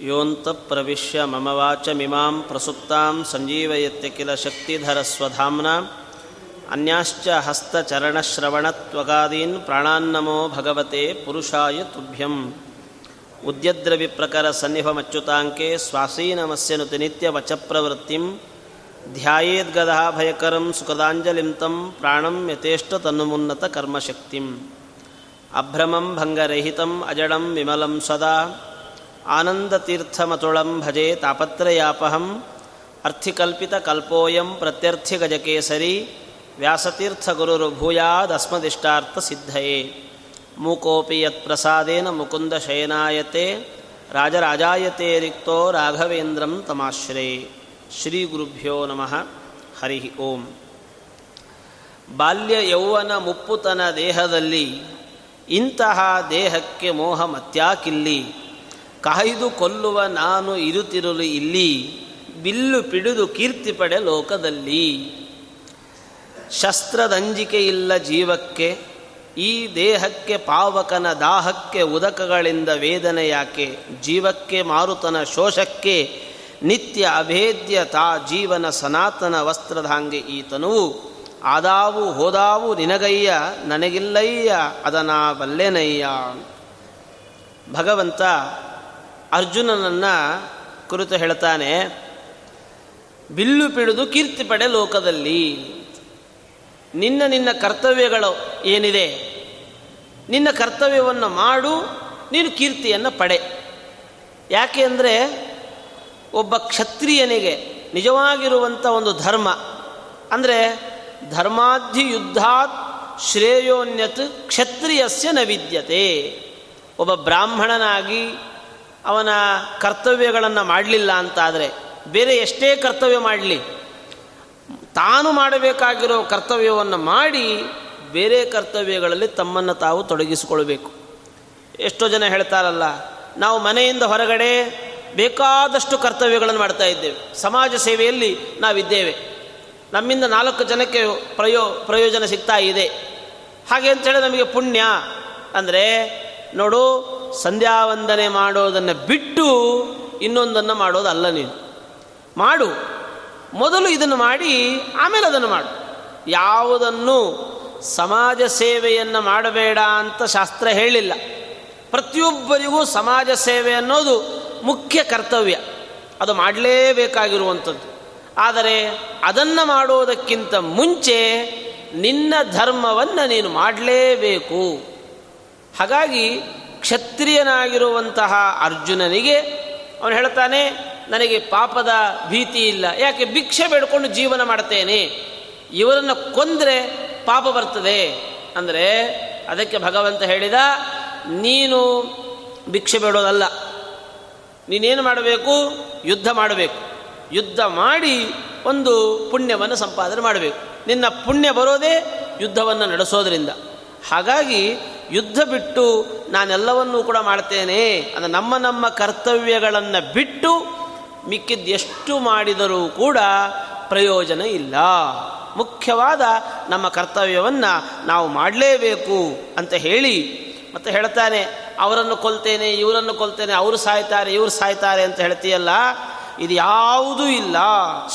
ಯೋಂತಃಪ್ರವಿಶ್ಯ ಮಮ ವಾಚಮಿಮಾಂ ಪ್ರಸುಪ್ತಾಂ ಸಂಜೀವಯತ್ಯ ಕಿಲ ಶಕ್ತಿಧರಸ್ವಧಾಮ್ನ ಅನ್ಯಾಶ್ಚ ಹಸ್ತಚರಣಶ್ರವಣತ್ವಗಾದೀನ್ ಪ್ರಾಣಾನ್ನಮೋ ಭಗವತೆ ಪುರುಷಾಯ ತುಭ್ಯಂ. ಉದ್ಯದ್ರವಿಪ್ರಕರ ಸನ್ನಿಹಮಚ್ಯುತಾಂಕೆ ಸ್ವಾಸೀನಮಸ್ಯನುತಿ ನಿತ್ಯವಚಪ್ರವೃತ್ತಿಂ ಧ್ಯಾಯೇದ್ಗದಾಭಯಕರಂ ಸುಖದಾಂಜಲಿಂ ತಂ ಪ್ರಾಣಂ ಯಥೇಷ್ಟ ತನ್ನುಮುನ್ನತ ಕರ್ಮಶಕ್ತಿಂ. ಅಭ್ರಮಂ ಭಂಗರಹಿತಂ ಅಜಡಂ ವಿಮಲಂ ಸದಾ. ಆನಂದತೀರ್ಥಮತುಳಂ ಭಜೆ ತಾಪತ್ರಯಾಪಹಂ ಅರ್ಥಿಕಲ್ಪಿತಕಲ್ಪೋಯಂ ಪ್ರತ್ಯರ್ಥಿಗಜಕೇಸರಿ ಸಿದ್ಧಯೇ ಮೂಕೋಪಿ ಯತ್ಪ್ರಸಾದೇನ ಮುಕುಂದ ಶಯನಾಯತೆ ರಾಜರಾಜಾಯತೆ ರಿಕ್ತೋ ರಾಘವೇಂದ್ರಂ ತಮಾಶ್ರೇ ಶ್ರೀ ಗುರುಭ್ಯೋ ನಮಃ ಹರಿ ಓಂ ಬಾಲ್ಯ ಯೌವನ ಮುಪ್ಪುತನ ದೇಹದಲ್ಲಿ ಇಂತಹ ದೇಹಕ್ಕೆ ಮೋಹ ಮತ್ಯಾಕಿಲ್ಲಿ? ಕಾಯ್ದು ಕೊಲ್ಲುವ ನಾನು ಇರುತ್ತಿರಲು ಇಲ್ಲಿ, ಬಿಲ್ಲು ಪಿಡಿದು ಕೀರ್ತಿ ಪಡೆ ಲೋಕದಲ್ಲಿ. ಶಸ್ತ್ರದಂಜಿಕೆ ಇಲ್ಲ ಜೀವಕ್ಕೆ, ಈ ದೇಹಕ್ಕೆ ಪಾವಕನ ದಾಹಕ್ಕೆ ಉದಕಗಳಿಂದ ವೇದನೆ ಯಾಕೆ? ಜೀವಕ್ಕೆ ಮಾರುತನ ಶೋಷಕ್ಕೆ ನಿತ್ಯ ಅಭೇದ್ಯ ತಾ ಜೀವನ ಸನಾತನ ವಸ್ತ್ರಧಾಂಗೆ ಈತನುವು ಆದಾವು ಹೋದಾವು ನಿನಗಯ್ಯ, ನನಗಿಲ್ಲಯ್ಯ ಅದನ ಬಲ್ಲೆನಯ್ಯ ಭಗವಂತ ಅರ್ಜುನನನ್ನು ಕುರಿತು ಹೇಳ್ತಾನೆ, ಬಿಲ್ಲು ಪಿಡಿದು ಕೀರ್ತಿ ಪಡೆ ಲೋಕದಲ್ಲಿ. ನಿನ್ನ ನಿನ್ನ ಕರ್ತವ್ಯಗಳು ಏನಿದೆ? ನಿನ್ನ ಕರ್ತವ್ಯವನ್ನು ಮಾಡು, ನೀನು ಕೀರ್ತಿಯನ್ನು ಪಡೆ. ಯಾಕೆ ಅಂದರೆ, ಒಬ್ಬ ಕ್ಷತ್ರಿಯನಿಗೆ ನಿಜವಾಗಿರುವಂಥ ಒಂದು ಧರ್ಮ, ಅಂದರೆ ಧರ್ಮಾಧಿ ಯುದ್ಧಾತ್ ಶ್ರೇಯೋನ್ಯತ್ ಕ್ಷತ್ರಿಯಸ್ಯ ನ ವಿದ್ಯತೆ. ಒಬ್ಬ ಬ್ರಾಹ್ಮಣನಾಗಿ ಅವನ ಕರ್ತವ್ಯಗಳನ್ನು ಮಾಡಲಿಲ್ಲ ಅಂತಾದರೆ ಬೇರೆ ಎಷ್ಟೇ ಕರ್ತವ್ಯ ಮಾಡಲಿ, ತಾನು ಮಾಡಬೇಕಾಗಿರೋ ಕರ್ತವ್ಯವನ್ನು ಮಾಡಿ ಬೇರೆ ಕರ್ತವ್ಯಗಳಲ್ಲಿ ತಮ್ಮನ್ನು ತಾವು ತೊಡಗಿಸಿಕೊಳ್ಬೇಕು. ಎಷ್ಟೋ ಜನ ಹೇಳ್ತಾರಲ್ಲ, ನಾವು ಮನೆಯಿಂದ ಹೊರಗಡೆ ಬೇಕಾದಷ್ಟು ಕರ್ತವ್ಯಗಳನ್ನು ಮಾಡ್ತಾ ಇದ್ದೇವೆ. ಸಮಾಜ ಸೇವೆಯಲ್ಲಿ ನಾವಿದ್ದೇವೆ. ನಮ್ಮಿಂದ ನಾಲ್ಕು ಜನಕ್ಕೆ ಪ್ರಯೋ, ಪ್ರಯೋಜನ ಸಿಗ್ತಾ ಇದೆ. ಹಾಗೆ ಅಂತೇಳಿ ನಮಗೆ ಪುಣ್ಯ. ಅಂದರೆ ನೋಡು ಸಂಧ್ಯಾ ವಂದನೆ ಮಾಡೋದನ್ನು ಬಿಟ್ಟು ಇನ್ನೊಂದನ್ನು ಮಾಡೋದಲ್ಲ ನೀನು. ಮಾಡು. ಮೊದಲು ಇದನ್ನು ಮಾಡಿ, ಆಮೇಲೆ ಅದನ್ನು ಮಾಡು. ಯಾವುದನ್ನು ಸಮಾಜ ಸೇವೆಯನ್ನು ಮಾಡಬೇಡ ಅಂತ ಶಾಸ್ತ್ರ ಹೇಳಿಲ್ಲ. ಪ್ರತಿಯೊಬ್ಬರಿಗೂ ಸಮಾಜ ಸೇವೆ ಅನ್ನೋದು ಮುಖ್ಯ ಕರ್ತವ್ಯ. ಅದು ಮಾಡಲೇಬೇಕಾಗಿರುವಂಥದ್ದು. ಆದರೆ ಅದನ್ನು ಮಾಡೋದಕ್ಕಿಂತ ಮುಂಚೆ ನಿನ್ನ ಧರ್ಮವನ್ನು ನೀನು ಮಾಡಲೇಬೇಕು. ಹಾಗಾಗಿ ಕ್ಷತ್ರಿಯನಾಗಿರುವಂತಹ ಅರ್ಜುನನಿಗೆ ಅವನು ಹೇಳ್ತಾನೆ, ನನಗೆ ಪಾಪದ ಭೀತಿ ಇಲ್ಲ, ಯಾಕೆ ಭಿಕ್ಷೆ ಬೇಡ್ಕೊಂಡು ಜೀವನ ಮಾಡ್ತೇನೆ? ಇವರನ್ನು ಕೊಂದರೆ ಪಾಪ ಬರ್ತದೆ. ಅಂದರೆ ಅದಕ್ಕೆ ಭಗವಂತ ಹೇಳಿದ, ನೀನು ಭಿಕ್ಷೆ ಬೇಡೋದಲ್ಲ. ನೀನೇನು ಮಾಡಬೇಕು? ಯುದ್ಧ ಮಾಡಬೇಕು. ಯುದ್ಧ ಮಾಡಿ ಒಂದು ಪುಣ್ಯವನ್ನು ಸಂಪಾದನೆ ಮಾಡಬೇಕು. ನಿನ್ನ ಪುಣ್ಯ ಬರೋದೇ ಯುದ್ಧವನ್ನು ನಡೆಸೋದ್ರಿಂದ. ಹಾಗಾಗಿ ಯುದ್ಧ ಬಿಟ್ಟು ನಾನೆಲ್ಲವನ್ನೂ ಕೂಡ ಮಾಡ್ತೇನೆ ಅಂದರೆ ನಮ್ಮ ನಮ್ಮ ಕರ್ತವ್ಯಗಳನ್ನು ಬಿಟ್ಟು ಮಿಕ್ಕಿದ್ದು ಎಷ್ಟು ಮಾಡಿದರೂ ಕೂಡ ಪ್ರಯೋಜನ ಇಲ್ಲ. ಮುಖ್ಯವಾದ ನಮ್ಮ ಕರ್ತವ್ಯವನ್ನು ನಾವು ಮಾಡಲೇಬೇಕು ಅಂತ ಹೇಳಿ ಮತ್ತೆ ಹೇಳ್ತಾನೆ, ಅವರನ್ನು ಕೊಲ್ತೇನೆ, ಇವರನ್ನು ಕೊಲ್ತೇನೆ, ಅವರು ಸಾಯ್ತಾರೆ, ಇವರು ಸಾಯ್ತಾರೆ ಅಂತ ಹೇಳ್ತೀಯಲ್ಲ, ಇದು ಯಾವುದೂ ಇಲ್ಲ.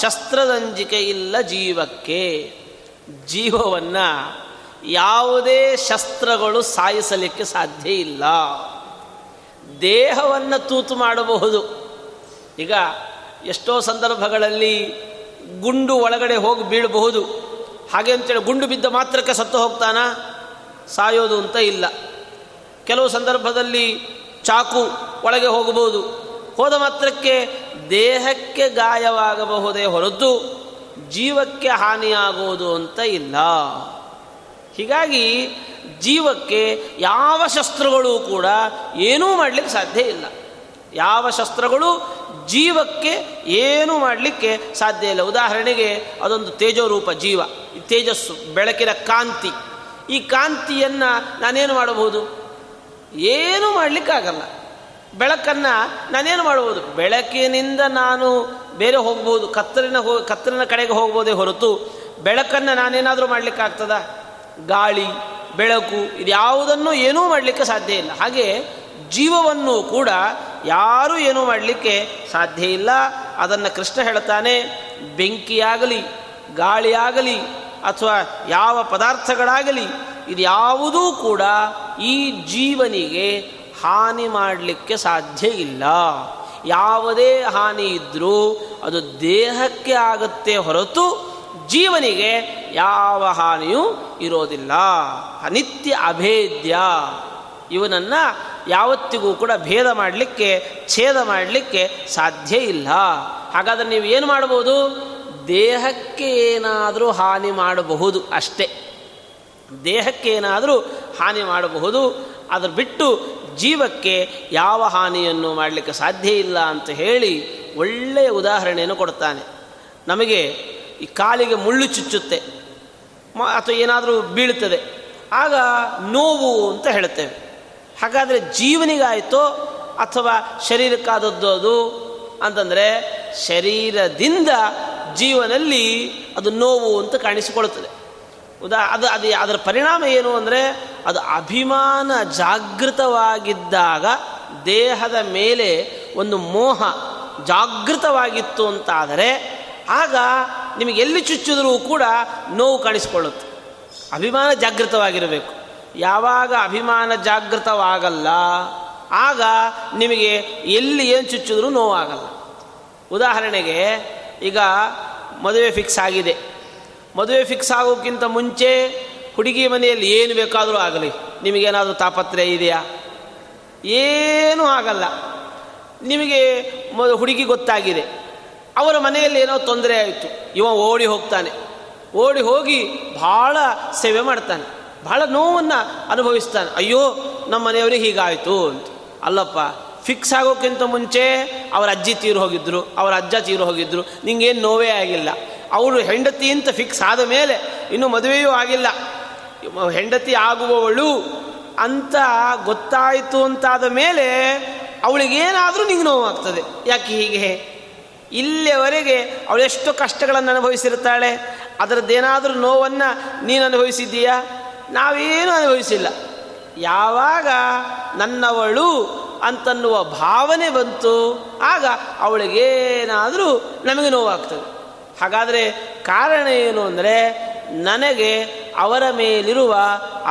ಶಸ್ತ್ರದಂಜಿಕೆ ಇಲ್ಲ ಜೀವಕ್ಕೆ. ಜೀವವನ್ನು ಯಾವುದೇ ಶಸ್ತ್ರಗಳು ಸಾಯಿಸಲಿಕ್ಕೆ ಸಾಧ್ಯ ಇಲ್ಲ. ದೇಹವನ್ನು ತೂತು ಮಾಡಬಹುದು. ಈಗ ಎಷ್ಟೋ ಸಂದರ್ಭಗಳಲ್ಲಿ ಗುಂಡು ಒಳಗಡೆ ಹೋಗಿ ಬೀಳಬಹುದು. ಹಾಗೆ ಅಂತೇಳಿ ಗುಂಡು ಬಿದ್ದ ಮಾತ್ರಕ್ಕೆ ಸತ್ತು ಹೋಗ್ತಾನ? ಸಾಯೋದು ಅಂತ ಇಲ್ಲ. ಕೆಲವು ಸಂದರ್ಭದಲ್ಲಿ ಚಾಕು ಒಳಗೆ ಹೋಗಬಹುದು. ಹೋದ ಮಾತ್ರಕ್ಕೆ ದೇಹಕ್ಕೆ ಗಾಯವಾಗಬಹುದೇ ಹೊರತು ಜೀವಕ್ಕೆ ಹಾನಿಯಾಗುವುದು ಅಂತ ಇಲ್ಲ. ಹೀಗಾಗಿ ಜೀವಕ್ಕೆ ಯಾವ ಶಸ್ತ್ರಗಳು ಕೂಡ ಏನೂ ಮಾಡಲಿಕ್ಕೆ ಸಾಧ್ಯ ಇಲ್ಲ. ಯಾವ ಶಸ್ತ್ರಗಳು ಜೀವಕ್ಕೆ ಏನೂ ಮಾಡಲಿಕ್ಕೆ ಸಾಧ್ಯ ಇಲ್ಲ. ಉದಾಹರಣೆಗೆ ಅದೊಂದು ತೇಜೋರೂಪ ಜೀವ ತೇಜಸ್ಸು, ಬೆಳಕಿನ ಕಾಂತಿ. ಈ ಕಾಂತಿಯನ್ನು ನಾನೇನು ಮಾಡಬಹುದು? ಏನೂ ಮಾಡಲಿಕ್ಕಾಗಲ್ಲ. ಬೆಳಕನ್ನು ನಾನೇನು ಮಾಡಬಹುದು? ಬೆಳಕಿನಿಂದ ನಾನು ಬೇರೆ ಹೋಗ್ಬೋದು, ಕತ್ತಲಿನ ಹೋ, ಕತ್ತಲಿನ ಕಡೆಗೆ ಹೋಗ್ಬೋದೇ ಹೊರತು ಬೆಳಕನ್ನು ನಾನೇನಾದರೂ ಮಾಡಲಿಕ್ಕಾಗ್ತದ? ಗಾಳಿ, ಬೆಳಕು ಇದ್ಯಾವುದನ್ನು ಏನೂ ಮಾಡಲಿಕ್ಕೆ ಸಾಧ್ಯ ಇಲ್ಲ. ಹಾಗೆ ಜೀವವನ್ನು ಕೂಡ ಯಾರೂ ಏನೂ ಮಾಡಲಿಕ್ಕೆ ಸಾಧ್ಯ ಇಲ್ಲ. ಅದನ್ನು ಕೃಷ್ಣ ಹೇಳ್ತಾನೆ, ಬೆಂಕಿಯಾಗಲಿ, ಗಾಳಿಯಾಗಲಿ ಅಥವಾ ಯಾವ ಪದಾರ್ಥಗಳಾಗಲಿ ಇದ್ಯಾವುದೂ ಕೂಡ ಈ ಜೀವನಿಗೆ ಹಾನಿ ಮಾಡಲಿಕ್ಕೆ ಸಾಧ್ಯ ಇಲ್ಲ. ಯಾವುದೇ ಹಾನಿ ಇದ್ದರೂ ಅದು ದೇಹಕ್ಕೆ ಆಗುತ್ತೆ ಹೊರತು ಜೀವನಿಗೆ ಯಾವ ಹಾನಿಯೂ ಇರೋದಿಲ್ಲ. ಅನಿತ್ಯ ಅಭೇದ್ಯ. ಇವನನ್ನು ಯಾವತ್ತಿಗೂ ಕೂಡ ಭೇದ ಮಾಡಲಿಕ್ಕೆ, ಛೇದ ಮಾಡಲಿಕ್ಕೆ ಸಾಧ್ಯ ಇಲ್ಲ. ಹಾಗಾದರೆ ನೀವು ಏನು ಮಾಡ್ಬೋದು ದೇಹಕ್ಕೆ ಏನಾದರೂ ಹಾನಿ ಮಾಡಬಹುದು ಅಷ್ಟೇ. ದೇಹಕ್ಕೆ ಏನಾದರೂ ಹಾನಿ ಮಾಡಬಹುದು. ಅದ್ರ ಬಿಟ್ಟು ಜೀವಕ್ಕೆ ಯಾವ ಹಾನಿಯನ್ನು ಮಾಡಲಿಕ್ಕೆ ಸಾಧ್ಯ ಇಲ್ಲ ಅಂತ ಹೇಳಿ ಒಳ್ಳೆಯ ಉದಾಹರಣೆಯನ್ನು ಕೊಡ್ತಾನೆ. ನಮಗೆ ಈ ಕಾಲಿಗೆ ಮುಳ್ಳು ಚುಚ್ಚುತ್ತೆ. ಅಥವಾ ಏನಾದರೂ ಬೀಳುತ್ತದೆ. ಆಗ ನೋವು ಅಂತ ಹೇಳ್ತೇವೆ ಹಾಗಾದರೆ ಜೀವನಿಗಾಯಿತೋ ಅಥವಾ ಶರೀರಕ್ಕಾದದ್ದು ಅದು? ಅಂತಂದರೆ ಶರೀರದಿಂದ ಜೀವನಲ್ಲಿ ಅದು ನೋವು ಅಂತ ಕಾಣಿಸಿಕೊಳ್ಳುತ್ತದೆ. ಉದಾ ಅದು ಅದು ಅದರ ಪರಿಣಾಮ ಏನು ಅಂದರೆ ಅದು ಅಭಿಮಾನ ಜಾಗೃತವಾಗಿದ್ದಾಗ ದೇಹದ ಮೇಲೆ ಒಂದು ಮೋಹ ಜಾಗೃತವಾಗಿತ್ತು ಅಂತಾದರೆ ಆಗ ನಿಮಗೆ ಎಲ್ಲಿ ಚುಚ್ಚಿದ್ರೂ ಕೂಡ ನೋವು ಕಾಣಿಸಿಕೊಳ್ಳುತ್ತೆ. ಅಭಿಮಾನ ಜಾಗೃತವಾಗಿರಬೇಕು. ಯಾವಾಗ ಅಭಿಮಾನ ಜಾಗೃತವಾಗಲ್ಲ, ಆಗ ನಿಮಗೆ ಎಲ್ಲಿ ಏನು ಚುಚ್ಚಿದ್ರೂ ನೋವಾಗಲ್ಲ. ಉದಾಹರಣೆಗೆ, ಈಗ ಮದುವೆ ಫಿಕ್ಸ್ ಆಗಿದೆ. ಮದುವೆ ಫಿಕ್ಸ್ ಆಗೋಕ್ಕಿಂತ ಮುಂಚೆ ಹುಡುಗಿ ಮನೆಯಲ್ಲಿ ಏನು ಬೇಕಾದರೂ ಆಗಲಿ. ನಿಮಗೇನಾದರೂ ತಾಪತ್ರೆ ಇದೆಯಾ? ಏನೂ ಆಗಲ್ಲ. ನಿಮಗೆ ಮ, ಹುಡುಗಿ ಗೊತ್ತಾಗಿದೆ. ಅವರ ಮನೆಯಲ್ಲಿ ಏನೋ ತೊಂದರೆ ಆಯಿತು. ಇವ ಓಡಿ ಹೋಗ್ತಾನೆ. ಓಡಿ ಹೋಗಿ ಭಾಳ ಸೇವೆ ಮಾಡ್ತಾನೆ. ಭಾಳ ನೋವನ್ನು ಅನುಭವಿಸ್ತಾನೆ. ಅಯ್ಯೋ, ನಮ್ಮ ಮನೆಯವರಿಗೆ ಹೀಗಾಯಿತು ಅಂತ. ಅಲ್ಲಪ್ಪ ಫಿಕ್ಸ್ ಆಗೋಕ್ಕಿಂತ ಮುಂಚೆ ಅವರ ಅಜ್ಜಿ ತೀರು ಹೋಗಿದ್ರು, ಅವರ ಅಜ್ಜ ತೀರು ಹೋಗಿದ್ರು. ನಿಂಗೇನು ನೋವೇ ಆಗಿಲ್ಲ. ಅವರು ಹೆಂಡತಿ ಅಂತ ಫಿಕ್ಸ್ ಆದ ಮೇಲೆ ಇನ್ನೂ ಮದುವೆಯೂ ಆಗಿಲ್ಲ. ಹೆಂಡತಿ ಆಗುವವಳು ಅಂತ ಗೊತ್ತಾಯಿತು ಅಂತಾದ ಮೇಲೆ ಅವಳಿಗೇನಾದರೂ ನಿಂಗೆ ನೋವಾಗ್ತದೆ. ಯಾಕೆ ಹೀಗೆ? ಇಲ್ಲಿಯವರೆಗೆ ಅವಳೆಷ್ಟು ಕಷ್ಟಗಳನ್ನು ಅನುಭವಿಸಿರುತ್ತಾಳೆ? ಅದರದ್ದೇನಾದರೂ ನೋವನ್ನು ನೀನು ಅನುಭವಿಸಿದ್ದೀಯಾ? ನಾವೇನು ಅನುಭವಿಸಿಲ್ಲ. ಯಾವಾಗ ನನ್ನವಳು ಅಂತನ್ನುವ ಭಾವನೆ ಬಂತು, ಆಗ ಅವಳಿಗೇನಾದರೂ ನಮಗೆ ನೋವಾಗ್ತದೆ. ಹಾಗಾದರೆ ಕಾರಣ ಏನು ಅಂದರೆ, ನನಗೆ ಅವರ ಮೇಲಿರುವ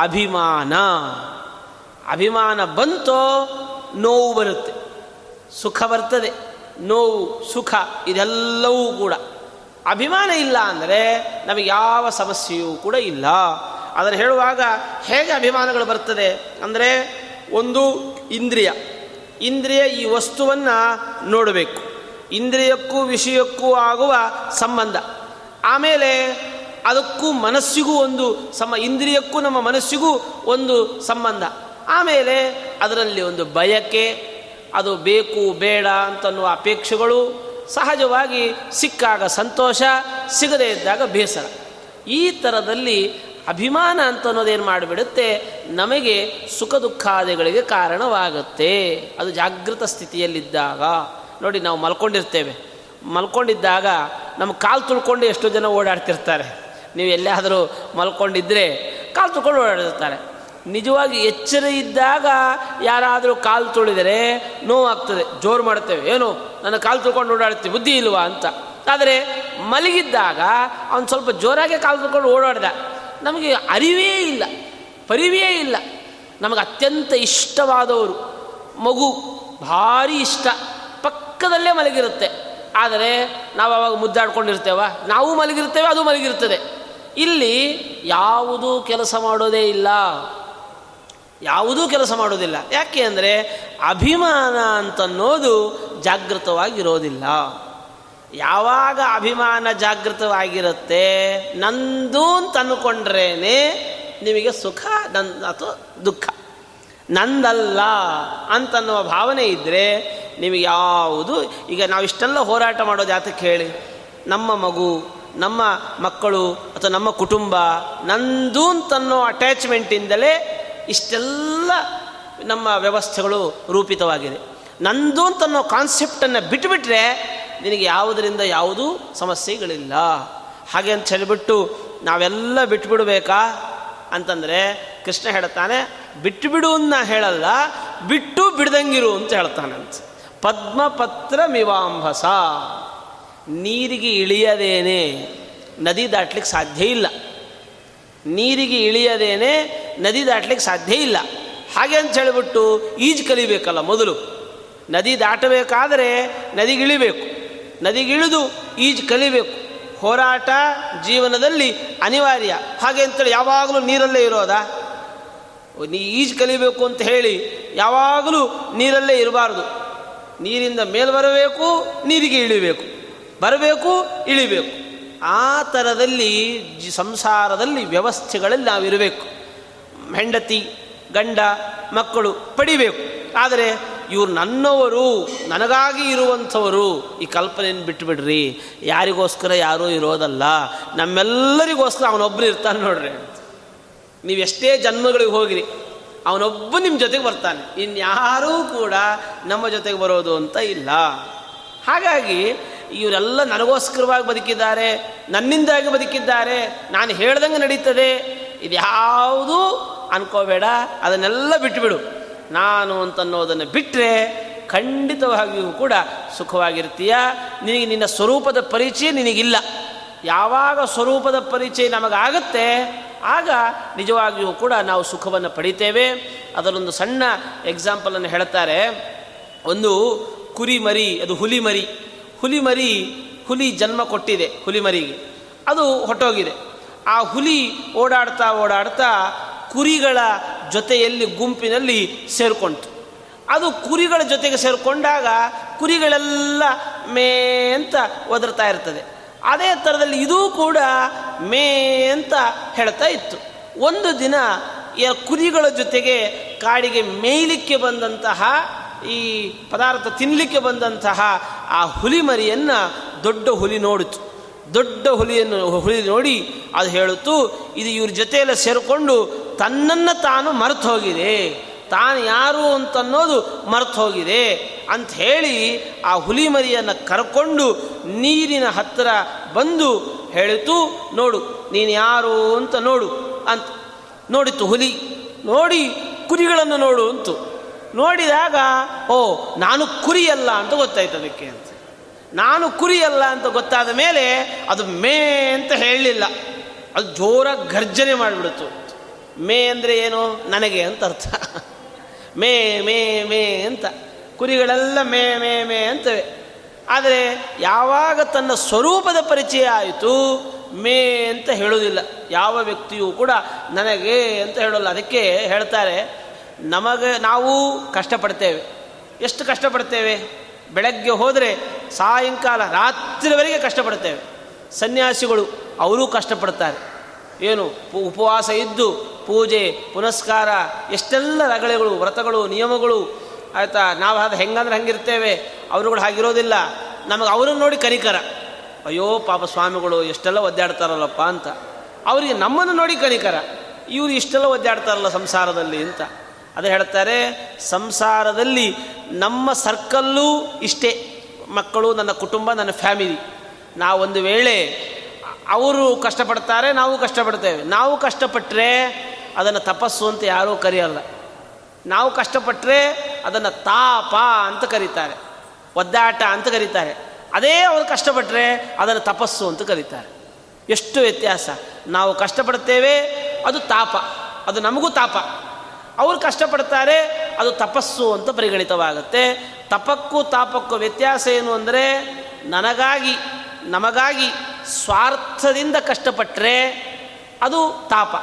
ಅಭಿಮಾನ. ಅಭಿಮಾನ ಬಂತೋ ನೋವು ಬರುತ್ತೆ, ಸುಖ ಬರ್ತದೆ. ನೋವು, ಸುಖ, ಇದೆಲ್ಲವೂ ಕೂಡ. ಅಭಿಮಾನ ಇಲ್ಲ ಅಂದರೆ ನಮಗೆ ಯಾವ ಸಮಸ್ಯೆಯೂ ಕೂಡ ಇಲ್ಲ. ಅದನ್ನು ಹೇಳುವಾಗ ಹೇಗೆ ಅಭಿಮಾನಗಳು ಬರ್ತದೆ ಅಂದರೆ ಒಂದು ಇಂದ್ರಿಯ. ಇಂದ್ರಿಯ ಈ ವಸ್ತುವನ್ನು ನೋಡಬೇಕು. ಇಂದ್ರಿಯಕ್ಕೂ ವಿಷಯಕ್ಕೂ ಆಗುವ ಸಂಬಂಧ. ಆಮೇಲೆ ಅದಕ್ಕೂ ಮನಸ್ಸಿಗೂ ಒಂದು ಸಮ, ಇಂದ್ರಿಯಕ್ಕೂ ನಮ್ಮ ಮನಸ್ಸಿಗೂ ಒಂದು ಸಂಬಂಧ. ಆಮೇಲೆ ಅದರಲ್ಲಿ ಒಂದು ಬಯಕೆ ಅದು ಬೇಕು, ಬೇಡ ಅಂತನ್ನುವ ಅಪೇಕ್ಷೆಗಳು ಸಹಜವಾಗಿ ಸಿಕ್ಕಾಗ ಸಂತೋಷ, ಸಿಗದೇ ಇದ್ದಾಗ ಬೇಸರ. ಈ ಥರದಲ್ಲಿ ಅಭಿಮಾನ ಅಂತ ಅನ್ನೋದೇನು ಮಾಡಿಬಿಡುತ್ತೆ? ನಮಗೆ ಸುಖ ದುಃಖಾದಿಗಳಿಗೆ ಕಾರಣವಾಗುತ್ತೆ. ಅದು ಜಾಗೃತ ಸ್ಥಿತಿಯಲ್ಲಿದ್ದಾಗ. ನೋಡಿ, ನಾವು ಮಲ್ಕೊಂಡಿರ್ತೇವೆ. ಮಲ್ಕೊಂಡಿದ್ದಾಗ ನಮ್ಮ ಕಾಲು ತುಳ್ಕೊಂಡು ಎಷ್ಟೋ ಜನ ಓಡಾಡ್ತಿರ್ತಾರೆ. ನೀವು ಎಲ್ಲಾದರೂ ಮಲ್ಕೊಂಡಿದ್ದರೆ ಕಾಲು ತುಳ್ಕೊಂಡು ಓಡಾಡಿರ್ತಾರೆ ನಿಜವಾಗಿ ಎಚ್ಚರ ಇದ್ದಾಗ ಯಾರಾದರೂ ಕಾಲು ತುಳಿದರೆ ನೋವಾಗ್ತದೆ, ಜೋರು ಮಾಡ್ತೇವೆ ಏನು? ನನ್ನ ಕಾಲು ತುಳ್ಕೊಂಡು ಓಡಾಡ್ತೀವಿ ಬುದ್ಧಿ ಇಲ್ವಾ ಅಂತ. ಆದರೆ ಮಲಗಿದ್ದಾಗ ಅವನು ಸ್ವಲ್ಪ ಜೋರಾಗೆ ಕಾಲು ತುಳ್ಕೊಂಡು ಓಡಾಡ್ದ. ನಮಗೆ ಅರಿವೇ ಇಲ್ಲ, ಪರಿವೇ ಇಲ್ಲ. ನಮಗೆ ಅತ್ಯಂತ ಇಷ್ಟವಾದವರು, ಮಗು, ಭಾರಿ ಇಷ್ಟ. ಪಕ್ಕದಲ್ಲೇ ಮಲಗಿರುತ್ತೆ. ಆದರೆ ನಾವು ಅವಾಗ ಮುದ್ದಾಡ್ಕೊಂಡಿರ್ತೇವ? ನಾವು ಮಲಗಿರ್ತೇವೆ, ಅದು ಮಲಗಿರ್ತದೆ. ಇಲ್ಲಿ ಯಾವುದೂ ಕೆಲಸ ಮಾಡೋದೇ ಇಲ್ಲ. ಯಾವುದೂ ಕೆಲಸ ಮಾಡೋದಿಲ್ಲ ಯಾಕೆ ಅಂದರೆ ಅಭಿಮಾನ ಅಂತನ್ನೋದು ಜಾಗೃತವಾಗಿರೋದಿಲ್ಲ. ಯಾವಾಗ ಅಭಿಮಾನ ಜಾಗೃತವಾಗಿರುತ್ತೆ ನಂದು ಅಂತ ಅಂದ್ಕೊಂಡ್ರೇ ನಿಮಗೆ ಸುಖ ನನ್ ಅಥವಾ ದುಃಖ. ನಂದಲ್ಲ ಅಂತನ್ನುವ ಭಾವನೆ ಇದ್ದರೆ ನಿಮಗೆ ಯಾವುದು, ಈಗ ನಾವು ಇಷ್ಟೆಲ್ಲ ಹೋರಾಟ ಮಾಡೋದು ಯಾತಕ್ಕೆ ಹೇಳಿ ನಮ್ಮ ಮಗು, ನಮ್ಮ ಮಕ್ಕಳು ಅಥವಾ ನಮ್ಮ ಕುಟುಂಬ ನಂದು ಅಂತನ್ನೋ ಅಟ್ಯಾಚ್ಮೆಂಟಿಂದಲೇ ಇಷ್ಟೆಲ್ಲ ನಮ್ಮ ವ್ಯವಸ್ಥೆಗಳು ರೂಪಿತವಾಗಿದೆ. ನಂದು ಅಂತನ್ನೋ ಕಾನ್ಸೆಪ್ಟನ್ನು ಬಿಟ್ಟುಬಿಟ್ರೆ ನಿನಗೆ ಯಾವುದರಿಂದ ಯಾವುದೂ ಸಮಸ್ಯೆಗಳಿಲ್ಲ. ಹಾಗೆ ಅಂತ ಹೇಳಿಬಿಟ್ಟು ನಾವೆಲ್ಲ ಬಿಟ್ಟುಬಿಡಬೇಕಾ ಅಂತಂದರೆ ಕೃಷ್ಣ ಹೇಳ್ತಾನೆ ಬಿಟ್ಟು ಬಿಡು ಅಂತ ಹೇಳಲ್ಲ, ಬಿಟ್ಟು ಬಿಡ್ದಂಗಿರು ಅಂತ ಹೇಳ್ತಾನೆ ಅಂತ. ಪದ್ಮಪತ್ರ ಮಿವಾಂಭಸ ನೀರಿಗೆ ಇಳಿಯದೇನೆ, ನದಿ ದಾಟ್ಲಿಕ್ಕೆ ಸಾಧ್ಯ ಇಲ್ಲ. ನೀರಿಗೆ ಇಳಿಯದೇನೆ ನದಿ ದಾಟ್ಲಿಕ್ಕೆ ಸಾಧ್ಯ ಇಲ್ಲ. ಹಾಗೆ ಅಂತ ಹೇಳಿಬಿಟ್ಟು ಈಜು ಕಲಿಬೇಕಲ್ಲ ಮೊದಲು. ನದಿ ದಾಟಬೇಕಾದರೆ ನದಿಗಿಳಿಬೇಕು ನದಿಗಿಳಿದು ಈಜು ಕಲಿಬೇಕು. ಹೋರಾಟ ಜೀವನದಲ್ಲಿ ಅನಿವಾರ್ಯ. ಹಾಗೆ ಅಂತೇಳಿ ಯಾವಾಗಲೂ ನೀರಲ್ಲೇ ಇರೋದಾ? ನೀ ಈಜು ಕಲಿಬೇಕು ಅಂತ ಹೇಳಿ ಯಾವಾಗಲೂ ನೀರಲ್ಲೇ ಇರಬಾರ್ದು. ನೀರಿಂದ ಮೇಲೆ ಬರಬೇಕು, ನೀರಿಗೆ ಇಳಿಬೇಕು. ಬರಬೇಕು, ಇಳಿಬೇಕು. ಆ ಥರದಲ್ಲಿ ಸಂಸಾರದಲ್ಲಿ ವ್ಯವಸ್ಥೆಗಳಲ್ಲಿ ನಾವಿರಬೇಕು. ಹೆಂಡತಿ, ಗಂಡ, ಮಕ್ಕಳು ಪಡಿಬೇಕು. ಆದರೆ ಇವರು ನನ್ನವರು, ನನಗಾಗಿ ಇರುವಂಥವರು, ಈ ಕಲ್ಪನೆಯನ್ನು ಬಿಟ್ಟುಬಿಡ್ರಿ ಯಾರಿಗೋಸ್ಕರ ಯಾರೂ ಇರೋದಲ್ಲ. ನಮ್ಮೆಲ್ಲರಿಗೋಸ್ಕರ ಅವನೊಬ್ಬರು ಇರ್ತಾನೆ ನೋಡ್ರಿ. ನೀವು ಎಷ್ಟೇ ಜನ್ಮಗಳಿಗೆ ಹೋಗಿರಿ, ಅವನೊಬ್ಬ ನಿಮ್ಮ ಜೊತೆಗೆ ಬರ್ತಾನೆ. ಇನ್ಯಾರೂ ಕೂಡ ನಮ್ಮ ಜೊತೆಗೆ ಬರೋದು ಅಂತ ಇಲ್ಲ. ಹಾಗಾಗಿ ಇವರೆಲ್ಲ ನನಗೋಸ್ಕರವಾಗಿ ಬದುಕಿದ್ದಾರೆ, ನನ್ನಿಂದಾಗಿ ಬದುಕಿದ್ದಾರೆ, ನಾನು ಹೇಳ್ದಂಗೆ ನಡೀತದೆ, ಇದ್ಯಾವುದೂ ಅನ್ಕೋಬೇಡ, ಅದನ್ನೆಲ್ಲ ಬಿಟ್ಟುಬಿಡು ನಾನು ಅಂತನ್ನೋದನ್ನು ಬಿಟ್ಟರೆ ಖಂಡಿತವಾಗಿಯೂ ಕೂಡ ಸುಖವಾಗಿರ್ತೀಯ? ನಿನಗೆ ನಿನ್ನ ಸ್ವರೂಪದ ಪರಿಚಯ ನಿನಗಿಲ್ಲ. ಯಾವಾಗ ಸ್ವರೂಪದ ಪರಿಚಯ ನಮಗಾಗತ್ತೆ, ಆಗ ನಿಜವಾಗಿಯೂ ಕೂಡ ನಾವು ಸುಖವನ್ನು ಪಡಿತೇವೆ. ಅದರೊಂದು ಸಣ್ಣ ಎಕ್ಸಾಂಪಲನ್ನು ಹೇಳ್ತಾರೆ. ಒಂದು ಕುರಿ ಮರಿ ಅದು ಹುಲಿ ಮರಿ ಹುಲಿ ಮರಿ ಹುಲಿ ಜನ್ಮ ಕೊಟ್ಟಿದೆ ಹುಲಿ ಮರಿಗೆ ಅದು ಹೊಟ್ಟೋಗಿದೆ. ಆ ಹುಲಿ ಓಡಾಡ್ತಾ ಓಡಾಡ್ತಾ ಕುರಿಗಳ ಜೊತೆಯಲ್ಲಿ ಗುಂಪಿನಲ್ಲಿ ಸೇರಿಕೊಂತು ಅದು ಕುರಿಗಳ ಜೊತೆಗೆ ಸೇರಿಕೊಂಡಾಗ ಕುರಿಗಳೆಲ್ಲ ಮೇ ಅಂತ ಒದರ್ತಾ ಇರ್ತದೆ. ಅದೇ ಥರದಲ್ಲಿ ಇದೂ ಕೂಡ ಮೇ ಅಂತ ಹೇಳ್ತಾ ಇತ್ತು. ಒಂದು ದಿನ ಕುರಿಗಳ ಜೊತೆಗೆ ಕಾಡಿಗೆ ಮೇಯ್ಲಿಕ್ಕೆ ಬಂದಂತಹ ಈ ಪದಾರ್ಥ ತಿನ್ನಲಿಕ್ಕೆ ಬಂದಂತಹ ಆ ಹುಲಿ ಮರಿಯನ್ನು ದೊಡ್ಡ ಹುಲಿ ನೋಡಿತು. ದೊಡ್ಡ ಹುಲಿಯನ್ನು, ಹುಲಿ ನೋಡಿ ಅದು ಹೇಳುತ್ತು, ಇದು ಇವ್ರ ಜೊತೆಯೆಲ್ಲ ಸೇರಿಕೊಂಡು ತನ್ನನ್ನು ತಾನು ಮರೆತು ಹೋಗಿದೆ. ತಾನು ಯಾರು ಅಂತನ್ನೋದು ಮರೆತು ಹೋಗಿದೆ ಅಂತ ಹೇಳಿ ಆ ಹುಲಿ ಮರಿಯನ್ನು ಕರ್ಕೊಂಡು ನೀರಿನ ಹತ್ತಿರ ಬಂದು ಹೇಳಿತು, ನೋಡು, ನೀನು ಯಾರು ಅಂತ ನೋಡು ಅಂತ. ನೋಡಿತು ಹುಲಿ, ನೋಡಿ ಕುರಿಗಳನ್ನು ನೋಡು ಅಂತು. ನೋಡಿದಾಗ, ಓ, ನಾನು ಕುರಿಯಲ್ಲ ಅಂತ ಗೊತ್ತಾಯ್ತು ಅದಕ್ಕೆ ಅಂತ. ನಾನು ಕುರಿಯಲ್ಲ ಅಂತ ಗೊತ್ತಾದ ಮೇಲೆ ಅದು ಮೇ ಅಂತ ಹೇಳಲಿಲ್ಲ. ಅದು ಜೋರಾಗಿ ಗರ್ಜನೆ ಮಾಡಿಬಿಡ್ತು. ಮೇ ಅಂದರೆ ಏನು? ನನಗೆ ಅಂತ ಅರ್ಥ. ಮೇ ಮೇ ಮೇ ಅಂತ. ಕುರಿಗಳೆಲ್ಲ ಮೇ ಮೇ ಮೇ ಅಂತವೆ. ಆದರೆ ಯಾವಾಗ ತನ್ನ ಸ್ವರೂಪದ ಪರಿಚಯ ಆಯಿತು, ಮೇ ಅಂತ ಹೇಳೋದಿಲ್ಲ ಯಾವ ವ್ಯಕ್ತಿಯೂ ಕೂಡ ನನಗೆ ಅಂತ ಹೇಳೋಲ್ಲ. ಅದಕ್ಕೆ ಹೇಳ್ತಾರೆ ನಮಗೆ ನಾವು ಕಷ್ಟಪಡ್ತೇವೆ. ಎಷ್ಟು ಕಷ್ಟಪಡ್ತೇವೆ? ಬೆಳಗ್ಗೆ ಹೋದರೆ ಸಾಯಂಕಾಲ ರಾತ್ರಿವರೆಗೆ ಕಷ್ಟಪಡ್ತೇವೆ. ಸನ್ಯಾಸಿಗಳು ಅವರೂ ಕಷ್ಟಪಡ್ತಾರೆ. ಏನು? ಉಪವಾಸ ಇದ್ದು ಪೂಜೆ, ಪುನಸ್ಕಾರ, ಎಷ್ಟೆಲ್ಲ ರಗಳೆಗಳು, ವ್ರತಗಳು, ನಿಯಮಗಳು, ಆಯಿತಾ? ನಾವು ಅದು ಹೆಂಗಂದ್ರೆ ಹಂಗಿರ್ತೇವೆ. ಅವರುಗಳು ಹಾಗಿರೋದಿಲ್ಲ. ನಮಗೆ ಅವರನ್ನು ನೋಡಿ ಕನಿಕರ. ಅಯ್ಯೋ ಪಾಪ ಸ್ವಾಮಿಗಳು ಎಷ್ಟೆಲ್ಲ ಒದ್ದಾಡ್ತಾರಲ್ಲಪ್ಪ ಅಂತ. ಅವರಿಗೆ ನಮ್ಮನ್ನು ನೋಡಿ ಕನಿಕರ. ಇವರು ಇಷ್ಟೆಲ್ಲ ಒದ್ದಾಡ್ತಾರಲ್ಲ ಸಂಸಾರದಲ್ಲಿ ಅಂತ. ಅದು ಹೇಳ್ತಾರೆ, ಸಂಸಾರದಲ್ಲಿ ನಮ್ಮ ಸರ್ಕಲ್ಲೂ ಇಷ್ಟೇ. ಮಕ್ಕಳು, ನನ್ನ ಕುಟುಂಬ, ನನ್ನ ಫ್ಯಾಮಿಲಿ. ನಾವು ಒಂದು ವೇಳೆ ಅವರು ಕಷ್ಟಪಡ್ತಾರೆ, ನಾವು ಕಷ್ಟಪಡ್ತೇವೆ. ನಾವು ಕಷ್ಟಪಟ್ಟರೆ ಅದನ್ನು ತಪಸ್ಸು ಅಂತ ಯಾರೂ ಕರೆಯಲ್ಲ. ನಾವು ಕಷ್ಟಪಟ್ಟರೆ ಅದನ್ನು ತಾಪ ಅಂತ ಕರೀತಾರೆ. ಒದ್ದಾಟ ಅಂತ ಕರೀತಾರೆ. ಅದೇ ಅವರು ಕಷ್ಟಪಟ್ಟರೆ ಅದನ್ನು ತಪಸ್ಸು ಅಂತ ಕರೀತಾರೆ. ಎಷ್ಟು ವ್ಯತ್ಯಾಸ. ನಾವು ಕಷ್ಟಪಡ್ತೇವೆ, ಅದು ತಾಪ. ಅದು ನಮಗೂ ತಾಪ. ಅವರು ಕಷ್ಟಪಡ್ತಾರೆ, ಅದು ತಪಸ್ಸು ಅಂತ ಪರಿಗಣಿತವಾಗುತ್ತೆ. ತಪಕ್ಕೂ ತಾಪಕ್ಕೂ ವ್ಯತ್ಯಾಸ ಏನು ಅಂದರೆ, ನನಗಾಗಿ, ನಮಗಾಗಿ ಸ್ವಾರ್ಥದಿಂದ ಕಷ್ಟಪಟ್ಟರೆ ಅದು ತಾಪ.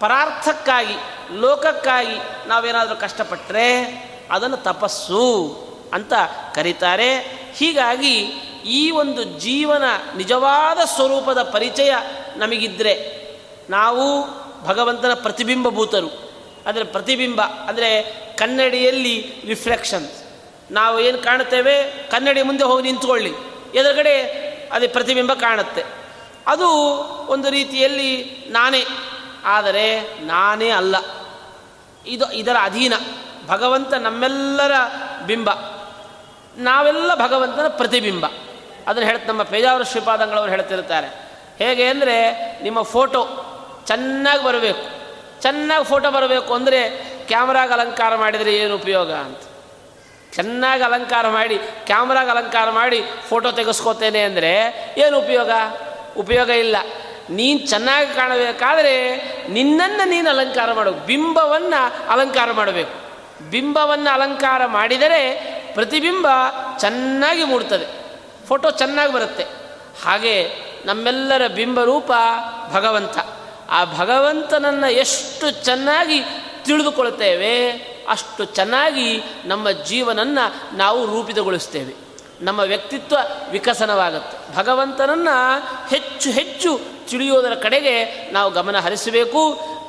ಪರಾರ್ಥಕ್ಕಾಗಿ, ಲೋಕಕ್ಕಾಗಿ ನಾವೇನಾದರೂ ಕಷ್ಟಪಟ್ಟರೆ ಅದನ್ನು ತಪಸ್ಸು ಅಂತ ಕರೀತಾರೆ. ಹೀಗಾಗಿ ಈ ಒಂದು ಜೀವನ ನಿಜವಾದ ಸ್ವರೂಪದ ಪರಿಚಯ ನಮಗಿದ್ದರೆ ನಾವು ಭಗವಂತನ ಪ್ರತಿಬಿಂಬಭೂತರು. ಅಂದರೆ ಪ್ರತಿಬಿಂಬ, ಅಂದರೆ ಕನ್ನಡಿಯಲ್ಲಿ ರಿಫ್ಲೆಕ್ಷನ್ಸ್ ನಾವು ಏನು ಕಾಣುತ್ತೇವೆ? ಕನ್ನಡಿ ಮುಂದೆ ಹೋಗಿ ನಿಂತ್ಕೊಳ್ಳಿ. ಎದುರುಗಡೆ ಅದೇ ಪ್ರತಿಬಿಂಬ ಕಾಣುತ್ತೆ. ಅದು ಒಂದು ರೀತಿಯಲ್ಲಿ ನಾನೇ. ಆದರೆ ನಾನೇ ಅಲ್ಲ. ಇದು ಇದರ ಅಧೀನ. ಭಗವಂತ ನಮ್ಮೆಲ್ಲರ ಬಿಂಬ. ನಾವೆಲ್ಲ ಭಗವಂತನ ಪ್ರತಿಬಿಂಬ. ಅದನ್ನು ಹೇಳ್ತ, ನಮ್ಮ ಪೇಜಾವರ ಶ್ರೀಪಾದಂಗಳವರು ಹೇಳ್ತಿರ್ತಾರೆ ಹೇಗೆ ಅಂದರೆ ನಿಮ್ಮ ಫೋಟೋ ಚೆನ್ನಾಗಿ ಬರಬೇಕು. ಚೆನ್ನಾಗಿ ಫೋಟೋ ಬರಬೇಕು ಅಂದರೆ ಕ್ಯಾಮ್ರಾಗೆ ಅಲಂಕಾರ ಮಾಡಿದರೆ ಏನು ಉಪಯೋಗ ಅಂತ. ಚೆನ್ನಾಗಿ ಅಲಂಕಾರ ಮಾಡಿ, ಕ್ಯಾಮ್ರಾಗೆ ಅಲಂಕಾರ ಮಾಡಿ ಫೋಟೋ ತೆಗೆಸ್ಕೋತೇನೆ ಅಂದರೆ ಏನು ಉಪಯೋಗ? ಉಪಯೋಗ ಇಲ್ಲ. ನೀನು ಚೆನ್ನಾಗಿ ಕಾಣಬೇಕಾದರೆ ನಿನ್ನನ್ನು ನೀನು ಅಲಂಕಾರ ಮಾಡಬೇಕು ಬಿಂಬವನ್ನು ಅಲಂಕಾರ ಮಾಡಬೇಕು. ಬಿಂಬವನ್ನು ಅಲಂಕಾರ ಮಾಡಿದರೆ ಪ್ರತಿಬಿಂಬ ಚೆನ್ನಾಗಿ ಮೂಡ್ತದೆ ಫೋಟೋ ಚೆನ್ನಾಗಿ ಬರುತ್ತೆ. ಹಾಗೆ ನಮ್ಮೆಲ್ಲರ ಬಿಂಬರೂಪ ಭಗವಂತ. ಆ ಭಗವಂತನನ್ನು ಎಷ್ಟು ಚೆನ್ನಾಗಿ ತಿಳಿದುಕೊಳ್ತೇವೆ ಅಷ್ಟು ಚೆನ್ನಾಗಿ ನಮ್ಮ ಜೀವನನ್ನು ನಾವು ರೂಪಿತಗೊಳಿಸ್ತೇವೆ ನಮ್ಮ ವ್ಯಕ್ತಿತ್ವ ವಿಕಸನವಾಗುತ್ತೆ. ಭಗವಂತನನ್ನು ಹೆಚ್ಚು ಹೆಚ್ಚು ತಿಳಿಯೋದರ ಕಡೆಗೆ ನಾವು ಗಮನ ಹರಿಸಬೇಕು.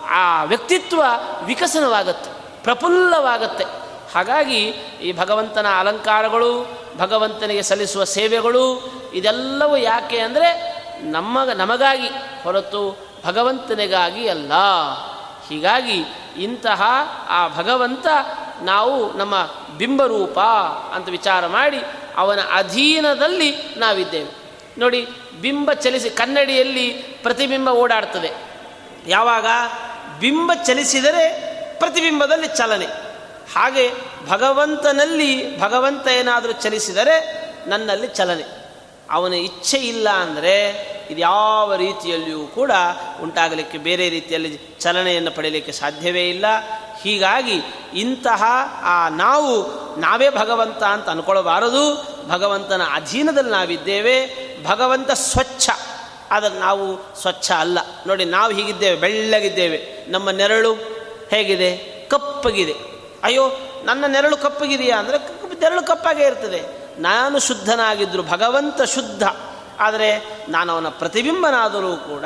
ಆ ವ್ಯಕ್ತಿತ್ವ ವಿಕಸನವಾಗುತ್ತೆ, ಪ್ರಫುಲ್ಲವಾಗುತ್ತೆ. ಹಾಗಾಗಿ ಈ ಭಗವಂತನ ಅಲಂಕಾರಗಳು, ಭಗವಂತನಿಗೆ ಸಲ್ಲಿಸುವ ಸೇವೆಗಳು, ಇದೆಲ್ಲವೂ ಯಾಕೆ ಅಂದರೆ ನಮ್ಮ ನಮಗಾಗಿ ಹೊರತು ಭಗವಂತನಿಗಾಗಿ ಅಲ್ಲ. ಹೀಗಾಗಿ ಇಂತಹ ಆ ಭಗವಂತ ನಾವು ನಮ್ಮ ಬಿಂಬರೂಪ ಅಂತ ವಿಚಾರ ಮಾಡಿ ಅವನ ಅಧೀನದಲ್ಲಿ ನಾವಿದ್ದೇವೆ. ನೋಡಿ, ಬಿಂಬ ಚಲಿಸಿ, ಕನ್ನಡಿಯಲ್ಲಿ ಪ್ರತಿಬಿಂಬ ಓಡಾಡ್ತದೆ. ಯಾವಾಗ? ಬಿಂಬ ಚಲಿಸಿದರೆ ಪ್ರತಿಬಿಂಬದಲ್ಲಿ ಚಲನೆ. ಹಾಗೆ ಭಗವಂತನಲ್ಲಿ ಭಗವಂತ ಏನಾದರೂ ಚಲಿಸಿದರೆ ನನ್ನಲ್ಲಿ ಚಲನೆ. ಅವನ ಇಚ್ಛೆ ಇಲ್ಲ ಅಂದರೆ ಇದು ಯಾವ ರೀತಿಯಲ್ಲಿಯೂ ಕೂಡ ಉಂಟಾಗಲಿಕ್ಕೆ ಬೇರೆ ರೀತಿಯಲ್ಲಿ ಚಲನೆಯನ್ನು ಪಡೆಯಲಿಕ್ಕೆ ಸಾಧ್ಯವೇ ಇಲ್ಲ. ಹೀಗಾಗಿ ಇಂತಹ ಆ ನಾವು, ನಾವೇ ಭಗವಂತ ಅಂತ ಅಂದ್ಕೊಳ್ಬಾರದು ಭಗವಂತನ ಅಧೀನದಲ್ಲಿ ನಾವಿದ್ದೇವೆ. ಭಗವಂತ ಸ್ವಚ್ಛ. ಆದರೆ ನಾವು ಸ್ವಚ್ಛ ಅಲ್ಲ. ನೋಡಿ, ನಾವು ಹೀಗಿದ್ದೇವೆ, ಬೆಳ್ಳಗಿದ್ದೇವೆ. ನಮ್ಮ ನೆರಳು ಹೇಗಿದೆ? ಕಪ್ಪಗಿದೆ. ಅಯ್ಯೋ, ನನ್ನ ನೆರಳು ಕಪ್ಪಗಿದೆಯಾ? ಅಂದರೆ ನೆರಳು ಕಪ್ಪಾಗೇ ಇರ್ತದೆ. ನಾನು ಶುದ್ಧನಾಗಿದ್ದರು ಭಗವಂತ ಶುದ್ಧ. ಆದರೆ ನಾನು ಅವನ ಪ್ರತಿಬಿಂಬನಾದರೂ ಕೂಡ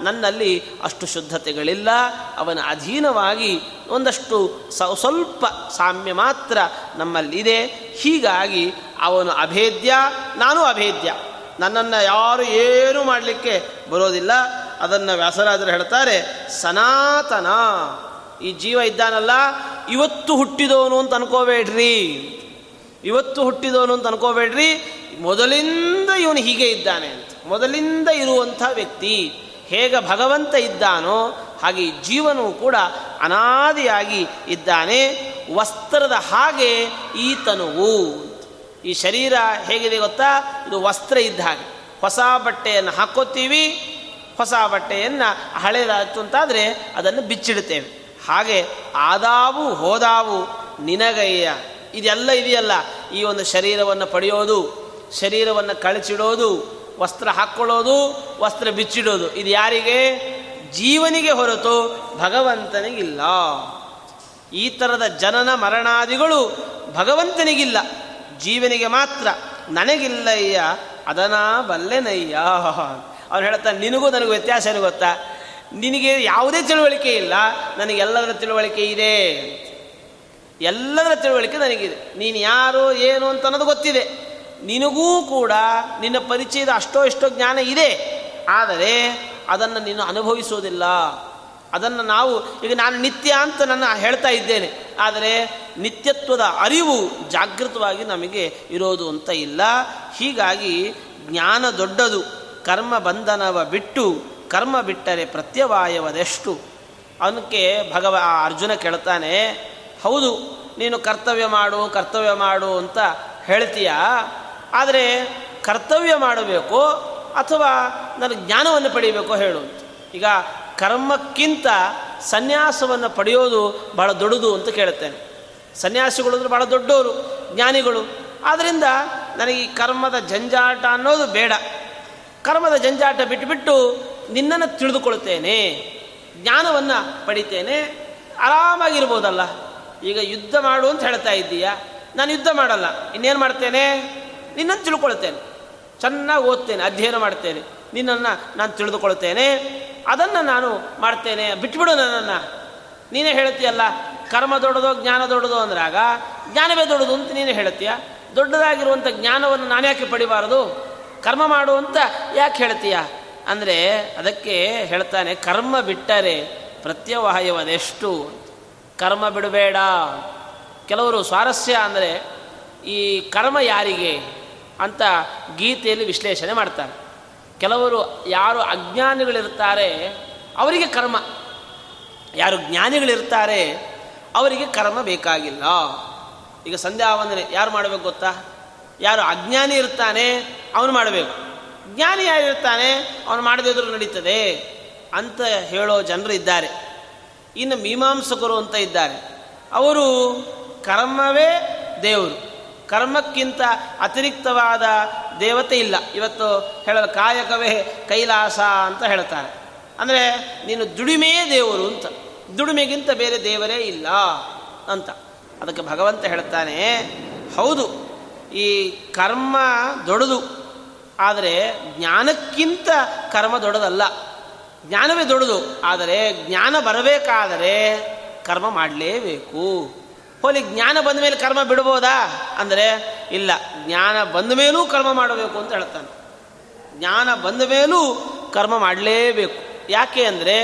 ನನ್ನಲ್ಲಿ ಅಷ್ಟು ಶುದ್ಧತೆಗಳಿಲ್ಲ. ಅವನ ಅಧೀನವಾಗಿ ಒಂದಷ್ಟು ಸ್ವಲ್ಪ ಸಾಮ್ಯ ಮಾತ್ರ ನಮ್ಮಲ್ಲಿದೆ. ಹೀಗಾಗಿ ಅವನು ಅಭೇದ್ಯ, ನಾನು ಅಭೇದ್ಯ. ನನ್ನನ್ನು ಯಾರು ಏನೂ ಮಾಡಲಿಕ್ಕೆ ಬರೋದಿಲ್ಲ. ಅದನ್ನು ವ್ಯಾಸರಾಜರು ಹೇಳ್ತಾರೆ, ಸನಾತನ, ಈ ಜೀವ ಇದ್ದಾನಲ್ಲ, ಇವತ್ತು ಹುಟ್ಟಿದವನು ಅಂತ ಅನ್ಕೋಬೇಡ್ರಿ. ಇವತ್ತು ಹುಟ್ಟಿದವನು ಅಂತ ಅನ್ಕೋಬೇಡ್ರಿ. ಮೊದಲಿಂದ ಇವನು ಹೀಗೆ ಇದ್ದಾನೆ ಅಂತ. ಮೊದಲಿಂದ ಇರುವಂಥ ವ್ಯಕ್ತಿ ಹೇಗೆ ಭಗವಂತ ಇದ್ದಾನೋ ಹಾಗೆ ಜೀವನವು ಕೂಡ ಅನಾದಿಯಾಗಿ ಇದ್ದಾನೆ. ವಸ್ತ್ರದ ಹಾಗೆ ಈತನುವು ಈ ಶರೀರ ಹೇಗಿದೆ ಗೊತ್ತಾ? ಇದು ವಸ್ತ್ರ ಇದ್ದ ಹಾಗೆ. ಹೊಸ ಬಟ್ಟೆಯನ್ನು ಹಾಕೋತೀವಿ, ಹೊಸ ಬಟ್ಟೆಯನ್ನು ಹಳೆದಾಯಿತು ಅಂತಾದರೆ ಅದನ್ನು ಬಿಚ್ಚಿಡ್ತೇವೆ. ಹಾಗೆ ಆದಾವು ಹೋದಾವು ನಿನಗಯ್ಯ. ಇದೆಲ್ಲ ಇದೆಯಲ್ಲ. ಈ ಒಂದು ಶರೀರವನ್ನು ಪಡೆಯೋದು, ಶರೀರವನ್ನು ಕಳಚಿಡೋದು, ವಸ್ತ್ರ ಹಾಕ್ಕೊಳ್ಳೋದು ವಸ್ತ್ರ ಬಿಚ್ಚಿಡೋದು. ಇದು ಯಾರಿಗೆ? ಜೀವನಿಗೆ ಹೊರತು ಭಗವಂತನಿಗಿಲ್ಲ. ಈ ಥರದ ಜನನ ಮರಣಾದಿಗಳು ಭಗವಂತನಿಗಿಲ್ಲ. ಜೀವನಿಗೆ ಮಾತ್ರ. ನನಗಿಲ್ಲಯ್ಯ, ಅದನ ಬಲ್ಲೆನಯ್ಯ. ಅವ್ರು ಹೇಳ್ತಾನೆ ನಿನಗೂ ನನಗೂ ವ್ಯತ್ಯಾಸ ಏನು ಗೊತ್ತಾ? ನಿನಗೆ ಯಾವುದೇ ತಿಳುವಳಿಕೆ ಇಲ್ಲ. ನನಗೆಲ್ಲದರ ತಿಳುವಳಿಕೆ ಇದೆ. ಎಲ್ಲದರ ತಿಳುವಳಿಕೆ ನನಗಿದೆ. ನೀನು ಯಾರು, ಏನು ಅಂತ ಅನ್ನೋದು ಗೊತ್ತಿದೆ. ನಿನಗೂ ಕೂಡ ನಿನ್ನ ಪರಿಚಯದ ಅಷ್ಟೋ ಎಷ್ಟೋ ಜ್ಞಾನ ಇದೆ. ಆದರೆ ಅದನ್ನು ನೀನು ಅನುಭವಿಸೋದಿಲ್ಲ. ಅದನ್ನು ನಾವು, ಈಗ ನಾನು ನಿತ್ಯ ಅಂತ ನನ್ನ ಹೇಳ್ತಾ ಇದ್ದೇನೆ. ಆದರೆ ನಿತ್ಯತ್ವದ ಅರಿವು ಜಾಗೃತವಾಗಿ ನಮಗೆ ಇರೋದು ಅಂತ ಇಲ್ಲ. ಹೀಗಾಗಿ ಜ್ಞಾನ ದೊಡ್ಡದು. ಕರ್ಮ ಬಂಧನವ ಬಿಟ್ಟು, ಕರ್ಮ ಬಿಟ್ಟರೆ ಪ್ರತ್ಯವಾಯವದೆಷ್ಟು ಅವನಕ್ಕೆ ಭಗವ ಅರ್ಜುನ ಕೇಳ್ತಾನೆ ಹೌದು, ನೀನು ಕರ್ತವ್ಯ ಮಾಡು ಕರ್ತವ್ಯ ಮಾಡು ಅಂತ ಹೇಳ್ತೀಯ. ಆದರೆ ಕರ್ತವ್ಯ ಮಾಡಬೇಕು ಅಥವಾ ನನಗೆ ಜ್ಞಾನವನ್ನು ಪಡೆಯಬೇಕು ಹೇಳು ಈಗ ಕರ್ಮಕ್ಕಿಂತ ಸನ್ಯಾಸವನ್ನು ಪಡೆಯೋದು ಭಾಳ ದೊಡ್ಡದು ಅಂತ ಕೇಳುತ್ತೇನೆ. ಸನ್ಯಾಸಿಗಳು ಅಂದರೆ ಭಾಳ ದೊಡ್ಡವರು ಜ್ಞಾನಿಗಳು. ಆದ್ದರಿಂದ ನನಗೆ ಈ ಕರ್ಮದ ಜಂಜಾಟ ಅನ್ನೋದು ಬೇಡ. ಕರ್ಮದ ಜಂಜಾಟ ಬಿಟ್ಟುಬಿಟ್ಟು ನಿನ್ನನ್ನು ತಿಳಿದುಕೊಳ್ತೇನೆ ಜ್ಞಾನವನ್ನು ಪಡಿತೇನೆ. ಆರಾಮಾಗಿರ್ಬೋದಲ್ಲ. ಈಗ ಯುದ್ಧ ಮಾಡು ಅಂತ ಹೇಳ್ತಾ ಇದ್ದೀಯಾ? ನಾನು ಯುದ್ಧ ಮಾಡಲ್ಲ. ಇನ್ನೇನು ಮಾಡ್ತೇನೆ? ನಿನ್ನನ್ನು ತಿಳ್ಕೊಳ್ತೇನೆ. ಚೆನ್ನಾಗಿ ಓದ್ತೇನೆ, ಅಧ್ಯಯನ ಮಾಡ್ತೇನೆ. ನಿನ್ನನ್ನು ನಾನು ತಿಳಿದುಕೊಳ್ತೇನೆ. ಅದನ್ನು ನಾನು ಮಾಡ್ತೇನೆ. ಬಿಟ್ಬಿಡು ನನ್ನನ್ನು. ನೀನೇ ಹೇಳ್ತೀಯಲ್ಲ, ಕರ್ಮ ದೊಡ್ಡದು, ಜ್ಞಾನ ದೊಡ್ಡದು ಅಂದ್ರಾಗ, ಜ್ಞಾನವೇ ದೊಡ್ಡದು ಅಂತ ನೀನೇ ಹೇಳ್ತೀಯ? ದೊಡ್ಡದಾಗಿರುವಂಥ ಜ್ಞಾನವನ್ನು ನಾನು ಯಾಕೆ ಪಡಿಬಾರದು? ಕರ್ಮ ಮಾಡು ಅಂತ ಯಾಕೆ ಹೇಳ್ತೀಯ? ಅಂದರೆ ಅದಕ್ಕೆ ಹೇಳ್ತಾನೆ, ಕರ್ಮ ಬಿಟ್ಟರೆ ಪ್ರತ್ಯವಾಯವದೆಷ್ಟು ಕರ್ಮ ಬಿಡಬೇಡ. ಕೆಲವರು ಸ್ವಾರಸ್ಯ ಅಂದರೆ ಈ ಕರ್ಮ ಯಾರಿಗೆ ಅಂತ ಗೀತೆಯಲ್ಲಿ ವಿಶ್ಲೇಷಣೆ ಮಾಡ್ತಾರೆ. ಕೆಲವರು ಯಾರು ಅಜ್ಞಾನಿಗಳಿರ್ತಾರೆ, ಅವರಿಗೆ ಕರ್ಮ. ಯಾರು ಜ್ಞಾನಿಗಳಿರ್ತಾರೆ, ಅವರಿಗೆ ಕರ್ಮ ಬೇಕಾಗಿಲ್ಲ. ಈಗ ಸಂಧ್ಯಾ ವಂದನೆ, ಯಾರು ಮಾಡಬೇಕು ಗೊತ್ತಾ? ಯಾರು ಅಜ್ಞಾನಿ ಇರ್ತಾನೆ, ಅವನು ಮಾಡಬೇಕು. ಜ್ಞಾನಿ ಯಾರಿರ್ತಾನೆ, ಅವನು ಮಾಡದಿದ್ರು ನಡೀತದೆ ಅಂತ ಹೇಳೋ ಜನರು ಇದ್ದಾರೆ. ಇನ್ನು ಮೀಮಾಂಸಕರು ಅಂತ ಇದ್ದಾರೆ. ಅವರು ಕರ್ಮವೇ ದೇವರು. ಕರ್ಮಕ್ಕಿಂತ ಅತಿರಿಕ್ತವಾದ ದೇವತೆ ಇಲ್ಲ. ಇವತ್ತು ಹೇಳಲು ಕಾಯಕವೇ ಕೈಲಾಸ ಅಂತ ಹೇಳ್ತಾರೆ. ಅಂದರೆ ನೀನು ದುಡಿಮೆಯೇ ದೇವರು ಅಂತ. ದುಡಿಮೆಗಿಂತ ಬೇರೆ ದೇವರೇ ಇಲ್ಲ ಅಂತ. ಅದಕ್ಕೆ ಭಗವಂತ ಹೇಳ್ತಾನೆ, ಹೌದು, ಈ ಕರ್ಮ ದೊಡ್ಡದು. ಆದರೆ ಜ್ಞಾನಕ್ಕಿಂತ ಕರ್ಮ ದೊಡ್ಡದಲ್ಲ. ಜ್ಞಾನವೇ ದೊಡ್ಡದು. ಆದರೆ ಜ್ಞಾನ ಬರಬೇಕಾದರೆ ಕರ್ಮ ಮಾಡಲೇಬೇಕು. ಹೋಲಿ ಜ್ಞಾನ ಬಂದ ಮೇಲೆ ಕರ್ಮ ಬಿಡ್ಬೋದಾ? ಅಂದರೆ ಇಲ್ಲ. ಜ್ಞಾನ ಬಂದ ಮೇಲೂ ಕರ್ಮ ಮಾಡಬೇಕು ಅಂತ ಹೇಳ್ತಾನೆ. ಜ್ಞಾನ ಬಂದ ಮೇಲೂ ಕರ್ಮ ಮಾಡಲೇಬೇಕು. ಯಾಕೆ ಅಂದರೆ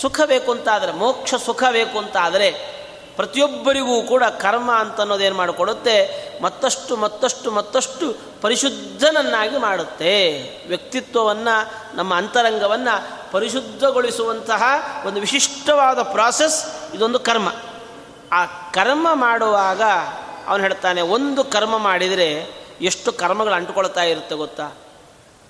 ಸುಖ ಬೇಕು ಅಂತ ಆದರೆ ಮೋಕ್ಷ ಸುಖ ಬೇಕು ಅಂತ ಆದರೆ ಪ್ರತಿಯೊಬ್ಬರಿಗೂ ಕೂಡ ಕರ್ಮ ಅಂತ ಅನ್ನೋದೇನು ಮಾಡಿಕೊಡುತ್ತೆ? ಮತ್ತಷ್ಟು ಮತ್ತಷ್ಟು ಮತ್ತಷ್ಟು ಪರಿಶುದ್ಧನನ್ನಾಗಿ ಮಾಡುತ್ತೆ. ವ್ಯಕ್ತಿತ್ವವನ್ನು, ನಮ್ಮ ಅಂತರಂಗವನ್ನು ಪರಿಶುದ್ಧಗೊಳಿಸುವಂತಹ ಒಂದು ವಿಶಿಷ್ಟವಾದ ಪ್ರಾಸೆಸ್ ಇದೊಂದು ಕರ್ಮ. ಆ ಕರ್ಮ ಮಾಡುವಾಗ ಅವನು ಹೇಳ್ತಾನೆ, ಒಂದು ಕರ್ಮ ಮಾಡಿದರೆ ಎಷ್ಟು ಕರ್ಮಗಳು ಅಂಟುಕೊಳ್ತಾ ಇರುತ್ತೆ ಗೊತ್ತಾ?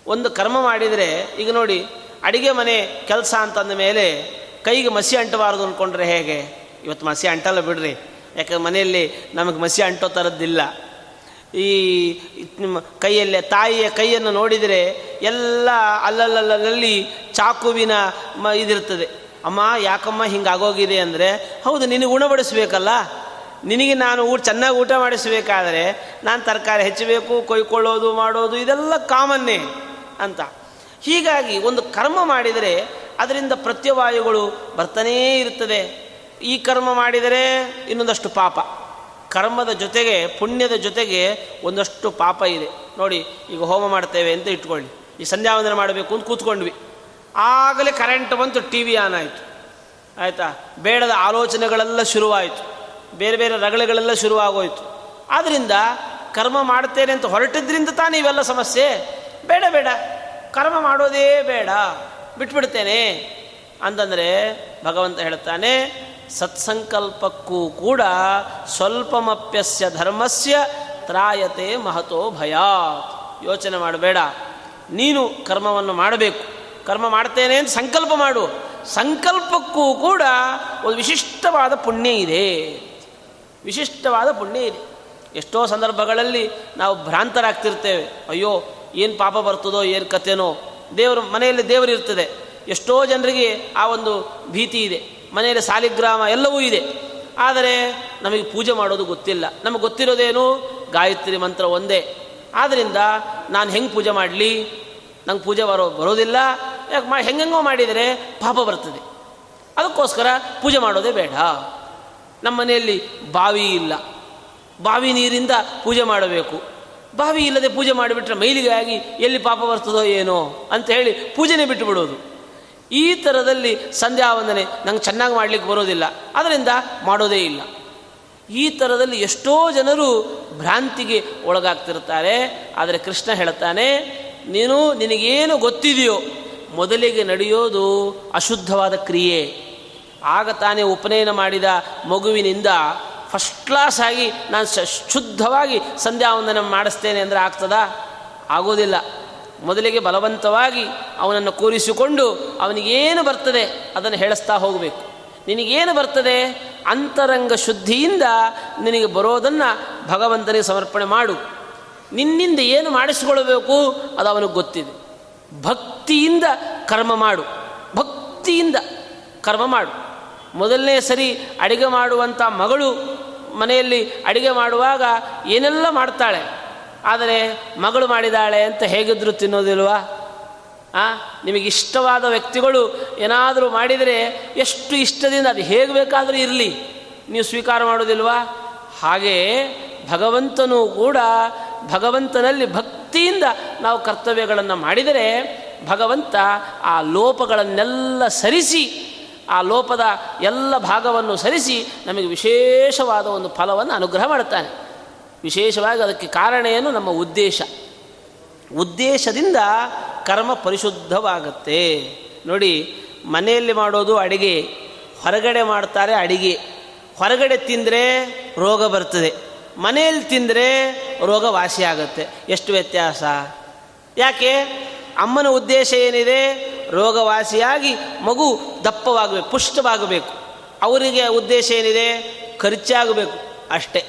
ಒಂದು ಕರ್ಮ ಮಾಡಿದರೆ, ಈಗ ನೋಡಿ, ಅಡಿಗೆ ಮನೆ ಕೆಲಸ ಅಂತಂದ ಮೇಲೆ ಕೈಗೆ ಮಸಿ ಅಂಟಬಾರ್ದು ಅಂದ್ಕೊಂಡ್ರೆ ಹೇಗೆ? ಇವತ್ತು ಮಸಿ ಅಂಟಲ್ಲ ಬಿಡ್ರಿ. ಯಾಕಂದ್ರೆ ಮನೆಯಲ್ಲಿ ನಮಗೆ ಮಸಿ ಅಂಟೋ ಥರದ್ದಿಲ್ಲ ಈ ಕೈಯಲ್ಲಿ, ತಾಯಿಯ ಕೈಯನ್ನು ನೋಡಿದರೆ ಎಲ್ಲ ಅಲ್ಲಲ್ಲಲ್ಲಿ ಚಾಕುವಿನ ಮ ಇದಿರ್ತದೆ ಅಮ್ಮ, ಯಾಕಮ್ಮ ಹಿಂಗಾಗೋಗಿದೆ ಅಂದರೆ, ಹೌದು, ನಿನಗೆ ಉಣಬಡಿಸ್ಬೇಕಲ್ಲ ನಿನಗೆ ನಾನು ಊಟ ಚೆನ್ನಾಗಿ ಊಟ ಮಾಡಿಸಬೇಕಾದ್ರೆ ನಾನು ತರಕಾರಿ ಹೆಚ್ಚಬೇಕು, ಕೊಯ್ಕೊಳ್ಳೋದು, ಮಾಡೋದು, ಇದೆಲ್ಲ ಕಾಮನ್ನೇ ಅಂತ. ಹೀಗಾಗಿ ಒಂದು ಕರ್ಮ ಮಾಡಿದರೆ ಅದರಿಂದ ಪ್ರತ್ಯವಾಯುಗಳು ಬರ್ತಾನೇ ಇರ್ತದೆ ಈ ಕರ್ಮ ಮಾಡಿದರೆ ಇನ್ನೊಂದಷ್ಟು ಪಾಪ. ಕರ್ಮದ ಜೊತೆಗೆ, ಪುಣ್ಯದ ಜೊತೆಗೆ ಒಂದಷ್ಟು ಪಾಪ ಇದೆ. ನೋಡಿ, ಈಗ ಹೋಮ ಮಾಡ್ತೇವೆ ಅಂತ ಇಟ್ಕೊಳ್ಳಿ. ಈ ಸಂಧ್ಯಾವಂದನ ಮಾಡಬೇಕು ಅಂತ ಕೂತ್ಕೊಂಡ್ವಿ. ಆಗಲೇ ಕರೆಂಟ್ ಬಂತು ಟಿ ವಿ ಆನ್ ಆಯಿತು. ಆಯಿತಾ? ಬೇಡದ ಆಲೋಚನೆಗಳೆಲ್ಲ ಶುರುವಾಯಿತು. ಬೇರೆ ಬೇರೆ ರಗಳೆಗಳೆಲ್ಲ ಶುರುವಾಗೋಯಿತು. ಆದ್ದರಿಂದ ಕರ್ಮ ಮಾಡ್ತೇನೆ ಅಂತ ಹೊರಟಿದ್ರಿಂದ ತಾನೇ ಇವೆಲ್ಲ ಸಮಸ್ಯೆ? ಬೇಡ ಬೇಡ. ಕರ್ಮ ಮಾಡೋದೇ ಬೇಡ. ಬಿಟ್ಬಿಡ್ತೇನೆ. ಅಂತಂದರೆ ಭಗವಂತ ಹೇಳ್ತಾನೆ ಸತ್ಸಂಕಲ್ಪಕ್ಕೂ ಕೂಡ ಸ್ವಲ್ಪಮಪ್ಯಸ್ಯ ಧರ್ಮಸ್ಯ ತ್ರಾಯತೆ ಮಹತೋ ಭಯ ಯೋಚನೆ ಮಾಡಬೇಡ. ನೀನು ಕರ್ಮವನ್ನು ಮಾಡಬೇಕು. ಕರ್ಮ ಮಾಡ್ತೇನೆ ಅಂತ ಸಂಕಲ್ಪ ಮಾಡು. ಸಂಕಲ್ಪಕ್ಕೂ ಕೂಡ ಒಂದು ವಿಶಿಷ್ಟವಾದ ಪುಣ್ಯ ಇದೆ. ವಿಶಿಷ್ಟವಾದ ಪುಣ್ಯ ಇದೆ. ಎಷ್ಟೋ ಸಂದರ್ಭಗಳಲ್ಲಿ ನಾವು ಭ್ರಾಂತರಾಗ್ತಿರ್ತೇವೆ. ಅಯ್ಯೋ, ಏನು ಪಾಪ ಬರ್ತದೋ, ಏನು ಕಥೆನೋ. ದೇವರು, ಮನೆಯಲ್ಲಿ ದೇವರು ಇರ್ತದೆ. ಎಷ್ಟೋ ಜನರಿಗೆ ಆ ಒಂದು ಭೀತಿ ಇದೆ. ಮನೆಯಲ್ಲಿ ಸಾಲಿಗ್ರಾಮ ಎಲ್ಲವೂ ಇದೆ. ಆದರೆ ನಮಗೆ ಪೂಜೆ ಮಾಡೋದು ಗೊತ್ತಿಲ್ಲ. ನಮಗೆ ಗೊತ್ತಿರೋದೇನು? ಗಾಯತ್ರಿ ಮಂತ್ರ ಒಂದೇ. ಆದ್ದರಿಂದ ನಾನು ಹೆಂಗೆ ಪೂಜೆ ಮಾಡಲಿ? ನಂಗೆ ಪೂಜೆ ಬರೋ ಬರೋದಿಲ್ಲ. ಯಾಕೆ ಮಾ ಹೆಂಗೆಂಗೋ ಮಾಡಿದರೆ ಪಾಪ ಬರ್ತದೆ. ಅದಕ್ಕೋಸ್ಕರ ಪೂಜೆ ಮಾಡೋದೇ ಬೇಡ. ನಮ್ಮ ಮನೆಯಲ್ಲಿ ಬಾವಿ ಇಲ್ಲ. ಬಾವಿ ನೀರಿಂದ ಪೂಜೆ ಮಾಡಬೇಕು. ಬಾವಿ ಇಲ್ಲದೆ ಪೂಜೆ ಮಾಡಿಬಿಟ್ರೆ ಮೈಲಿಗಾಗಿ ಎಲ್ಲಿ ಪಾಪ ಬರ್ತದೋ ಏನೋ ಅಂತ ಹೇಳಿ ಪೂಜೆನೇ ಬಿಟ್ಟು ಬಿಡೋದು ಈ ಥರದಲ್ಲಿ ಸಂಧ್ಯಾ ವಂದನೆ ನಂಗೆ ಚೆನ್ನಾಗಿ ಮಾಡಲಿಕ್ಕೆ ಬರೋದಿಲ್ಲ. ಅದರಿಂದ ಮಾಡೋದೇ ಇಲ್ಲ. ಈ ಥರದಲ್ಲಿ ಎಷ್ಟೋ ಜನರು ಭ್ರಾಂತಿಗೆ ಒಳಗಾಗ್ತಿರ್ತಾರೆ. ಆದರೆ ಕೃಷ್ಣ ಹೇಳ್ತಾನೆ, ನೀನು ನಿನಗೇನು ಗೊತ್ತಿದೆಯೋ ಮೊದಲಿಗೆ ನಡೆಯೋದು ಅಶುದ್ಧವಾದ ಕ್ರಿಯೆ. ಆಗ ತಾನೇ ಉಪನಯನ ಮಾಡಿದ ಮಗುವಿನಿಂದ ಫಸ್ಟ್ ಕ್ಲಾಸ್ ಆಗಿ ನಾನು ಶುದ್ಧವಾಗಿ ಸಂಧ್ಯಾವಂದನ ಮಾಡಿಸ್ತೇನೆ ಅಂದರೆ ಆಗ್ತದಾ? ಆಗೋದಿಲ್ಲ. ಮೊದಲಿಗೆ ಬಲವಂತವಾಗಿ ಅವನನ್ನು ಕೂರಿಸಿಕೊಂಡು ಅವನಿಗೇನು ಬರ್ತದೆ ಅದನ್ನು ಹೇಳಿಸ್ತಾ ಹೋಗಬೇಕು. ನಿನಗೇನು ಬರ್ತದೆ? ಅಂತರಂಗ ಶುದ್ಧಿಯಿಂದ ನಿನಗೆ ಬರೋದನ್ನು ಭಗವಂತನಿಗೆ ಸಮರ್ಪಣೆ ಮಾಡು. ನಿನ್ನಿಂದ ಏನು ಮಾಡಿಸಿಕೊಳ್ಳಬೇಕು ಅದು ಅವನಿಗೆ ಗೊತ್ತಿದೆ. ಭಕ್ತಿಯಿಂದ ಕರ್ಮ ಮಾಡು. ಭಕ್ತಿಯಿಂದ ಕರ್ಮ ಮಾಡು. ಮೊದಲನೇ ಸರಿ ಅಡಿಗೆ ಮಾಡುವಂಥ ಮಗಳು ಮನೆಯಲ್ಲಿ ಅಡಿಗೆ ಮಾಡುವಾಗ ಏನೆಲ್ಲ ಮಾಡ್ತಾಳೆ? ಆದರೆ ಮಗಳು ಮಾಡಿದಾಳೆ ಅಂತ ಹೇಗಿದ್ರು ತಿನ್ನೋದಿಲ್ವಾ? ಆ? ನಿಮಗಿಷ್ಟವಾದ ವ್ಯಕ್ತಿಗಳು ಏನಾದರೂ ಮಾಡಿದರೆ ಎಷ್ಟು ಇಷ್ಟದಿಂದ ಅದು ಹೇಗೆ ಬೇಕಾದರೂ ಇರಲಿ. ನೀವು ಸ್ವೀಕಾರ ಮಾಡೋದಿಲ್ವಾ ಹಾಗೇ ಭಗವಂತನೂ ಕೂಡ ಭಗವಂತನಲ್ಲಿ ಭಕ್ತಿಯಿಂದ ನಾವು ಕರ್ತವ್ಯಗಳನ್ನು ಮಾಡಿದರೆ ಭಗವಂತ ಆ ಲೋಪಗಳನ್ನೆಲ್ಲ ಸರಿಸಿ, ಆ ಲೋಪದ ಎಲ್ಲ ಭಾಗವನ್ನು ಸರಿಸಿ ನಮಗೆ ವಿಶೇಷವಾದ ಒಂದು ಫಲವನ್ನು ಅನುಗ್ರಹ ಮಾಡುತ್ತಾನೆ. ವಿಶೇಷವಾಗಿ ಅದಕ್ಕೆ ಕಾರಣ ಏನು? ನಮ್ಮ ಉದ್ದೇಶ. ಉದ್ದೇಶದಿಂದ ಕರ್ಮ ಪರಿಶುದ್ಧವಾಗುತ್ತೆ. ನೋಡಿ, ಮನೆಯಲ್ಲಿ ಮಾಡೋದು ಅಡಿಗೆ, ಹೊರಗಡೆ ಮಾಡ್ತಾರೆ ಅಡಿಗೆ. ಹೊರಗಡೆ ತಿಂದರೆ ರೋಗ ಬರ್ತದೆ. ಮನೆಯಲ್ಲಿ ತಿಂದರೆ ರೋಗ ವಾಸಿಯಾಗುತ್ತೆ ಎಷ್ಟು ವ್ಯತ್ಯಾಸ? ಯಾಕೆ? ಅಮ್ಮನ ಉದ್ದೇಶ ಏನಿದೆ? ರೋಗವಾಸಿಯಾಗಿ ಮಗು ದಪ್ಪವಾಗಬೇಕು, ಪುಷ್ಟವಾಗಬೇಕು. ಅವರಿಗೆ ಉದ್ದೇಶ ಏನಿದೆ? ಖರ್ಚಾಗಬೇಕು ಅಷ್ಟೇ.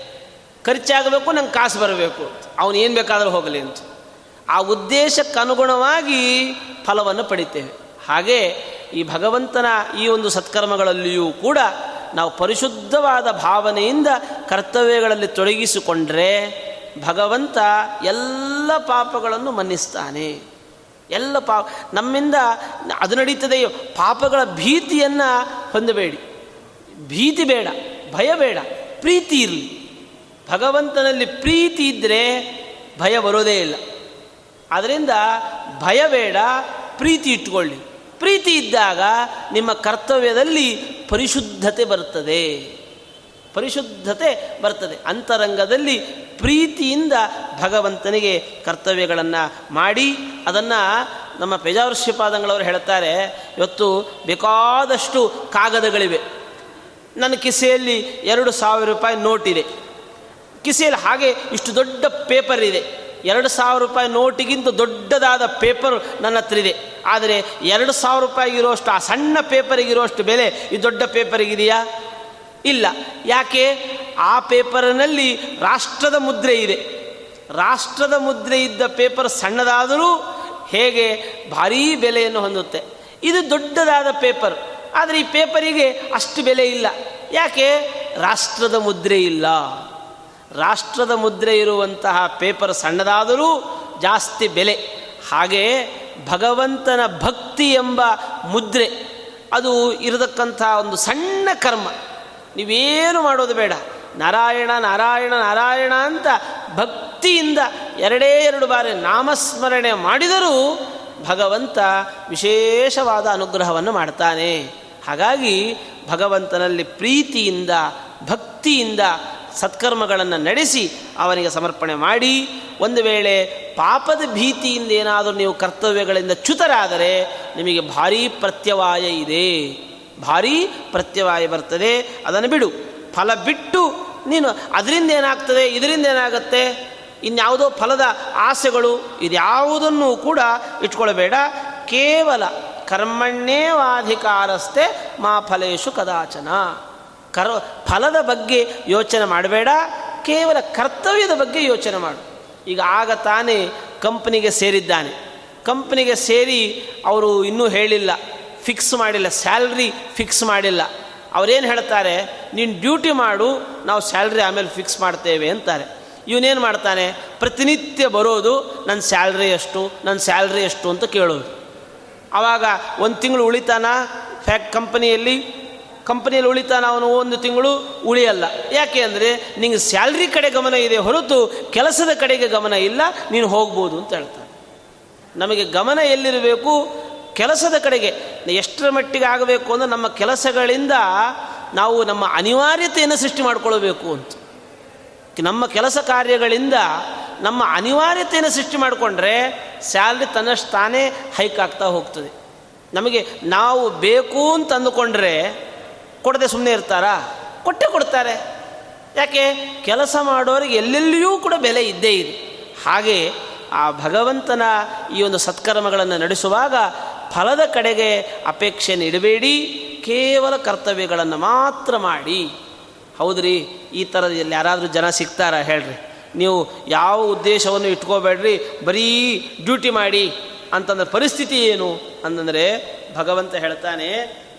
ಖರ್ಚಾಗಬೇಕು, ನಂಗೆ ಕಾಸು ಬರಬೇಕು. ಅವನು ಏನು ಬೇಕಾದರೂ ಹೋಗಲಿ ಅಂತ. ಆ ಉದ್ದೇಶಕ್ಕನುಗುಣವಾಗಿ ಫಲವನ್ನು ಪಡಿತೇವೆ. ಹಾಗೆ ಈ ಭಗವಂತನ ಈ ಒಂದು ಸತ್ಕರ್ಮಗಳಲ್ಲಿಯೂ ಕೂಡ ನಾವು ಪರಿಶುದ್ಧವಾದ ಭಾವನೆಯಿಂದ ಕರ್ತವ್ಯಗಳಲ್ಲಿ ತೊಡಗಿಸಿಕೊಂಡ್ರೆ ಭಗವಂತ ಎಲ್ಲ ಪಾಪಗಳನ್ನು ಮನ್ನಿಸ್ತಾನೆ. ಎಲ್ಲ ಪಾಪ ನಮ್ಮಿಂದ ಅದು ನಡೀತದೆ, ಪಾಪಗಳ ಭೀತಿಯನ್ನು ಹೊಂದಬೇಡಿ. ಭೀತಿ ಬೇಡ, ಭಯ ಬೇಡ, ಪ್ರೀತಿ ಇರಲಿ. ಭಗವಂತನಲ್ಲಿ ಪ್ರೀತಿ ಇದ್ದರೆ ಭಯ ಬರೋದೇ ಇಲ್ಲ. ಆದ್ದರಿಂದ ಭಯ ಬೇಡ, ಪ್ರೀತಿ ಇಟ್ಕೊಳ್ಳಿ. ಪ್ರೀತಿ ಇದ್ದಾಗ ನಿಮ್ಮ ಕರ್ತವ್ಯದಲ್ಲಿ ಪರಿಶುದ್ಧತೆ ಬರ್ತದೆ ಪರಿಶುದ್ಧತೆ ಬರ್ತದೆ. ಅಂತರಂಗದಲ್ಲಿ ಪ್ರೀತಿಯಿಂದ ಭಗವಂತನಿಗೆ ಕರ್ತವ್ಯಗಳನ್ನು ಮಾಡಿ, ಅದನ್ನು ನಮ್ಮ ಪೇಜಾವೃಷ್ಯಪಾದಂಗಳವರು ಹೇಳ್ತಾರೆ, ಇವತ್ತು ಬೇಕಾದಷ್ಟು ಕಾಗದಗಳಿವೆ. ನನ್ನ ಕಿಸೆಯಲ್ಲಿ ಎರಡು ಸಾವಿರ ರೂಪಾಯಿ ನೋಟಿದೆ ಕಿಸೆಯಲ್ಲಿ, ಹಾಗೆ ಇಷ್ಟು ದೊಡ್ಡ ಪೇಪರ್ ಇದೆ. ಎರಡು ಸಾವಿರ ರೂಪಾಯಿ ನೋಟಿಗಿಂತ ದೊಡ್ಡದಾದ ಪೇಪರ್ ನನ್ನ ಹತ್ರ ಇದೆ. ಆದರೆ ಎರಡು ಸಾವಿರ ರೂಪಾಯಿ ಇರೋಷ್ಟು, ಆ ಸಣ್ಣ ಪೇಪರಿಗಿರೋಷ್ಟು ಬೆಲೆ ಈ ದೊಡ್ಡ ಪೇಪರಿಗಿದೆಯಾ? ಇಲ್ಲ. ಯಾಕೆ? ಆ ಪೇಪರ್ನಲ್ಲಿ ರಾಷ್ಟ್ರದ ಮುದ್ರೆ ಇದೆ. ರಾಷ್ಟ್ರದ ಮುದ್ರೆ ಇದ್ದ ಪೇಪರ್ ಸಣ್ಣದಾದರೂ ಹೇಗೆ ಭಾರೀ ಬೆಲೆಯನ್ನು ಹೊಂದುತ್ತೆ. ಇದು ದೊಡ್ಡದಾದ ಪೇಪರ್. ಆದರೆ ಈ ಪೇಪರಿಗೆ ಅಷ್ಟು ಬೆಲೆ ಇಲ್ಲ. ಯಾಕೆ? ರಾಷ್ಟ್ರದ ಮುದ್ರೆ ಇಲ್ಲ. ರಾಷ್ಟ್ರದ ಮುದ್ರೆ ಇರುವಂತಹ ಪೇಪರ್ ಸಣ್ಣದಾದರೂ ಜಾಸ್ತಿ ಬೆಲೆ. ಹಾಗೆ ಭಗವಂತನ ಭಕ್ತಿ ಎಂಬ ಮುದ್ರೆ, ಅದು ಇರತಕ್ಕಂಥ ಒಂದು ಸಣ್ಣ ಕರ್ಮ. ನೀವೇನು ಮಾಡೋದು ಬೇಡ. ನಾರಾಯಣ ನಾರಾಯಣ ನಾರಾಯಣ ಅಂತ ಭಕ್ತಿಯಿಂದ ಎರಡೇ ಎರಡು ಬಾರಿ ನಾಮಸ್ಮರಣೆ ಮಾಡಿದರೂ ಭಗವಂತ ವಿಶೇಷವಾದ ಅನುಗ್ರಹವನ್ನು ಮಾಡ್ತಾನೆ. ಹಾಗಾಗಿ ಭಗವಂತನಲ್ಲಿ ಪ್ರೀತಿಯಿಂದ, ಭಕ್ತಿಯಿಂದ ಸತ್ಕರ್ಮಗಳನ್ನು ನಡೆಸಿ ಅವನಿಗೆ ಸಮರ್ಪಣೆ ಮಾಡಿ. ಒಂದು ವೇಳೆ ಪಾಪದ ಭೀತಿಯಿಂದ ಏನಾದರೂ ನೀವು ಕರ್ತವ್ಯಗಳಿಂದ ಚ್ಯುತರಾದರೆ ನಿಮಗೆ ಭಾರೀ ಪ್ರತ್ಯವಾಯ ಇದೆ. ಭಾರೀ ಪ್ರತ್ಯವಾಯ ಬರ್ತದೆ. ಅದನ್ನು ಬಿಡು. ಫಲ ಬಿಟ್ಟು ನೀನು ಅದರಿಂದ ಏನಾಗ್ತದೆ? ಇದರಿಂದ ಏನಾಗುತ್ತೆ? ಇನ್ಯಾವುದೋ ಫಲದ ಆಸೆಗಳು ಇದ್ಯಾವುದನ್ನು ಕೂಡ ಇಟ್ಕೊಳ್ಬೇಡ. ಕೇವಲ ಕರ್ಮಣ್ಯೇವಾಧಿಕಾರಸ್ಥೆ ಮಾ ಫಲೇಶು ಕದಾಚನ. ಕರ್ ಫಲದ ಬಗ್ಗೆ ಯೋಚನೆ ಮಾಡಬೇಡ, ಕೇವಲ ಕರ್ತವ್ಯದ ಬಗ್ಗೆ ಯೋಚನೆ ಮಾಡು. ಈಗ ಆಗ ತಾನೇ ಕಂಪ್ನಿಗೆ ಸೇರಿದ್ದಾನೆ. ಕಂಪ್ನಿಗೆ ಸೇರಿ ಅವರು ಇನ್ನೂ ಹೇಳಿಲ್ಲ, ಫಿಕ್ಸ್ ಮಾಡಿಲ್ಲ, ಸ್ಯಾಲ್ರಿ ಫಿಕ್ಸ್ ಮಾಡಿಲ್ಲ. ಅವರೇನು ಹೇಳ್ತಾರೆ, ನೀನು ಡ್ಯೂಟಿ ಮಾಡು, ನಾವು ಸ್ಯಾಲ್ರಿ ಆಮೇಲೆ ಫಿಕ್ಸ್ ಮಾಡ್ತೇವೆ ಅಂತಾರೆ. ಇವನೇನು ಮಾಡ್ತಾನೆ, ಪ್ರತಿನಿತ್ಯ ಬರೋದು ನನ್ನ ಸ್ಯಾಲ್ರಿ ಎಷ್ಟು ನನ್ನ ಸ್ಯಾಲ್ರಿ ಎಷ್ಟು ಅಂತ ಕೇಳೋದು. ಆವಾಗ ಒಂದು ತಿಂಗಳು ಉಳಿತಾನ, ಫ್ಯಾಕ್ ಕಂಪನಿಯಲ್ಲಿ ಕಂಪನಿಯಲ್ಲಿ ಉಳಿತಾನ ಅವನು ಒಂದು ತಿಂಗಳು ಉಳಿಯಲ್ಲ. ಯಾಕೆ ಅಂದರೆ ನಿಂಗೆ ಸ್ಯಾಲ್ರಿ ಕಡೆ ಗಮನ ಇದೆ ಹೊರತು ಕೆಲಸದ ಕಡೆಗೆ ಗಮನ ಇಲ್ಲ, ನೀನು ಹೋಗ್ಬೋದು ಅಂತ ಹೇಳ್ತಾನೆ. ನಮಗೆ ಗಮನ ಎಲ್ಲಿರಬೇಕು? ಕೆಲಸದ ಕಡೆಗೆ. ಎಷ್ಟರ ಮಟ್ಟಿಗೆ ಆಗಬೇಕು ಅಂದರೆ ನಮ್ಮ ಕೆಲಸಗಳಿಂದ ನಾವು ನಮ್ಮ ಅನಿವಾರ್ಯತೆಯನ್ನು ಸೃಷ್ಟಿ ಮಾಡಿಕೊಳ್ಬೇಕು ಅಂತ. ನಮ್ಮ ಕೆಲಸ ಕಾರ್ಯಗಳಿಂದ ನಮ್ಮ ಅನಿವಾರ್ಯತೆಯನ್ನು ಸೃಷ್ಟಿ ಮಾಡಿಕೊಂಡ್ರೆ ಸ್ಯಾಲ್ರಿ ತನ್ನಷ್ಟು ತಾನೇ ಹೈಕ್ ಆಗ್ತಾ ಹೋಗ್ತದೆ. ನಮಗೆ ನಾವು ಬೇಕು ಅಂತ ಅಂದುಕೊಂಡ್ರೆ ಕೊಡದೆ ಸುಮ್ಮನೆ ಇರ್ತಾರಾ? ಕೊಟ್ಟೆ ಕೊಡ್ತಾರೆ. ಯಾಕೆ? ಕೆಲಸ ಮಾಡೋರಿಗೆ ಎಲ್ಲೆಲ್ಲಿಯೂ ಕೂಡ ಬೆಲೆ ಇದ್ದೇ ಇದೆ. ಹಾಗೆ ಆ ಭಗವಂತನ ಈ ಒಂದು ಸತ್ಕರ್ಮಗಳನ್ನು ನಡೆಸುವಾಗ ಫಲದ ಕಡೆಗೆ ಅಪೇಕ್ಷೆ ನೀಡಬೇಡಿ, ಕೇವಲ ಕರ್ತವ್ಯಗಳನ್ನು ಮಾತ್ರ ಮಾಡಿ. ಹೌದ್ರಿ? ಈ ಥರದಲ್ಲಿ ಯಾರಾದರೂ ಜನ ಸಿಗ್ತಾರಾ ಹೇಳ್ರಿ. ನೀವು ಯಾವ ಉದ್ದೇಶವನ್ನು ಇಟ್ಕೋಬೇಡ್ರಿ, ಬರೀ ಡ್ಯೂಟಿ ಮಾಡಿ. ಅಂತಂದ್ರೆ ಪರಿಸ್ಥಿತಿ ಏನು ಅಂತಂದರೆ ಭಗವಂತ ಹೇಳ್ತಾನೆ,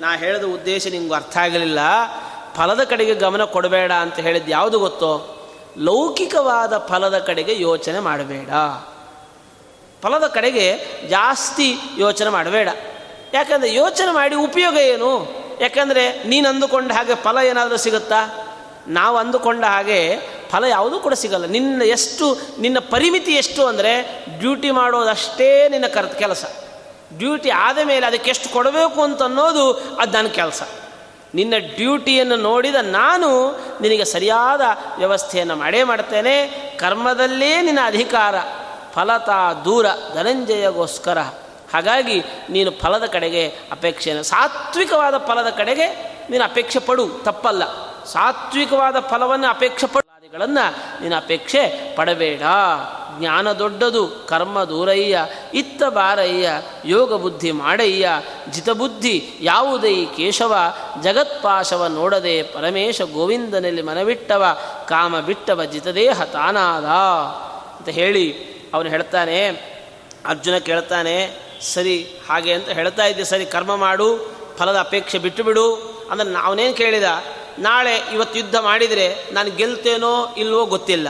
ನಾ ಹೇಳಿದ ಉದ್ದೇಶ ನಿಮ್ಗೆ ಅರ್ಥ ಆಗಲಿಲ್ಲ, ಫಲದ ಕಡೆಗೆ ಗಮನ ಕೊಡಬೇಡ ಅಂತ ಹೇಳಿದ್ದು ಯಾವುದು ಗೊತ್ತೋ? ಲೌಕಿಕವಾದ ಫಲದ ಕಡೆಗೆ ಯೋಚನೆ ಮಾಡಬೇಡ. ಫಲದ ಕಡೆಗೆ ಜಾಸ್ತಿ ಯೋಚನೆ ಮಾಡಬೇಡ. ಯಾಕಂದರೆ ಯೋಚನೆ ಮಾಡಿ ಉಪಯೋಗ ಏನು? ಯಾಕಂದರೆ ನೀನು ಅಂದುಕೊಂಡ ಹಾಗೆ ಫಲ ಏನಾದರೂ ಸಿಗುತ್ತಾ? ನಾವು ಅಂದುಕೊಂಡ ಹಾಗೆ ಫಲ ಯಾವುದೂ ಕೂಡ ಸಿಗಲ್ಲ. ನಿನ್ನ ಎಷ್ಟು, ನಿನ್ನ ಪರಿಮಿತಿ ಎಷ್ಟು ಅಂದರೆ ಡ್ಯೂಟಿ ಮಾಡೋದಷ್ಟೇ ನಿನ್ನ ಕರ್, ಕೆಲಸ. ಡ್ಯೂಟಿ ಆದ ಮೇಲೆ ಅದಕ್ಕೆ ಎಷ್ಟು ಕೊಡಬೇಕು ಅಂತ ಅನ್ನೋದು ಅದು ನನ್ನ ಕೆಲಸ. ನಿನ್ನ ಡ್ಯೂಟಿಯನ್ನು ನೋಡಿದ ನಾನು ನಿನಗೆ ಸರಿಯಾದ ವ್ಯವಸ್ಥೆಯನ್ನು ಮಾಡೇ ಮಾಡ್ತೇನೆ. ಕರ್ಮದಲ್ಲೇ ನಿನ್ನ ಅಧಿಕಾರ, ಫಲತ ದೂರ, ಧನಂಜಯಗೋಸ್ಕರ. ಹಾಗಾಗಿ ನೀನು ಫಲದ ಕಡೆಗೆ ಅಪೇಕ್ಷೆಯನ್ನು, ಸಾತ್ವಿಕವಾದ ಫಲದ ಕಡೆಗೆ ನೀನು ಅಪೇಕ್ಷೆ ಪಡು, ತಪ್ಪಲ್ಲ. ಸಾತ್ವಿಕವಾದ ಫಲವನ್ನು ಅಪೇಕ್ಷೆ ಪಡು. ಗಳನ್ನು ನೀನು ಅಪೇಕ್ಷೆ ಪಡಬೇಡ. ಜ್ಞಾನ ದೊಡ್ಡದು, ಕರ್ಮ ದೂರಯ್ಯ, ಇತ್ತ ಬಾರಯ್ಯ, ಯೋಗ ಬುದ್ಧಿ ಮಾಡಯ್ಯ ಜಿತಬುದ್ಧಿ ಯಾವುದೈ ಕೇಶವ, ಜಗತ್ಪಾಶವ ನೋಡದೆ ಪರಮೇಶ ಗೋವಿಂದನಲ್ಲಿ ಮನವಿಟ್ಟವ, ಕಾಮ ಬಿಟ್ಟವ ಜಿತದೇಹ ತಾನಾದ. ಅಂತ ಹೇಳಿ ಅವನು ಹೇಳ್ತಾನೆ, ಅರ್ಜುನ ಕೇಳ್ತಾನೆ, ಸರಿ ಹಾಗೆ ಅಂತ ಹೇಳ್ತಾ ಇದ್ದೆ, ಸರಿ ಕರ್ಮ ಮಾಡು, ಫಲದ ಅಪೇಕ್ಷೆ ಬಿಟ್ಟು ಬಿಡು. ಅಂದ್ರೆ ಅವನೇನು ಕೇಳಿದ? ನಾಳೆ ಇವತ್ತು ಯುದ್ಧ ಮಾಡಿದರೆ ನಾನು ಗೆಲ್ತೇನೋ ಇಲ್ವೋ ಗೊತ್ತಿಲ್ಲ.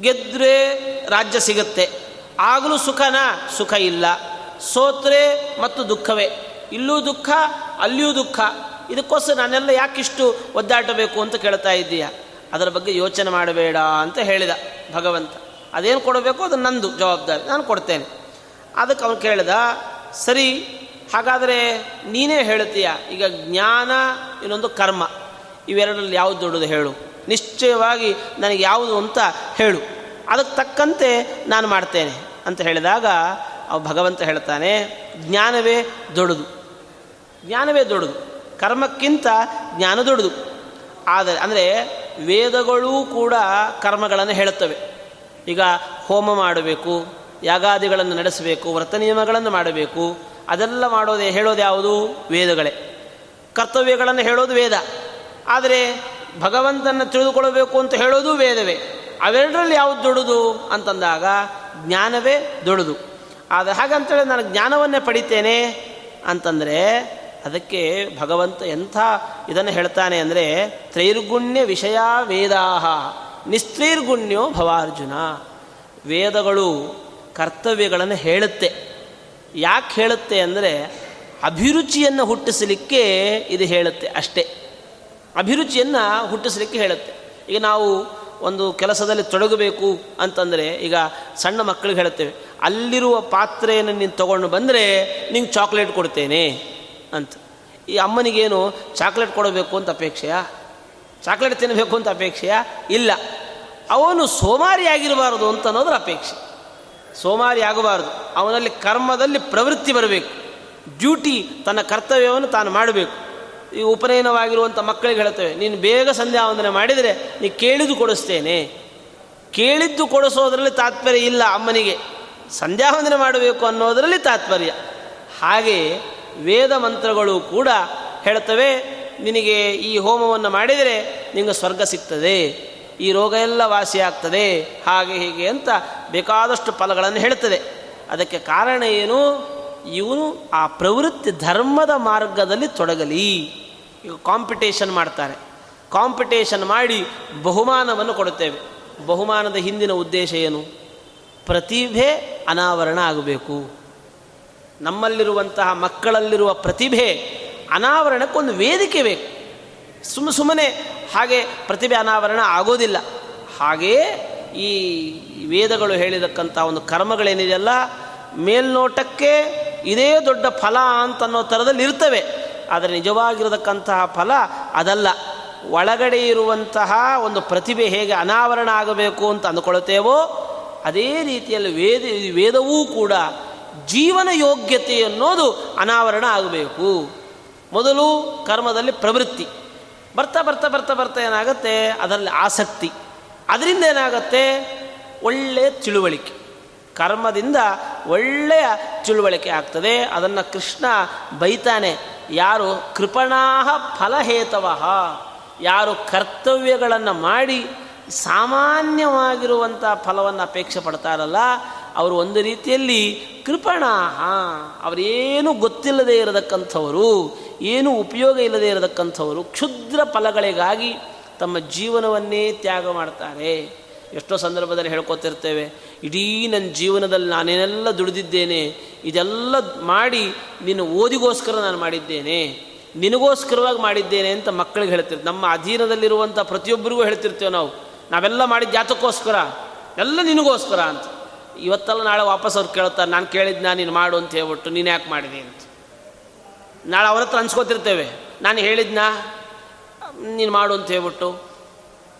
ಗೆದ್ದರೆ ರಾಜ್ಯ ಸಿಗುತ್ತೆ. ಆಗಲೂ ಸುಖನ? ಸುಖ ಇಲ್ಲ. ಸೋತ್ರೆ ಮತ್ತು ದುಃಖವೇ. ಇಲ್ಲೂ ದುಃಖ, ಅಲ್ಲಿಯೂ ದುಃಖ. ಇದಕ್ಕೋಸ್ಕರ ನಾನೆಲ್ಲ ಯಾಕಿಷ್ಟು ಒದ್ದಾಟಬೇಕು ಅಂತ ಕೇಳ್ತಾ ಇದ್ದೀಯ? ಅದರ ಬಗ್ಗೆ ಯೋಚನೆ ಮಾಡಬೇಡ ಅಂತ ಹೇಳಿದ ಭಗವಂತ. ಅದೇನು ಕೊಡಬೇಕು? ಅದು ನಂದು ಜವಾಬ್ದಾರಿ. ನಾನು ಕೊಡ್ತೇನೆ. ಅದಕ್ಕೆ ಅವನು ಕೇಳಿದ, ಸರಿ, ಹಾಗಾದರೆ ನೀನೇ ಹೇಳ್ತೀಯ? ಈಗ ಜ್ಞಾನ ಇನ್ನೊಂದು ಕರ್ಮ. ಇವೆರಡರಲ್ಲಿ ಯಾವುದು ದೊಡ್ಡದು ಹೇಳು. ನಿಶ್ಚಯವಾಗಿ ನನಗೆ ಯಾವುದು ಅಂತ ಹೇಳು. ಅದಕ್ಕೆ ತಕ್ಕಂತೆ ನಾನು ಮಾಡ್ತೇನೆ ಅಂತ ಹೇಳಿದಾಗ ಅವ ಭಗವಂತ ಹೇಳ್ತಾನೆ, ಜ್ಞಾನವೇ ದೊಡ್ಡದು. ಜ್ಞಾನವೇ ದೊಡ್ಡದು. ಕರ್ಮಕ್ಕಿಂತ ಜ್ಞಾನ ದೊಡ್ಡದು. ಆದರೆ, ಅಂದರೆ ವೇದಗಳೂ ಕೂಡ ಕರ್ಮಗಳನ್ನು ಹೇಳುತ್ತವೆ. ಈಗ ಹೋಮ ಮಾಡಬೇಕು, ಯಾಗಾದಿಗಳನ್ನು ನಡೆಸಬೇಕು, ವ್ರತ ನಿಯಮಗಳನ್ನು ಮಾಡಬೇಕು, ಅದೆಲ್ಲ ಮಾಡೋದೇ ಹೇಳೋದು ಯಾವುದು? ವೇದಗಳೇ. ಕರ್ತವ್ಯಗಳನ್ನು ಹೇಳೋದು ವೇದ. ಆದರೆ ಭಗವಂತನ ತಿಳಿದುಕೊಳ್ಳಬೇಕು ಅಂತ ಹೇಳೋದು ವೇದವೇ. ಅವೆರಡರಲ್ಲಿ ಯಾವುದು ದೊಡ್ಡದು ಅಂತಂದಾಗ ಜ್ಞಾನವೇ ದೊಡ್ಡದು. ಆದರೆ ಹಾಗಂತೇಳಿ ನಾನು ಜ್ಞಾನವನ್ನೇ ಪಡಿತೇನೆ ಅಂತಂದರೆ ಅದಕ್ಕೆ ಭಗವಂತ ಎಂಥ ಇದನ್ನು ಹೇಳ್ತಾನೆ ಅಂದರೆ ತ್ರೈರ್ಗುಣ್ಯ ವಿಷಯ ವೇದಾಹ, ನಿಸ್ತ್ರೈರ್ಗುಣ್ಯೋ ಭವಾರ್ಜುನ. ವೇದಗಳು ಕರ್ತವ್ಯಗಳನ್ನು ಹೇಳುತ್ತೆ. ಯಾಕೆ ಹೇಳುತ್ತೆ ಅಂದರೆ ಅಭಿರುಚಿಯನ್ನು ಹುಟ್ಟಿಸಲಿಕ್ಕೆ ಇದು ಹೇಳುತ್ತೆ ಅಷ್ಟೇ. ಅಭಿರುಚಿಯನ್ನು ಹುಟ್ಟಿಸಲಿಕ್ಕೆ ಹೇಳುತ್ತೆ. ಈಗ ನಾವು ಒಂದು ಕೆಲಸದಲ್ಲಿ ತೊಡಗಬೇಕು ಅಂತಂದರೆ ಈಗ ಸಣ್ಣ ಮಕ್ಕಳಿಗೆ ಹೇಳುತ್ತೇವೆ, ಅಲ್ಲಿರುವ ಪಾತ್ರೆಯನ್ನು ನೀನು ತೊಗೊಂಡು ಬಂದರೆ ನಿಂಗೆ ಚಾಕ್ಲೇಟ್ ಕೊಡ್ತೇನೆ ಅಂತ. ಈ ಅಮ್ಮನಿಗೇನು ಚಾಕ್ಲೇಟ್ ಕೊಡಬೇಕು ಅಂತ ಅಪೇಕ್ಷೆಯ? ಚಾಕ್ಲೇಟ್ ತಿನ್ನಬೇಕು ಅಂತ ಅಪೇಕ್ಷೆಯ? ಇಲ್ಲ. ಅವನು ಸೋಮಾರಿ ಆಗಿರಬಾರದು ಅಂತ ಅನ್ನೋದ್ರ ಅಪೇಕ್ಷೆ. ಸೋಮಾರಿ ಆಗಬಾರದು. ಅವನಲ್ಲಿ ಕರ್ಮದಲ್ಲಿ ಪ್ರವೃತ್ತಿ ಬರಬೇಕು. ಡ್ಯೂಟಿ ತನ್ನ ಕರ್ತವ್ಯವನ್ನು ತಾನು ಮಾಡಬೇಕು. ಈ ಉಪನಯನವಾಗಿರುವಂಥ ಮಕ್ಕಳಿಗೆ ಹೇಳ್ತೇವೆ, ನೀನು ಬೇಗ ಸಂಧ್ಯಾ ವಂದನೆ ಮಾಡಿದರೆ ನೀ ಕೇಳಿದ್ದು ಕೊಡಿಸ್ತೇನೆ. ಕೇಳಿದ್ದು ಕೊಡಿಸೋದರಲ್ಲಿ ತಾತ್ಪರ್ಯ ಇಲ್ಲ ಅಮ್ಮನಿಗೆ. ಸಂಧ್ಯಾ ವಂದನೆ ಮಾಡಬೇಕು ಅನ್ನೋದರಲ್ಲಿ ತಾತ್ಪರ್ಯ. ಹಾಗೆ ವೇದ ಮಂತ್ರಗಳು ಕೂಡ ಹೇಳ್ತವೆ, ನಿನಗೆ ಈ ಹೋಮವನ್ನು ಮಾಡಿದರೆ ನಿಮಗೆ ಸ್ವರ್ಗ ಸಿಗ್ತದೆ, ಈ ರೋಗ ಎಲ್ಲ ವಾಸಿಯಾಗ್ತದೆ ಹಾಗೆ ಹೀಗೆ ಅಂತ ಬೇಕಾದಷ್ಟು ಫಲಗಳನ್ನು ಹೇಳ್ತದೆ. ಅದಕ್ಕೆ ಕಾರಣ ಏನು? ಇವನು ಆ ಪ್ರವೃತ್ತಿ ಧರ್ಮದ ಮಾರ್ಗದಲ್ಲಿ ತೊಡಗಲಿ. ಈಗ ಕಾಂಪಿಟೇಷನ್ ಮಾಡ್ತಾರೆ. ಕಾಂಪಿಟೇಷನ್ ಮಾಡಿ ಬಹುಮಾನವನ್ನು ಕೊಡುತ್ತೇವೆ. ಬಹುಮಾನದ ಹಿಂದಿನ ಉದ್ದೇಶ ಏನು? ಪ್ರತಿಭೆ ಅನಾವರಣ ಆಗಬೇಕು. ನಮ್ಮಲ್ಲಿರುವಂತಹ ಮಕ್ಕಳಲ್ಲಿರುವ ಪ್ರತಿಭೆ ಅನಾವರಣಕ್ಕೊಂದು ವೇದಿಕೆ ಬೇಕು. ಸುಮ್ಮ ಸುಮ್ಮನೆ ಹಾಗೆ ಪ್ರತಿಭೆ ಅನಾವರಣ ಆಗೋದಿಲ್ಲ. ಹಾಗೆಯೇ ಈ ವೇದಗಳು ಹೇಳಿದಕ್ಕಂಥ ಒಂದು ಕರ್ಮಗಳೇನಿದೆಯಲ್ಲ ಮೇಲ್ನೋಟಕ್ಕೆ ಇದೇ ದೊಡ್ಡ ಫಲ ಅಂತನ್ನೋ ಥರದಲ್ಲಿ ಇರ್ತವೆ. ಆದರೆ ನಿಜವಾಗಿರತಕ್ಕಂತಹ ಫಲ ಅದಲ್ಲ. ಒಳಗಡೆ ಇರುವಂತಹ ಒಂದು ಪ್ರತಿಭೆ ಹೇಗೆ ಅನಾವರಣ ಆಗಬೇಕು ಅಂತ ಅಂದುಕೊಳ್ಳುತ್ತೇವೋ, ಅದೇ ರೀತಿಯಲ್ಲಿ ವೇದ, ವೇದವೂ ಕೂಡ ಜೀವನ ಯೋಗ್ಯತೆ ಅನ್ನೋದು ಅನಾವರಣ ಆಗಬೇಕು. ಮೊದಲು ಕರ್ಮದಲ್ಲಿ ಪ್ರವೃತ್ತಿ. ಬರ್ತಾ ಬರ್ತಾ ಬರ್ತಾ ಬರ್ತಾ ಏನಾಗುತ್ತೆ? ಅದರಲ್ಲಿ ಆಸಕ್ತಿ. ಅದರಿಂದ ಏನಾಗುತ್ತೆ? ಒಳ್ಳೆಯ ತಿಳುವಳಿಕೆ. ಕರ್ಮದಿಂದ ಒಳ್ಳೆಯ ತಿಳುವಳಿಕೆ ಆಗ್ತದೆ, ಅದನ್ನು ಕೃಷ್ಣ ಬೈತಾನೆ, ಯಾರು ಕೃಪಣಾಹ ಫಲಹೇತವ ಯಾರು ಕರ್ತವ್ಯಗಳನ್ನು ಮಾಡಿ ಸಾಮಾನ್ಯವಾಗಿರುವಂಥ ಫಲವನ್ನು ಅಪೇಕ್ಷೆ ಪಡ್ತಾರಲ್ಲ, ಅವರು ಒಂದು ರೀತಿಯಲ್ಲಿ ಕೃಪಣಾಹ, ಅವರೇನು ಗೊತ್ತಿಲ್ಲದೆ ಇರತಕ್ಕಂಥವರು, ಏನು ಉಪಯೋಗ ಇಲ್ಲದೆ ಇರತಕ್ಕಂಥವರು, ಕ್ಷುದ್ರ ಫಲಗಳಿಗಾಗಿ ತಮ್ಮ ಜೀವನವನ್ನೇ ತ್ಯಾಗ ಮಾಡ್ತಾರೆ. ಎಷ್ಟೋ ಸಂದರ್ಭದಲ್ಲಿ ಹೇಳ್ಕೊತಿರ್ತೇವೆ, ಇಡೀ ನನ್ನ ಜೀವನದಲ್ಲಿ ನಾನೇನೆಲ್ಲ ದುಡಿದಿದ್ದೇನೆ, ಇದೆಲ್ಲ ಮಾಡಿ ನಿನ್ನ ಓದಿಗೋಸ್ಕರ ನಾನು ಮಾಡಿದ್ದೇನೆ, ನಿನಗೋಸ್ಕರವಾಗಿ ಮಾಡಿದ್ದೇನೆ ಅಂತ ಮಕ್ಕಳಿಗೆ ಹೇಳ್ತಿರ್ತೀವಿ. ನಮ್ಮ ಅಧೀನದಲ್ಲಿರುವಂಥ ಪ್ರತಿಯೊಬ್ಬರಿಗೂ ಹೇಳ್ತಿರ್ತೇವೆ ನಾವು. ನಾವೆಲ್ಲ ಮಾಡಿದ ಜಾತಕ್ಕೋಸ್ಕರ ಎಲ್ಲ ನಿನಗೋಸ್ಕರ ಅಂತ. ಇವತ್ತೆಲ್ಲ ನಾಳೆ ವಾಪಸ್ ಅವ್ರು ಕೇಳ್ತಾರೆ, ನಾನು ಕೇಳಿದ್ನ, ನೀನು ಮಾಡು ಅಂತ ಹೇಳ್ಬಿಟ್ಟು, ನೀನು ಯಾಕೆ ಮಾಡಿದೆ ಅಂತ. ನಾಳೆ ಅವ್ರ ಹತ್ರ ಅನ್ಸ್ಕೋತಿರ್ತೇವೆ. ನಾನು ಹೇಳಿದ್ನಾ, ನೀನು ಮಾಡು ಅಂತ ಹೇಳ್ಬಿಟ್ಟು.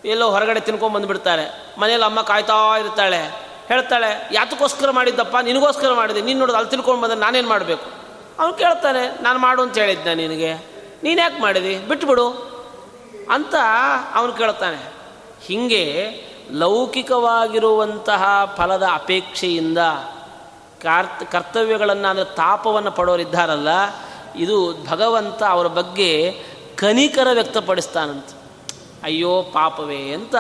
ಎಲ್ಲೋ ಹೊರಗಡೆ ತಿನ್ಕೊಂಡು ಬಂದುಬಿಡ್ತಾರೆ ಮನೇಲಿ ಅಮ್ಮ ಕಾಯ್ತಾ ಇರ್ತಾಳೆ. ಹೇಳ್ತಾಳೆ, ಯಾತಕ್ಕೋಸ್ಕರ ಮಾಡಿದ್ದಪ್ಪ? ನಿನಗೋಸ್ಕರ ಮಾಡಿದೆ. ನೀನು ನೋಡೋದು ಅಲ್ಲಿ ತಿಳ್ಕೊಂಡು ಬಂದರೆ ನಾನೇನು ಮಾಡಬೇಕು? ಅವನು ಕೇಳ್ತಾನೆ, ನಾನು ಮಾಡು ಅಂತ ಹೇಳಿದ್ದೆ ನಿನಗೆ. ನೀನು ಯಾಕೆ ಮಾಡಿದಿ? ಬಿಟ್ಬಿಡು. ಅಂತ ಅವನು ಕೇಳ್ತಾನೆ. ಹೀಗೆ ಲೌಕಿಕವಾಗಿರುವಂತಹ ಫಲದ ಅಪೇಕ್ಷೆಯಿಂದ ಕಾರ್ತ್, ಕರ್ತವ್ಯಗಳನ್ನು ಅಂದರೆ ತಾಪವನ್ನು ಪಡೋರಿದ್ದಾರಲ್ಲ ಇದು ಭಗವಂತ ಅವರ ಬಗ್ಗೆ ಕನಿಕರ ವ್ಯಕ್ತಪಡಿಸ್ತಾನಂತೆ. ಅಯ್ಯೋ ಪಾಪವೇ ಅಂತ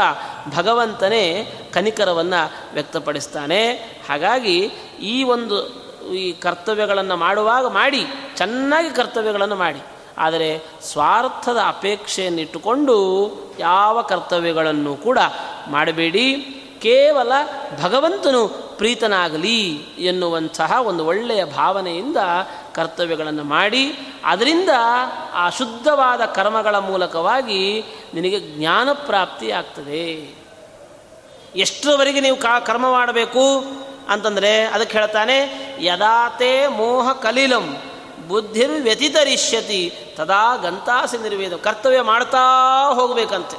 ಭಗವಂತನೇ ಕನಿಕರವನ್ನು ವ್ಯಕ್ತಪಡಿಸ್ತಾನೆ. ಹಾಗಾಗಿ ಈ ಒಂದು ಈ ಕರ್ತವ್ಯಗಳನ್ನು ಮಾಡುವಾಗ ಮಾಡಿ, ಚೆನ್ನಾಗಿ ಕರ್ತವ್ಯಗಳನ್ನು ಮಾಡಿ. ಆದರೆ ಸ್ವಾರ್ಥದ ಅಪೇಕ್ಷೆಯನ್ನಿಟ್ಟುಕೊಂಡು ಯಾವ ಕರ್ತವ್ಯಗಳನ್ನು ಕೂಡ ಮಾಡಬೇಡಿ. ಕೇವಲ ಭಗವಂತನು ಪ್ರೀತನಾಗಲಿ ಎನ್ನುವಂತಹ ಒಂದು ಒಳ್ಳೆಯ ಭಾವನೆಯಿಂದ ಕರ್ತವ್ಯಗಳನ್ನು ಮಾಡಿ ಅದರಿಂದ ಆ ಶುದ್ಧವಾದ ಕರ್ಮಗಳ ಮೂಲಕವಾಗಿ ನಿನಗೆ ಜ್ಞಾನ ಪ್ರಾಪ್ತಿ ಆಗ್ತದೆ. ಎಷ್ಟರವರೆಗೆ ನೀವು ಕಾ ಕರ್ಮ ಮಾಡಬೇಕು ಅಂತಂದರೆ ಅದಕ್ಕೆ ಹೇಳ್ತಾನೆ, ಯದಾತೆ ಮೋಹ ಕಲಿಲಂ, ಬುದ್ಧಿರ್ ವ್ಯತಿತರಿಷ್ಯತಿ, ತದಾ ಗಂತಾಸಿ ನಿರ್ವೇದ. ಕರ್ತವ್ಯ ಮಾಡ್ತಾ ಹೋಗಬೇಕಂತೆ.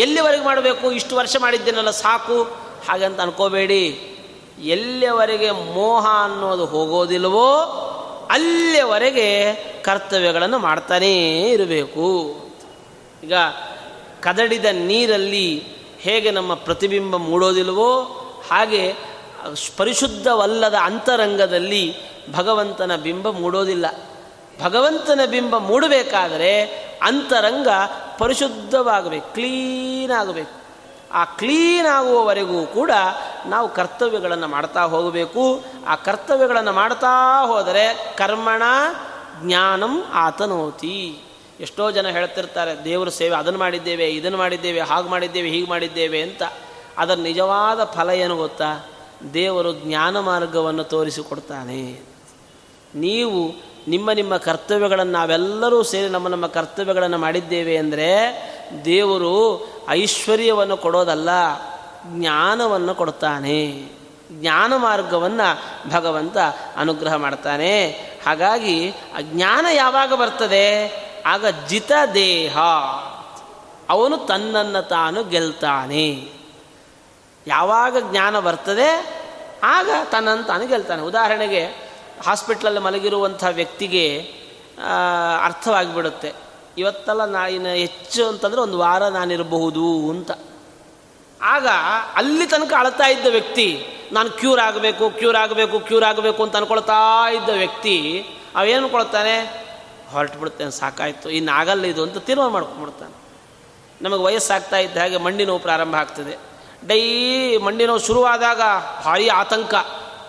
ಎಲ್ಲಿವರೆಗೆ ಮಾಡಬೇಕು? ಇಷ್ಟು ವರ್ಷ ಮಾಡಿದ್ದೇನಲ್ಲ, ಸಾಕು. ಹಾಗಂತ ಅನ್ಕೋಬೇಡಿ. ಎಲ್ಲಿಯವರೆಗೆ ಮೋಹ ಅನ್ನೋದು ಹೋಗೋದಿಲ್ವೋ ಅಲ್ಲಿಯವರೆಗೆ ಕರ್ತವ್ಯಗಳನ್ನು ಮಾಡ್ತಾನೇ ಇರಬೇಕು. ಈಗ ಕದಡಿದ ನೀರಲ್ಲಿ ಹೇಗೆ ನಮ್ಮ ಪ್ರತಿಬಿಂಬ ಮೂಡೋದಿಲ್ವೋ ಹಾಗೆ ಪರಿಶುದ್ಧವಲ್ಲದ ಅಂತರಂಗದಲ್ಲಿ ಭಗವಂತನ ಬಿಂಬ ಮೂಡೋದಿಲ್ಲ. ಭಗವಂತನ ಬಿಂಬ ಮೂಡಬೇಕಾದರೆ ಅಂತರಂಗ ಪರಿಶುದ್ಧವಾಗಬೇಕು ಕ್ಲೀನ್ ಆಗಬೇಕು ಆ ಕ್ಲೀನ್ ಆಗುವವರೆಗೂ ಕೂಡ ನಾವು ಕರ್ತವ್ಯಗಳನ್ನು ಮಾಡ್ತಾ ಹೋಗಬೇಕು. ಆ ಕರ್ತವ್ಯಗಳನ್ನು ಮಾಡ್ತಾ ಹೋದರೆ ಕರ್ಮಣ ಜ್ಞಾನಂ ಆತನೋತಿ. ಎಷ್ಟೋ ಜನ ಹೇಳ್ತಿರ್ತಾರೆ, ದೇವರ ಸೇವೆ ಅದನ್ನು ಮಾಡಿದ್ದೇವೆ, ಇದನ್ನು ಮಾಡಿದ್ದೇವೆ, ಹಾಗೆ ಮಾಡಿದ್ದೇವೆ, ಹೀಗೆ ಮಾಡಿದ್ದೇವೆ ಅಂತ. ಅದರ ನಿಜವಾದ ಫಲ ಏನು ಗೊತ್ತಾ? ದೇವರು ಜ್ಞಾನ ಮಾರ್ಗವನ್ನು ತೋರಿಸಿಕೊಡ್ತಾನೆ. ನೀವು ನಿಮ್ಮ ನಿಮ್ಮ ಕರ್ತವ್ಯಗಳನ್ನು ನಾವೆಲ್ಲರೂ ಸೇರಿ ನಮ್ಮ ನಮ್ಮ ಕರ್ತವ್ಯಗಳನ್ನು ಮಾಡಿದ್ದೇವೆ ಅಂದರೆ ದೇವರು ಐಶ್ವರ್ಯವನ್ನು ಕೊಡೋದಲ್ಲ, ಜ್ಞಾನವನ್ನು ಕೊಡ್ತಾನೆ. ಜ್ಞಾನ ಮಾರ್ಗವನ್ನು ಭಗವಂತ ಅನುಗ್ರಹ ಮಾಡ್ತಾನೆ. ಹಾಗಾಗಿ ಅಜ್ಞಾನ ಜ್ಞಾನ ಯಾವಾಗ ಬರ್ತದೆ? ಆಗ ಜಿತ ದೇಹ. ಅವನು ತನ್ನನ್ನು ತಾನು ಗೆಲ್ತಾನೆ. ಯಾವಾಗ ಜ್ಞಾನ ಬರ್ತದೆ? ಆಗ ತನ್ನನ್ನು ತಾನು ಗೆಲ್ತಾನೆ. ಉದಾಹರಣೆಗೆ ಹಾಸ್ಪಿಟ್ಲಲ್ಲಿ ಮಲಗಿರುವಂಥ ವ್ಯಕ್ತಿಗೆ ಅರ್ಥವಾಗಿಬಿಡುತ್ತೆ. ಇವತ್ತೆಲ್ಲ ನಾ ಇನ್ನು ಹೆಚ್ಚು ಅಂತಂದರೆ ಒಂದು ವಾರ ನಾನಿರಬಹುದು ಅಂತ. ಆಗ ಅಲ್ಲಿ ತನಕ ಅಳ್ತಾ ಇದ್ದ ವ್ಯಕ್ತಿ, ನಾನು ಕ್ಯೂರ್ ಆಗಬೇಕು ಕ್ಯೂರ್ ಆಗಬೇಕು ಕ್ಯೂರ್ ಆಗಬೇಕು ಅಂತ ಅನ್ಕೊಳ್ತಾ ಇದ್ದ ವ್ಯಕ್ತಿ, ಅವೇನು ಅನ್ಕೊಳ್ತಾನೆ? ಹೊರಟು ಬಿಡ್ತೇನೆ ಸಾಕಾಯಿತು, ಇನ್ನು ಆಗಲ್ಲ ಇದು ಅಂತ ತೀರ್ಮಾನ ಮಾಡ್ಕೊಂಡ್ಬಿಡ್ತಾನೆ ನಮಗೆ ವಯಸ್ಸಾಗ್ತಾ ಇದ್ದ ಹಾಗೆ ಮಂಡಿ ನೋವು ಪ್ರಾರಂಭ ಆಗ್ತದೆ. ಡೈ ಮಂಡಿ ನೋವು ಶುರುವಾದಾಗ ಭಾರಿ ಆತಂಕ.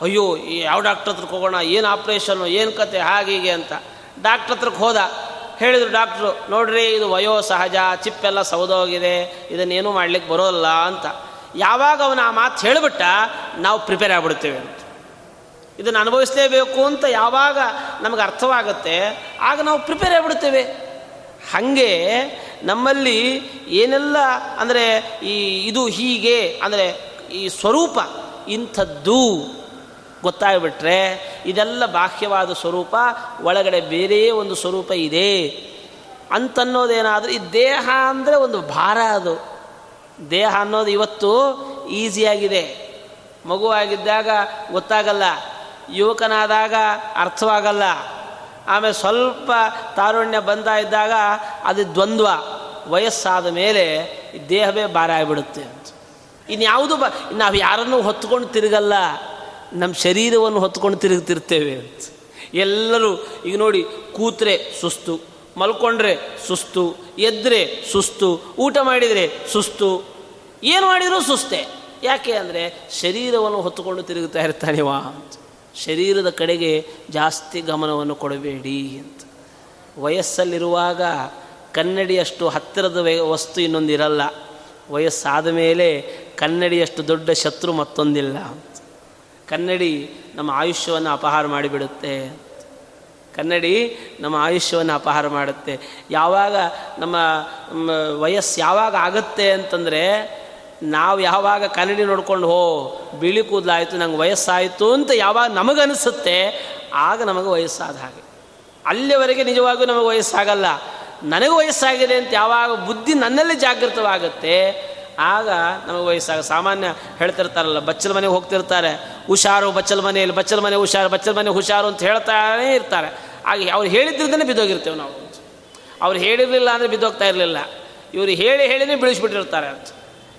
ಅಯ್ಯೋ ಯಾವ ಡಾಕ್ಟ್ರ್ ಹತ್ರಕ್ಕೆ ಹೋಗೋಣ, ಏನು ಆಪ್ರೇಷನ್ನು ಏನು ಕತೆ, ಹಾಗೆ ಹೀಗೆ ಅಂತ. ಡಾಕ್ಟ್ರ್ ಹತ್ರಕ್ಕೆ ಹೋದ. ಹೇಳಿದರು ಡಾಕ್ಟ್ರು, ನೋಡ್ರಿ, ಇದು ವಯೋ ಸಹಜ, ಚಿಪ್ಪೆಲ್ಲ ಸೌದೋಗಿದೆ ಇದನ್ನೇನು ಮಾಡ್ಲಿಕ್ಕೆ ಬರೋಲ್ಲ ಅಂತ. ಯಾವಾಗ ಅವನು ಆ ಮಾತು ಹೇಳಿಬಿಟ್ಟ, ನಾವು ಪ್ರಿಪೇರ್ ಆಗಿಬಿಡ್ತೇವೆ ಅಂತ. ಇದನ್ನು ಅನುಭವಿಸಲೇಬೇಕು ಅಂತ ಯಾವಾಗ ನಮಗೆ ಅರ್ಥವಾಗುತ್ತೆ, ಆಗ ನಾವು ಪ್ರಿಪೇರ್ ಆಗಿಬಿಡ್ತೇವೆ. ಹಾಗೆ ನಮ್ಮಲ್ಲಿ ಏನೆಲ್ಲ, ಅಂದರೆ ಈ ಇದು ಹೀಗೆ, ಅಂದರೆ ಈ ಸ್ವರೂಪ ಇಂಥದ್ದು. ಗೊತ್ತಾಗ್ಬಿಟ್ರೆ ಇದೆಲ್ಲ ಬಾಹ್ಯವಾದ ಸ್ವರೂಪ, ಒಳಗಡೆ ಬೇರೆ ಒಂದು ಸ್ವರೂಪ ಇದೆ ಅಂತನ್ನೋದೇನಾದರೂ, ಈ ದೇಹ ಅಂದರೆ ಒಂದು ಭಾರ ಅದು. ದೇಹ ಅನ್ನೋದು ಇವತ್ತು ಈಸಿಯಾಗಿದೆ ಮಗುವಾಗಿದ್ದಾಗ ಗೊತ್ತಾಗಲ್ಲ, ಯುವಕನಾದಾಗ ಅರ್ಥವಾಗಲ್ಲ. ಆಮೇಲೆ ಸ್ವಲ್ಪ ತಾರುಣ್ಯ ಬಂದ ಇದ್ದಾಗ ಅದು ದ್ವಂದ್ವ, ವಯಸ್ಸಾದ ಮೇಲೆ ದೇಹವೇ ಭಾರ ಆಗಿಬಿಡುತ್ತೆ ಅಂತ. ಇನ್ಯಾವುದು ಬ ನಾವು ಯಾರನ್ನೂ ಹೊತ್ಕೊಂಡು ತಿರುಗಲ್ಲ. ನಮ್ಮ ಶರೀರವನ್ನು ಹೊತ್ಕೊಂಡು ತಿರುಗ್ತಿರ್ತೇವೆ ಅಂತ. ಎಲ್ಲರೂ ಈಗ ನೋಡಿ, ಕೂತ್ರೆ ಸುಸ್ತು, ಮಲ್ಕೊಂಡ್ರೆ ಸುಸ್ತು, ಎದ್ರೆ ಸುಸ್ತು, ಊಟ ಮಾಡಿದರೆ ಸುಸ್ತು, ಏನು ಮಾಡಿದರೂ ಸುಸ್ತೆ. ಯಾಕೆ ಅಂದರೆ ಶರೀರವನ್ನು ಹೊತ್ತುಕೊಂಡು ತಿರುಗುತ್ತಾ ವಾ ಅಂತ. ಶರೀರದ ಕಡೆಗೆ ಜಾಸ್ತಿ ಗಮನವನ್ನು ಕೊಡಬೇಡಿ ಅಂತ. ವಯಸ್ಸಲ್ಲಿರುವಾಗ ಕನ್ನಡಿಯಷ್ಟು ಹತ್ತಿರದ ವಸ್ತು ಇನ್ನೊಂದಿರಲ್ಲ. ವಯಸ್ಸಾದ ಮೇಲೆ ಕನ್ನಡಿಯಷ್ಟು ದೊಡ್ಡ ಶತ್ರು ಮತ್ತೊಂದಿಲ್ಲ. ಕನ್ನಡಿ ನಮ್ಮ ಆಯುಷ್ಯವನ್ನು ಅಪಹಾರ ಮಾಡಿಬಿಡುತ್ತೆ. ಕನ್ನಡಿ ನಮ್ಮ ಆಯುಷ್ಯವನ್ನು ಅಪಹಾರ ಮಾಡುತ್ತೆ. ಯಾವಾಗ ನಮ್ಮ ವಯಸ್ಸು ಯಾವಾಗ ಆಗುತ್ತೆ ಅಂತಂದರೆ, ನಾವು ಯಾವಾಗ ಕನ್ನಡಿ ನೋಡ್ಕೊಂಡು, ಹೋ, ಬಿಳಿ ಕೂದಲಾಯಿತು, ನಂಗೆ ವಯಸ್ಸಾಯಿತು ಅಂತ ಯಾವಾಗ ನಮಗನಿಸುತ್ತೆ, ಆಗ ನಮಗೆ ವಯಸ್ಸಾದ ಹಾಗೆ. ಅಲ್ಲಿವರೆಗೆ ನಿಜವಾಗೂ ನಮಗೆ ವಯಸ್ಸಾಗಲ್ಲ. ನನಗೆ ವಯಸ್ಸಾಗಿದೆ ಅಂತ ಯಾವಾಗ ಬುದ್ಧಿ ನನ್ನಲ್ಲಿ ಜಾಗೃತವಾಗುತ್ತೆ ಆಗ ನಮಗೆ ವಯಸ್ಸಾಗ ಸಾಮಾನ್ಯ ಹೇಳ್ತಿರ್ತಾರಲ್ಲ, ಬಚ್ಚಲ ಮನೆಗೆ ಹೋಗ್ತಿರ್ತಾರೆ. ಹುಷಾರು, ಬಚ್ಚಲ ಮನೆಯಲ್ಲಿ ಬಚ್ಚಲ ಮನೆ ಹುಷಾರು, ಬಚ್ಚಲ ಮನೆ ಹುಷಾರು ಅಂತ ಹೇಳ್ತಾನೇ ಇರ್ತಾರೆ. ಹಾಗೆ ಅವ್ರು ಹೇಳಿದ್ರಿಂದನೇ ಬಿದ್ದೋಗಿರ್ತೇವೆ ನಾವು. ಅವ್ರು ಹೇಳಿರಲಿಲ್ಲ ಅಂದರೆ ಬಿದ್ದೋಗ್ತಾ ಇರಲಿಲ್ಲ. ಇವರು ಹೇಳಿ ಹೇಳಿನೇ ಬೀಳಿಸ್ಬಿಟ್ಟಿರ್ತಾರೆ ಅಂತ.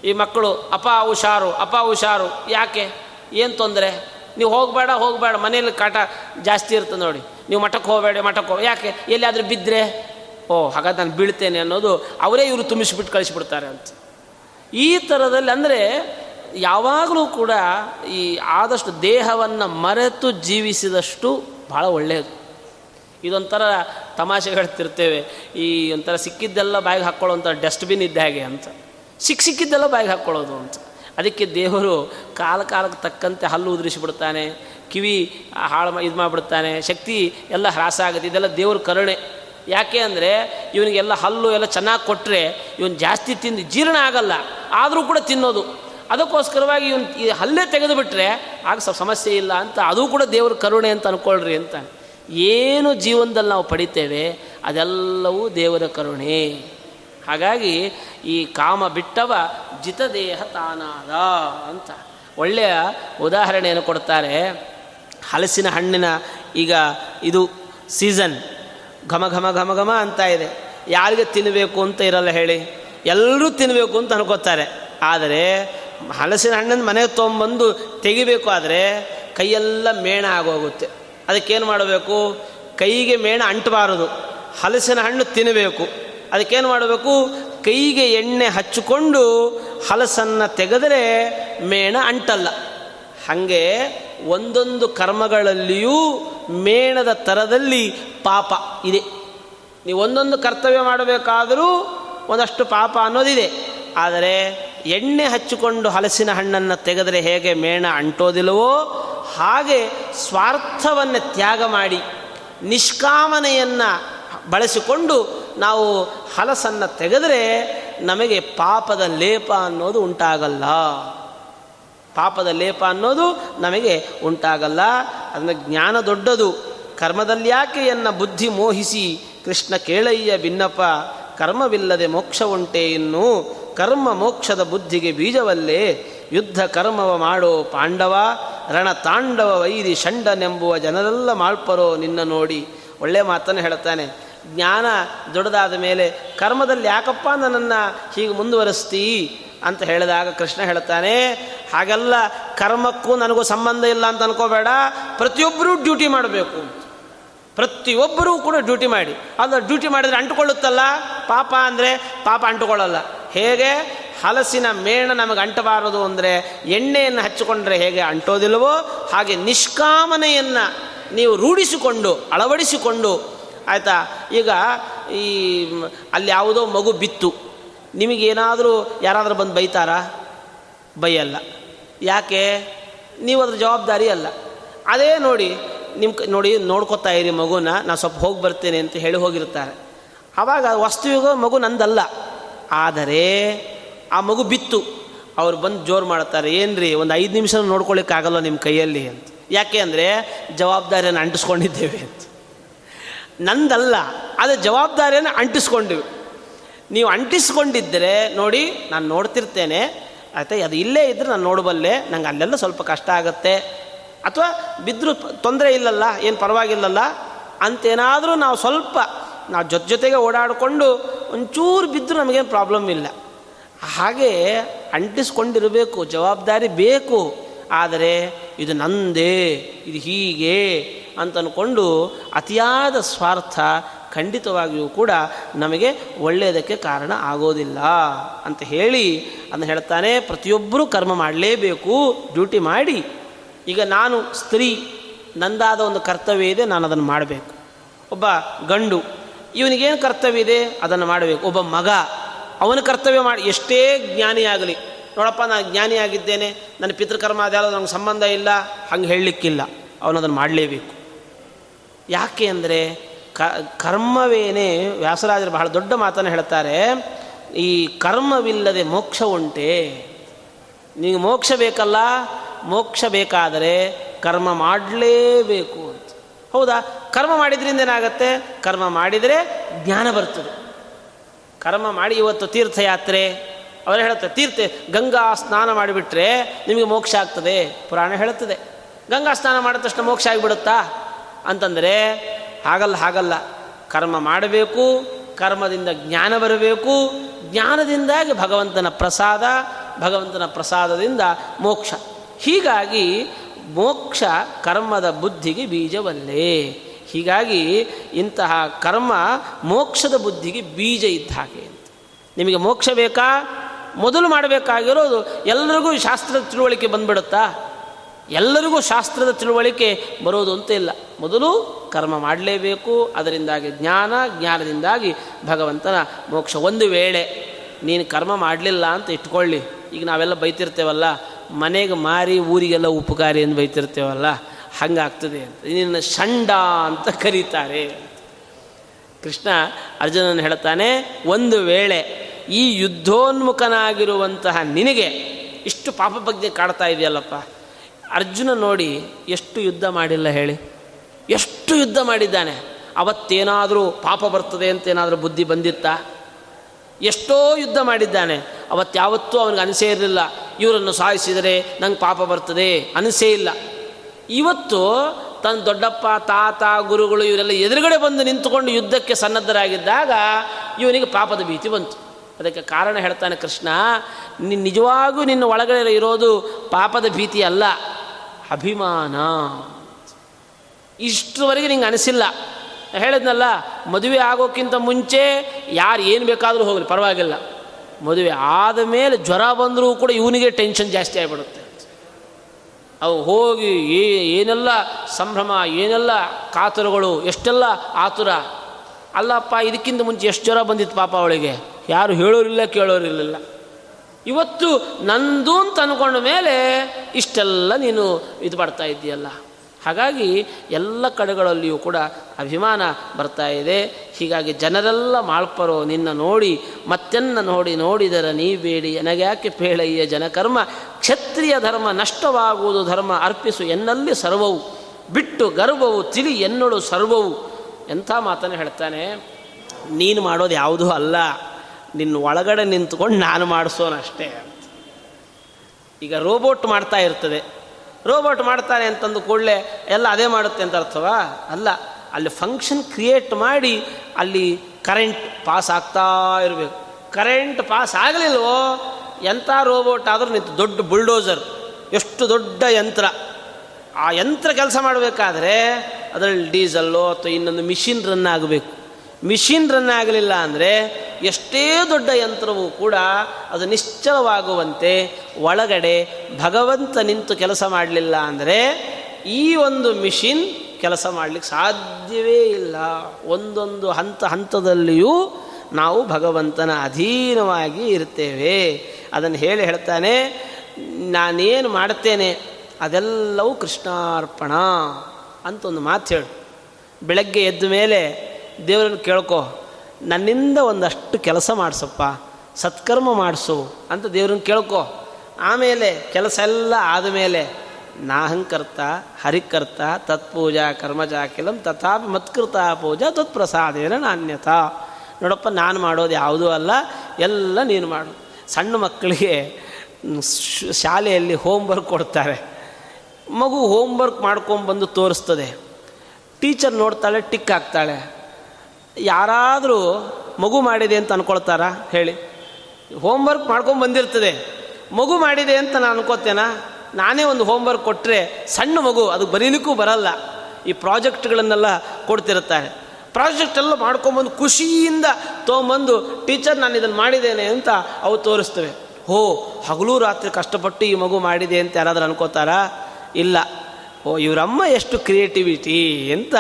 ಈ ಮಕ್ಕಳು, ಅಪ್ಪ ಹುಷಾರು ಅಪ್ಪ ಹುಷಾರು, ಯಾಕೆ? ಏನು ತೊಂದರೆ? ನೀವು ಹೋಗಬೇಡ ಹೋಗಬೇಡ ಮನೇಲಿ ಕಾಟ ಜಾಸ್ತಿ ಇರ್ತದೆ ನೋಡಿ. ನೀವು ಮಠಕ್ಕೆ ಹೋಗಬೇಡ, ಮಠಕ್ಕೆ ಹೋಗಿ ಯಾಕೆ? ಎಲ್ಲಿಯಾದರೂ ಬಿದ್ದರೆ ಓ, ಹಾಗಾದ್ರೆ ನಾನು ಬೀಳ್ತೇನೆ ಅನ್ನೋದು ಅವರೇ ಇವರು ತುಂಬಿಸಿಬಿಟ್ಟು ಕಳಿಸಿಬಿಡ್ತಾರೆ ಅಂತ. ಈ ಥರದಲ್ಲಿ ಅಂದರೆ ಯಾವಾಗಲೂ ಕೂಡ ಈ ಆದಷ್ಟು ದೇಹವನ್ನು ಮರೆತು ಜೀವಿಸಿದಷ್ಟು ಭಾಳ ಒಳ್ಳೆಯದು ಇದೊಂಥರ ತಮಾಷೆ ಹೇಳ್ತಿರ್ತೇವೆ, ಈ ಒಂಥರ ಸಿಕ್ಕಿದ್ದೆಲ್ಲ ಬಾಯಿಗೆ ಹಾಕ್ಕೊಳ್ಳೋಂಥ ಡಸ್ಟ್ಬಿನ್ ಇದ್ದ ಹಾಗೆ ಅಂತ. ಸಿಕ್ಕ ಸಿಕ್ಕಿದ್ದೆಲ್ಲ ಬಾಯಿಗೆ ಹಾಕ್ಕೊಳ್ಳೋದು ಅಂತ. ಅದಕ್ಕೆ ದೇವರು ಕಾಲ ಕಾಲಕ್ಕೆ ತಕ್ಕಂತೆ ಹಲ್ಲು ಉದುರಿಸಿಬಿಡ್ತಾನೆ, ಕಿವಿ ಹಾಳು ಇದು ಮಾಡಿಬಿಡ್ತಾನೆ ಶಕ್ತಿ ಎಲ್ಲ ಹ್ರಾಸ ಆಗುತ್ತೆ. ಇದೆಲ್ಲ ದೇವ್ರ ಕರುಣೆ. ಯಾಕೆ ಅಂದರೆ ಇವನಿಗೆಲ್ಲ ಹಲ್ಲು ಎಲ್ಲ ಚೆನ್ನಾಗಿ ಕೊಟ್ಟರೆ ಇವನು ಜಾಸ್ತಿ ತಿಂದು ಜೀರ್ಣ ಆಗಲ್ಲ. ಆದರೂ ಕೂಡ ತಿನ್ನೋದು. ಅದಕ್ಕೋಸ್ಕರವಾಗಿ ಇವನು ಈ ಹಲ್ಲೇ ತೆಗೆದುಬಿಟ್ರೆ ಆಗ ಸ್ವಲ್ಪ ಸಮಸ್ಯೆ ಇಲ್ಲ ಅಂತ ಅದು ಕೂಡ ದೇವರ ಕರುಣೆ ಅಂತ ಅಂದ್ಕೊಳ್ರಿ ಅಂತ. ಏನು ಜೀವನದಲ್ಲಿ ನಾವು ಪಡಿತೇವೆ ಅದೆಲ್ಲವೂ ದೇವರ ಕರುಣೆ. ಹಾಗಾಗಿ ಈ ಕಾಮ ಬಿಟ್ಟವ ಜಿತದೇಹ ತಾನಾದ ಅಂತ. ಒಳ್ಳೆಯ ಉದಾಹರಣೆಯನ್ನು ಕೊಡ್ತಾರೆ. ಹಲಸಿನ ಹಣ್ಣಿನ ಈಗ ಇದು ಸೀಸನ್. ಘಮ ಘಮ ಘಮ ಘಮ ಅಂತ ಇದೆ. ಯಾರಿಗೆ ತಿನ್ನಬೇಕು ಅಂತ ಇರಲ್ಲ ಹೇಳಿ. ಎಲ್ಲರೂ ತಿನ್ನಬೇಕು ಅಂತ ಅನ್ಕೋತಾರೆ. ಆದರೆ ಹಲಸಿನ ಹಣ್ಣನ್ನು ಮನೆಗೆ ತೊಗೊಂಬಂದು ತೆಗಿಬೇಕು ಆದರೆ ಕೈಯೆಲ್ಲ ಮೇಣ ಆಗೋಗುತ್ತೆ. ಅದಕ್ಕೇನು ಮಾಡಬೇಕು? ಕೈಗೆ ಮೇಣ ಅಂಟಬಾರದು. ಹಲಸಿನ ಹಣ್ಣು ತಿನ್ನಬೇಕು ಅದಕ್ಕೇನು ಮಾಡಬೇಕು? ಕೈಗೆ ಎಣ್ಣೆ ಹಚ್ಚಿಕೊಂಡು ಹಲಸನ್ನು ತೆಗೆದರೆ ಮೇಣ ಅಂಟಲ್ಲ. ಹಾಗೆ ಒಂದೊಂದು ಕರ್ಮಗಳಲ್ಲಿಯೂ ಮೇಣದ ತರದಲ್ಲಿ ಪಾಪ ಇದೆ. ನೀವು ಒಂದೊಂದು ಕರ್ತವ್ಯ ಮಾಡಬೇಕಾದರೂ ಒಂದಷ್ಟು ಪಾಪ ಅನ್ನೋದಿದೆ. ಆದರೆ ಎಣ್ಣೆ ಹಚ್ಚಿಕೊಂಡು ಹಲಸಿನ ಹಣ್ಣನ್ನು ತೆಗೆದರೆ ಹೇಗೆ ಮೇಣ ಅಂಟೋದಿಲ್ಲವೋ, ಹಾಗೆ ಸ್ವಾರ್ಥವನ್ನು ತ್ಯಾಗ ಮಾಡಿ ನಿಷ್ಕಾಮನೆಯನ್ನು ಬಳಸಿಕೊಂಡು ನಾವು ಹಲಸನ್ನು ತೆಗೆದರೆ ನಮಗೆ ಪಾಪದ ಲೇಪ ಅನ್ನೋದು ಉಂಟಾಗಲ್ಲ. ಪಾಪದ ಲೇಪ ಅನ್ನೋದು ನಮಗೆ ಉಂಟಾಗಲ್ಲ. ಅದನ್ನು ಜ್ಞಾನ ದೊಡ್ಡದು. ಕರ್ಮದಲ್ಲಿ ಯಾಕೆ ಎನ್ನ ಬುದ್ಧಿ ಮೋಹಿಸಿ ಕೃಷ್ಣ ಕೇಳಯ್ಯ ಭಿನ್ನಪ್ಪ ಕರ್ಮವಿಲ್ಲದೆ ಮೋಕ್ಷ ಉಂಟೆ ಇನ್ನು. ಕರ್ಮ ಮೋಕ್ಷದ ಬುದ್ಧಿಗೆ ಬೀಜವಲ್ಲೇ. ಯುದ್ಧ ಕರ್ಮವ ಮಾಡೋ ಪಾಂಡವ ರಣ ತಾಂಡವ ವೈರಿ ಷಂಡನೆಂಬುವ ಜನರೆಲ್ಲ ಮಾಳ್ಪರೋ ನಿನ್ನ ನೋಡಿ. ಒಳ್ಳೆ ಮಾತನ್ನು ಹೇಳ್ತಾನೆ ಜ್ಞಾನ ದೊಡ್ಡದಾದ ಮೇಲೆ ಕರ್ಮದಲ್ಲಿ ಯಾಕಪ್ಪ ನನ್ನನ್ನು ಹೀಗೆ ಮುಂದುವರಿಸ್ತೀ? ಅಂತ ಹೇಳಿದಾಗ ಕೃಷ್ಣ ಹೇಳ್ತಾನೆ, ಹಾಗೆಲ್ಲ ಕರ್ಮಕ್ಕೂ ನನಗೂ ಸಂಬಂಧ ಇಲ್ಲ ಅಂತ ಅನ್ಕೋಬೇಡ, ಪ್ರತಿಯೊಬ್ಬರೂ ಡ್ಯೂಟಿ ಮಾಡಬೇಕು. ಪ್ರತಿಯೊಬ್ಬರೂ ಕೂಡ ಡ್ಯೂಟಿ ಮಾಡಿ. ಅದು ಡ್ಯೂಟಿ ಮಾಡಿದರೆ ಅಂಟುಕೊಳ್ಳುತ್ತಲ್ಲ? ಪಾಪ ಅಂದರೆ ಪಾಪ ಅಂಟುಕೊಳ್ಳಲ್ಲ. ಹೇಗೆ? ಹಲಸಿನ ಮೇಣ ನಮಗೆ ಅಂಟಬಾರದು ಅಂದರೆ ಎಣ್ಣೆಯನ್ನು ಹಚ್ಚಿಕೊಂಡ್ರೆ ಹೇಗೆ ಅಂಟೋದಿಲ್ಲವೋ ಹಾಗೆ ನಿಷ್ಕಾಮನೆಯನ್ನು ನೀವು ರೂಢಿಸಿಕೊಂಡು, ಅಳವಡಿಸಿಕೊಂಡು, ಆಯಿತಾ? ಈಗ ಈ, ಅಲ್ಲಿ ಯಾವುದೋ ಮಗು ಬಿತ್ತು. ನಿಮಗೇನಾದರೂ ಯಾರಾದರೂ ಬಂದು ಬೈತಾರಾ? ಬೈಯಲ್ಲ. ಯಾಕೆ? ನೀವು ಅದ್ರ ಜವಾಬ್ದಾರಿ ಅಲ್ಲ. ಅದೇ ನೋಡಿ ನಿಮ್ಮ ನೋಡಿ, ನೋಡ್ಕೊತಾ ಇರಿ ಮಗುನ ನಾನು ಸ್ವಲ್ಪ ಹೋಗಿ ಬರ್ತೇನೆ ಅಂತ ಹೇಳಿ ಹೋಗಿರ್ತಾರೆ ಆವಾಗ ವಸ್ತುವಿಗೂ ಮಗು ನಂದಲ್ಲ. ಆದರೆ ಆ ಮಗು ಬಿತ್ತು. ಅವ್ರು ಬಂದು ಜೋರು ಮಾಡ್ತಾರೆ, ಏನ್ರಿ, ಒಂದು ಐದು ನಿಮಿಷ ನೋಡ್ಕೊಳ್ಳಿಕ್ಕಾಗಲ್ಲ ನಿಮ್ಮ ಕೈಯಲ್ಲಿ? ಅಂತ. ಯಾಕೆ ಅಂದರೆ, ಜವಾಬ್ದಾರಿಯನ್ನು ಅಂಟಿಸ್ಕೊಂಡಿದ್ದೇವೆ ಅಂತ. ನಂದಲ್ಲ ಅದು ಜವಾಬ್ದಾರಿಯನ್ನು ಅಂಟಿಸ್ಕೊಂಡಿವಿ. ನೀವು ಅಂಟಿಸ್ಕೊಂಡಿದ್ದರೆ ನೋಡಿ, ನಾನು ನೋಡ್ತಿರ್ತೇನೆ. ಆಯ್ತಾ, ಅದು ಇಲ್ಲೇ ಇದ್ದರೆ ನಾನು ನೋಡಬಲ್ಲೆ, ನಂಗೆ ಅಲ್ಲೆಲ್ಲ ಸ್ವಲ್ಪ ಕಷ್ಟ ಆಗುತ್ತೆ. ಅಥವಾ ಬಿದ್ದರೂ ತೊಂದರೆ ಇಲ್ಲಲ್ಲ, ಏನು ಪರವಾಗಿಲ್ಲಲ್ಲ, ಅಂತೇನಾದರೂ ನಾವು ಸ್ವಲ್ಪ ನಾವು ಜೊತೆ ಜೊತೆಗೆ ಓಡಾಡಿಕೊಂಡು ಒಂಚೂರು ಬಿದ್ದರೂ ನಮಗೇನು ಪ್ರಾಬ್ಲಮ್ ಇಲ್ಲ. ಹಾಗೆ ಅಂಟಿಸ್ಕೊಂಡಿರಬೇಕು, ಜವಾಬ್ದಾರಿ ಬೇಕು. ಆದರೆ ಇದು ನಂದೇ, ಇದು ಹೀಗೆ ಅಂತ ಅಂದ್ಕೊಂಡು ಅತಿಯಾದ ಸ್ವಾರ್ಥ ಖಂಡಿತವಾಗಿಯೂ ಕೂಡ ನಮಗೆ ಒಳ್ಳೆಯದಕ್ಕೆ ಕಾರಣ ಆಗೋದಿಲ್ಲ ಅಂತ ಹೇಳಿ ಅದನ್ನು ಹೇಳ್ತಾನೆ, ಪ್ರತಿಯೊಬ್ಬರೂ ಕರ್ಮ ಮಾಡಲೇಬೇಕು, ಡ್ಯೂಟಿ ಮಾಡಿ. ಈಗ ನಾನು ಸ್ತ್ರೀ, ನಂದಾದ ಒಂದು ಕರ್ತವ್ಯ ಇದೆ, ನಾನು ಅದನ್ನು ಮಾಡಬೇಕು. ಒಬ್ಬ ಗಂಡು, ಇವನಿಗೇನು ಕರ್ತವ್ಯ ಇದೆ, ಅದನ್ನು ಮಾಡಬೇಕು. ಒಬ್ಬ ಮಗ, ಅವನ ಕರ್ತವ್ಯ ಮಾಡಿ, ಎಷ್ಟೇ ಜ್ಞಾನಿಯಾಗಲಿ ನೋಡಪ್ಪ, ನಾನು ಜ್ಞಾನಿಯಾಗಿದ್ದೇನೆ ನನ್ನ ಪಿತೃಕರ್ಮ ಅದ್ಯಾವುದು ನನಗೆ ಸಂಬಂಧ ಇಲ್ಲ. ಹಂಗೆ ಹೇಳಲಿಕ್ಕಿಲ್ಲ, ಅವನದನ್ನು ಮಾಡಲೇಬೇಕು. ಯಾಕೆ ಅಂದರೆ ಕ, ಕರ್ಮವೇನೇ ವ್ಯಾಸರಾಜರು ಬಹಳ ದೊಡ್ಡ ಮಾತನ್ನು ಹೇಳ್ತಾರೆ, ಈ ಕರ್ಮವಿಲ್ಲದೆ ಮೋಕ್ಷ ಉಂಟೆ. ನೀವು ಮೋಕ್ಷ ಬೇಕಲ್ಲ, ಮೋಕ್ಷ ಬೇಕಾದರೆ ಕರ್ಮ ಮಾಡಲೇಬೇಕು ಅಂತ. ಹೌದಾ? ಕರ್ಮ ಮಾಡಿದ್ರಿಂದ ಏನಾಗುತ್ತೆ? ಕರ್ಮ ಮಾಡಿದರೆ ಜ್ಞಾನ ಬರ್ತದೆ. ಕರ್ಮ ಮಾಡಿ ಇವತ್ತು ತೀರ್ಥಯಾತ್ರೆ, ಅವರು ಹೇಳುತ್ತೆ ತೀರ್ಥ, ಗಂಗಾ ಸ್ನಾನ ಮಾಡಿಬಿಟ್ರೆ ನಿಮಗೆ ಮೋಕ್ಷ ಆಗ್ತದೆ. ಪುರಾಣ ಹೇಳುತ್ತದೆ, ಗಂಗಾ ಸ್ನಾನ ಮಾಡಿದ ತಕ್ಷಣ ಮೋಕ್ಷ ಆಗಿಬಿಡುತ್ತಾ? ಅಂತಂದರೆ ಹಾಗಲ್ಲ ಹಾಗಲ್ಲ. ಕರ್ಮ ಮಾಡಬೇಕು, ಕರ್ಮದಿಂದ ಜ್ಞಾನ ಬರಬೇಕು, ಜ್ಞಾನದಿಂದಾಗಿ ಭಗವಂತನ ಪ್ರಸಾದ, ಭಗವಂತನ ಪ್ರಸಾದದಿಂದ ಮೋಕ್ಷ. ಹೀಗಾಗಿ ಮೋಕ್ಷ ಕರ್ಮದ ಬುದ್ಧಿಗೆ ಬೀಜವಲ್ಲೇ. ಹೀಗಾಗಿ ಇಂತಹ ಕರ್ಮ ಮೋಕ್ಷದ ಬುದ್ಧಿಗೆ ಬೀಜ ಇದ್ದ ಹಾಗೆ ನಿಮಗೆ ಮೋಕ್ಷ ಬೇಕಾ? ಮೊದಲು ಮಾಡಬೇಕಾಗಿರೋದು ಎಲ್ಲರಿಗೂ ಶಾಸ್ತ್ರದ ತಿಳುವಳಿಕೆ ಬಂದ್ಬಿಡುತ್ತಾ? ಎಲ್ಲರಿಗೂ ಶಾಸ್ತ್ರದ ತಿಳುವಳಿಕೆ ಬರೋದು ಅಂತ ಇಲ್ಲ. ಮೊದಲು ಕರ್ಮ ಮಾಡಲೇಬೇಕು, ಅದರಿಂದಾಗಿ ಜ್ಞಾನ, ಜ್ಞಾನದಿಂದಾಗಿ ಭಗವಂತನ ಮೋಕ್ಷ. ಒಂದು ವೇಳೆ ನೀನು ಕರ್ಮ ಮಾಡಲಿಲ್ಲ ಅಂತ ಇಟ್ಕೊಳ್ಳಿ. ಈಗ ನಾವೆಲ್ಲ ಬೈತಿರ್ತೇವಲ್ಲ, ಮನೆಗೆ ಮಾರಿ ಊರಿಗೆಲ್ಲ ಉಪಕಾರಿ ಎಂದು ಬೈತಿರ್ತೇವಲ್ಲ, ಹಂಗಾಗ್ತದೆ ಅಂತ. ನಿನ್ನ ಷಂಡ ಅಂತ ಕರೀತಾರೆ. ಕೃಷ್ಣ ಅರ್ಜುನನ ಹೇಳ್ತಾನೆ, ಒಂದು ವೇಳೆ ಈ ಯುದ್ಧೋನ್ಮುಖನಾಗಿರುವಂತಹ ನಿನಗೆ ಇಷ್ಟು ಪಾಪ ಬಗ್ಗೆ ಕಾಡ್ತಾ ಇದೆಯಲ್ಲಪ್ಪ ಅರ್ಜುನ ನೋಡಿ ಎಷ್ಟು ಯುದ್ಧ ಮಾಡಿಲ್ಲ ಹೇಳಿ. ಎಷ್ಟು ಯುದ್ಧ ಮಾಡಿದ್ದಾನೆ. ಅವತ್ತೇನಾದರೂ ಪಾಪ ಬರ್ತದೆ ಅಂತ ಏನಾದರೂ ಬುದ್ಧಿ ಬಂದಿತ್ತಾ? ಎಷ್ಟೋ ಯುದ್ಧ ಮಾಡಿದ್ದಾನೆ. ಅವತ್ತಾವತ್ತೂ ಅವನಿಗೆ ಅನಿಸೇ ಇರಲಿಲ್ಲ. ಇವರನ್ನು ಸಾಯಿಸಿದರೆ ನಂಗೆ ಪಾಪ ಬರ್ತದೆ ಅನಿಸೇ ಇಲ್ಲ. ಇವತ್ತು ತನ್ನ ದೊಡ್ಡಪ್ಪ, ತಾತ, ಗುರುಗಳು ಇವರೆಲ್ಲ ಎದುರುಗಡೆ ಬಂದು ನಿಂತುಕೊಂಡು ಯುದ್ಧಕ್ಕೆ ಸನ್ನದ್ಧರಾಗಿದ್ದಾಗ ಇವನಿಗೆ ಪಾಪದ ಭೀತಿ ಬಂತು. ಅದಕ್ಕೆ ಕಾರಣ ಹೇಳ್ತಾನೆ ಕೃಷ್ಣ ನಿಜವಾಗೂ ನಿನ್ನ ಒಳಗಡೆ ಇರೋದು ಪಾಪದ ಭೀತಿ ಅಲ್ಲ. ಅಭಿಮಾನ. ಇಷ್ಟುವರೆಗೆ ನಿಂಗೆ ಅನಿಸಿಲ್ಲ. ಹೇಳಿದ್ನಲ್ಲ, ಮದುವೆ ಆಗೋಕ್ಕಿಂತ ಮುಂಚೆ ಯಾರು ಏನು ಬೇಕಾದರೂ ಹೋಗಲಿ, ಪರವಾಗಿಲ್ಲ. ಮದುವೆ ಆದ ಮೇಲೆ ಜ್ವರ ಬಂದರೂ ಕೂಡ ಇವನಿಗೆ ಟೆನ್ಷನ್ ಜಾಸ್ತಿ ಆಗಿಬಿಡುತ್ತೆ. ಅವು ಹೋಗಿ ಏನೆಲ್ಲ ಸಂಭ್ರಮ, ಏನೆಲ್ಲ ಕಾತುರಗಳು, ಎಷ್ಟೆಲ್ಲ ಆತುರ. ಅಲ್ಲಪ್ಪ, ಇದಕ್ಕಿಂತ ಮುಂಚೆ ಎಷ್ಟು ಜ್ವರ ಬಂದಿತ್ತು ಪಾಪ ಅವಳಿಗೆ. ಯಾರು ಹೇಳೋರಿಲ್ಲ, ಕೇಳೋರಿರಲಿಲ್ಲ. ಇವತ್ತು ನಂದು ಅಂತ ಅಂದ್ಕೊಂಡ ಮೇಲೆ ಇಷ್ಟೆಲ್ಲ ನೀನು ಇದು ಪಡ್ತಾ ಇದ್ದೀಯಲ್ಲ. ಹಾಗಾಗಿ ಎಲ್ಲ ಕಡೆಗಳಲ್ಲಿಯೂ ಕೂಡ ಅಭಿಮಾನ ಬರ್ತಾ ಇದೆ. ಹೀಗಾಗಿ ಜನರೆಲ್ಲ ಮಾಳ್ಪರೋ, ನಿನ್ನ ನೋಡಿ, ಮತ್ತೆನ್ನ ನೋಡಿ, ನೋಡಿದರ ನೀ ಬೇಡಿ ನನಗ್ಯಾಕೆ ಪೇಳಯ್ಯ ಜನಕರ್ಮ ಕ್ಷತ್ರಿಯ ಧರ್ಮ, ನಷ್ಟವಾಗುವುದು ಧರ್ಮ, ಅರ್ಪಿಸು ಎನ್ನಲ್ಲಿ ಸರ್ವವು. ಬಿಟ್ಟು ಗರ್ವವು, ತಿಳಿ ಎನ್ನಳು ಸರ್ವವು. ಎಂಥ ಮಾತನ್ನು ಹೇಳ್ತಾನೆ? ನೀನು ಮಾಡೋದು ಯಾವುದೂ ಅಲ್ಲ. ನಿನ್ನ ಒಳಗಡೆ ನಿಂತ್ಕೊಂಡು ನಾನು ಮಾಡಿಸೋನಷ್ಟೇ ಈಗ ರೋಬೋಟ್ ಮಾಡ್ತಾ ಇರ್ತದೆ. ರೋಬೋಟ್ ಮಾಡ್ತಾನೆ ಅಂತಂದು ಕೂಡಲೇ ಎಲ್ಲ ಅದೇ ಮಾಡುತ್ತೆ ಅಂತ ಅರ್ಥವಾ? ಅಲ್ಲ, ಅಲ್ಲಿ ಫಂಕ್ಷನ್ ಕ್ರಿಯೇಟ್ ಮಾಡಿ ಅಲ್ಲಿ ಕರೆಂಟ್ ಪಾಸ್ ಆಗ್ತಾ ಇರಬೇಕು. ಕರೆಂಟ್ ಪಾಸ್ ಆಗಲಿಲ್ವೋ? ಎಂಥ ರೋಬೋಟ್ ಆದರೂ ನಿಂತು ದೊಡ್ಡ ಬುಲ್ಡೋಸರ್ ಎಷ್ಟು ದೊಡ್ಡ ಯಂತ್ರ. ಆ ಯಂತ್ರ ಕೆಲಸ ಮಾಡಬೇಕಾದ್ರೆ ಅದರಲ್ಲಿ ಡೀಸಲ್ಲೋ ಅಥವಾ ಇನ್ನೊಂದು ಮಿಷಿನ್ ರನ್ ಆಗಬೇಕು. ಮಿಷಿನ್ ರನ್ ಆಗಲಿಲ್ಲ ಅಂದರೆ ಎಷ್ಟೇ ದೊಡ್ಡ ಯಂತ್ರವೂ ಕೂಡ ಅದು ನಿಶ್ಚಲವಾಗುವಂತೆ ಒಳಗಡೆ ಭಗವಂತ ನಿಂತು ಕೆಲಸ ಮಾಡಲಿಲ್ಲ ಅಂದರೆ ಈ ಒಂದು ಮಿಷಿನ್ ಕೆಲಸ ಮಾಡಲಿಕ್ಕೆ ಸಾಧ್ಯವೇ ಇಲ್ಲ. ಒಂದೊಂದು ಹಂತ ಹಂತದಲ್ಲಿಯೂ ನಾವು ಭಗವಂತನ ಅಧೀನವಾಗಿ ಇರ್ತೇವೆ. ಅದನ್ನು ಹೇಳಿ ಹೇಳ್ತಾನೆ, ನಾನೇನು ಮಾಡ್ತೇನೆ, ಅದೆಲ್ಲವೂ ಕೃಷ್ಣಾರ್ಪಣ ಅಂತ ಒಂದು ಮಾತು ಹೇಳು. ಬೆಳಗ್ಗೆ ಎದ್ದ ಮೇಲೆ ದೇವರನ್ನು ಕೇಳ್ಕೊ, ನನ್ನಿಂದ ಒಂದಷ್ಟು ಕೆಲಸ ಮಾಡಿಸಪ್ಪ, ಸತ್ಕರ್ಮ ಮಾಡಿಸು ಅಂತ ದೇವ್ರನ್ನ ಕೇಳ್ಕೊ. ಆಮೇಲೆ ಕೆಲಸ ಎಲ್ಲ ಆದಮೇಲೆ ನಾಹಂಕರ್ತ ಹರಿಕರ್ತ ತತ್ಪೂಜಾ ಕರ್ಮಜಾಕಿಲಂ ತಥಾಪಿ ಮತ್ಕೃತ ಪೂಜಾ ತತ್ಪ್ರಸಾದೇನ ನಾಣ್ಯತಾ. ನೋಡಪ್ಪ, ನಾನು ಮಾಡೋದು ಯಾವುದೂ ಅಲ್ಲ, ಎಲ್ಲ ನೀನು ಮಾಡು. ಸಣ್ಣ ಮಕ್ಕಳಿಗೆ ಶಾಲೆಯಲ್ಲಿ ಹೋಮ್ವರ್ಕ್ ಕೊಡ್ತಾರೆ. ಮಗು ಹೋಮ್ವರ್ಕ್ ಮಾಡ್ಕೊಂಬಂದು ತೋರಿಸ್ತದೆ. ಟೀಚರ್ ನೋಡ್ತಾಳೆ, ಟಿಕ್ ಹಾಕ್ತಾಳೆ. ಯಾರಾದರೂ ಮಗು ಮಾಡಿದೆ ಅಂತ ಅನ್ಕೊಳ್ತಾರಾ? ಹೇಳಿ. ಹೋಮ್ವರ್ಕ್ ಮಾಡ್ಕೊಂಡು ಬಂದಿರ್ತದೆ. ಮಗು ಮಾಡಿದೆ ಅಂತ ನಾನು ಅನ್ಕೋತೇನಾ? ನಾನೇ ಒಂದು ಹೋಮ್ವರ್ಕ್ ಕೊಟ್ಟರೆ ಸಣ್ಣ ಮಗು, ಅದು ಬರೀಲಿಕ್ಕೂ ಬರಲ್ಲ. ಈ ಪ್ರಾಜೆಕ್ಟ್ಗಳನ್ನೆಲ್ಲ ಕೊಡ್ತಿರುತ್ತಾರೆ. ಪ್ರಾಜೆಕ್ಟ್ ಎಲ್ಲ ಮಾಡ್ಕೊಂಬಂದು ಖುಷಿಯಿಂದ ತೊಗೊಂಬಂದು ಟೀಚರ್ ನಾನು ಇದನ್ನು ಮಾಡಿದ್ದೇನೆ ಅಂತ ಅವು ತೋರಿಸ್ತವೆ. ಹೋ, ಹಗಲು ರಾತ್ರಿ ಕಷ್ಟಪಟ್ಟು ಈ ಮಗು ಮಾಡಿದೆ ಅಂತ ಯಾರಾದರೂ ಅನ್ಕೋತಾರಾ? ಇಲ್ಲ. ಓ, ಇವರಮ್ಮ ಎಷ್ಟು ಕ್ರಿಯೇಟಿವಿಟಿ ಅಂತ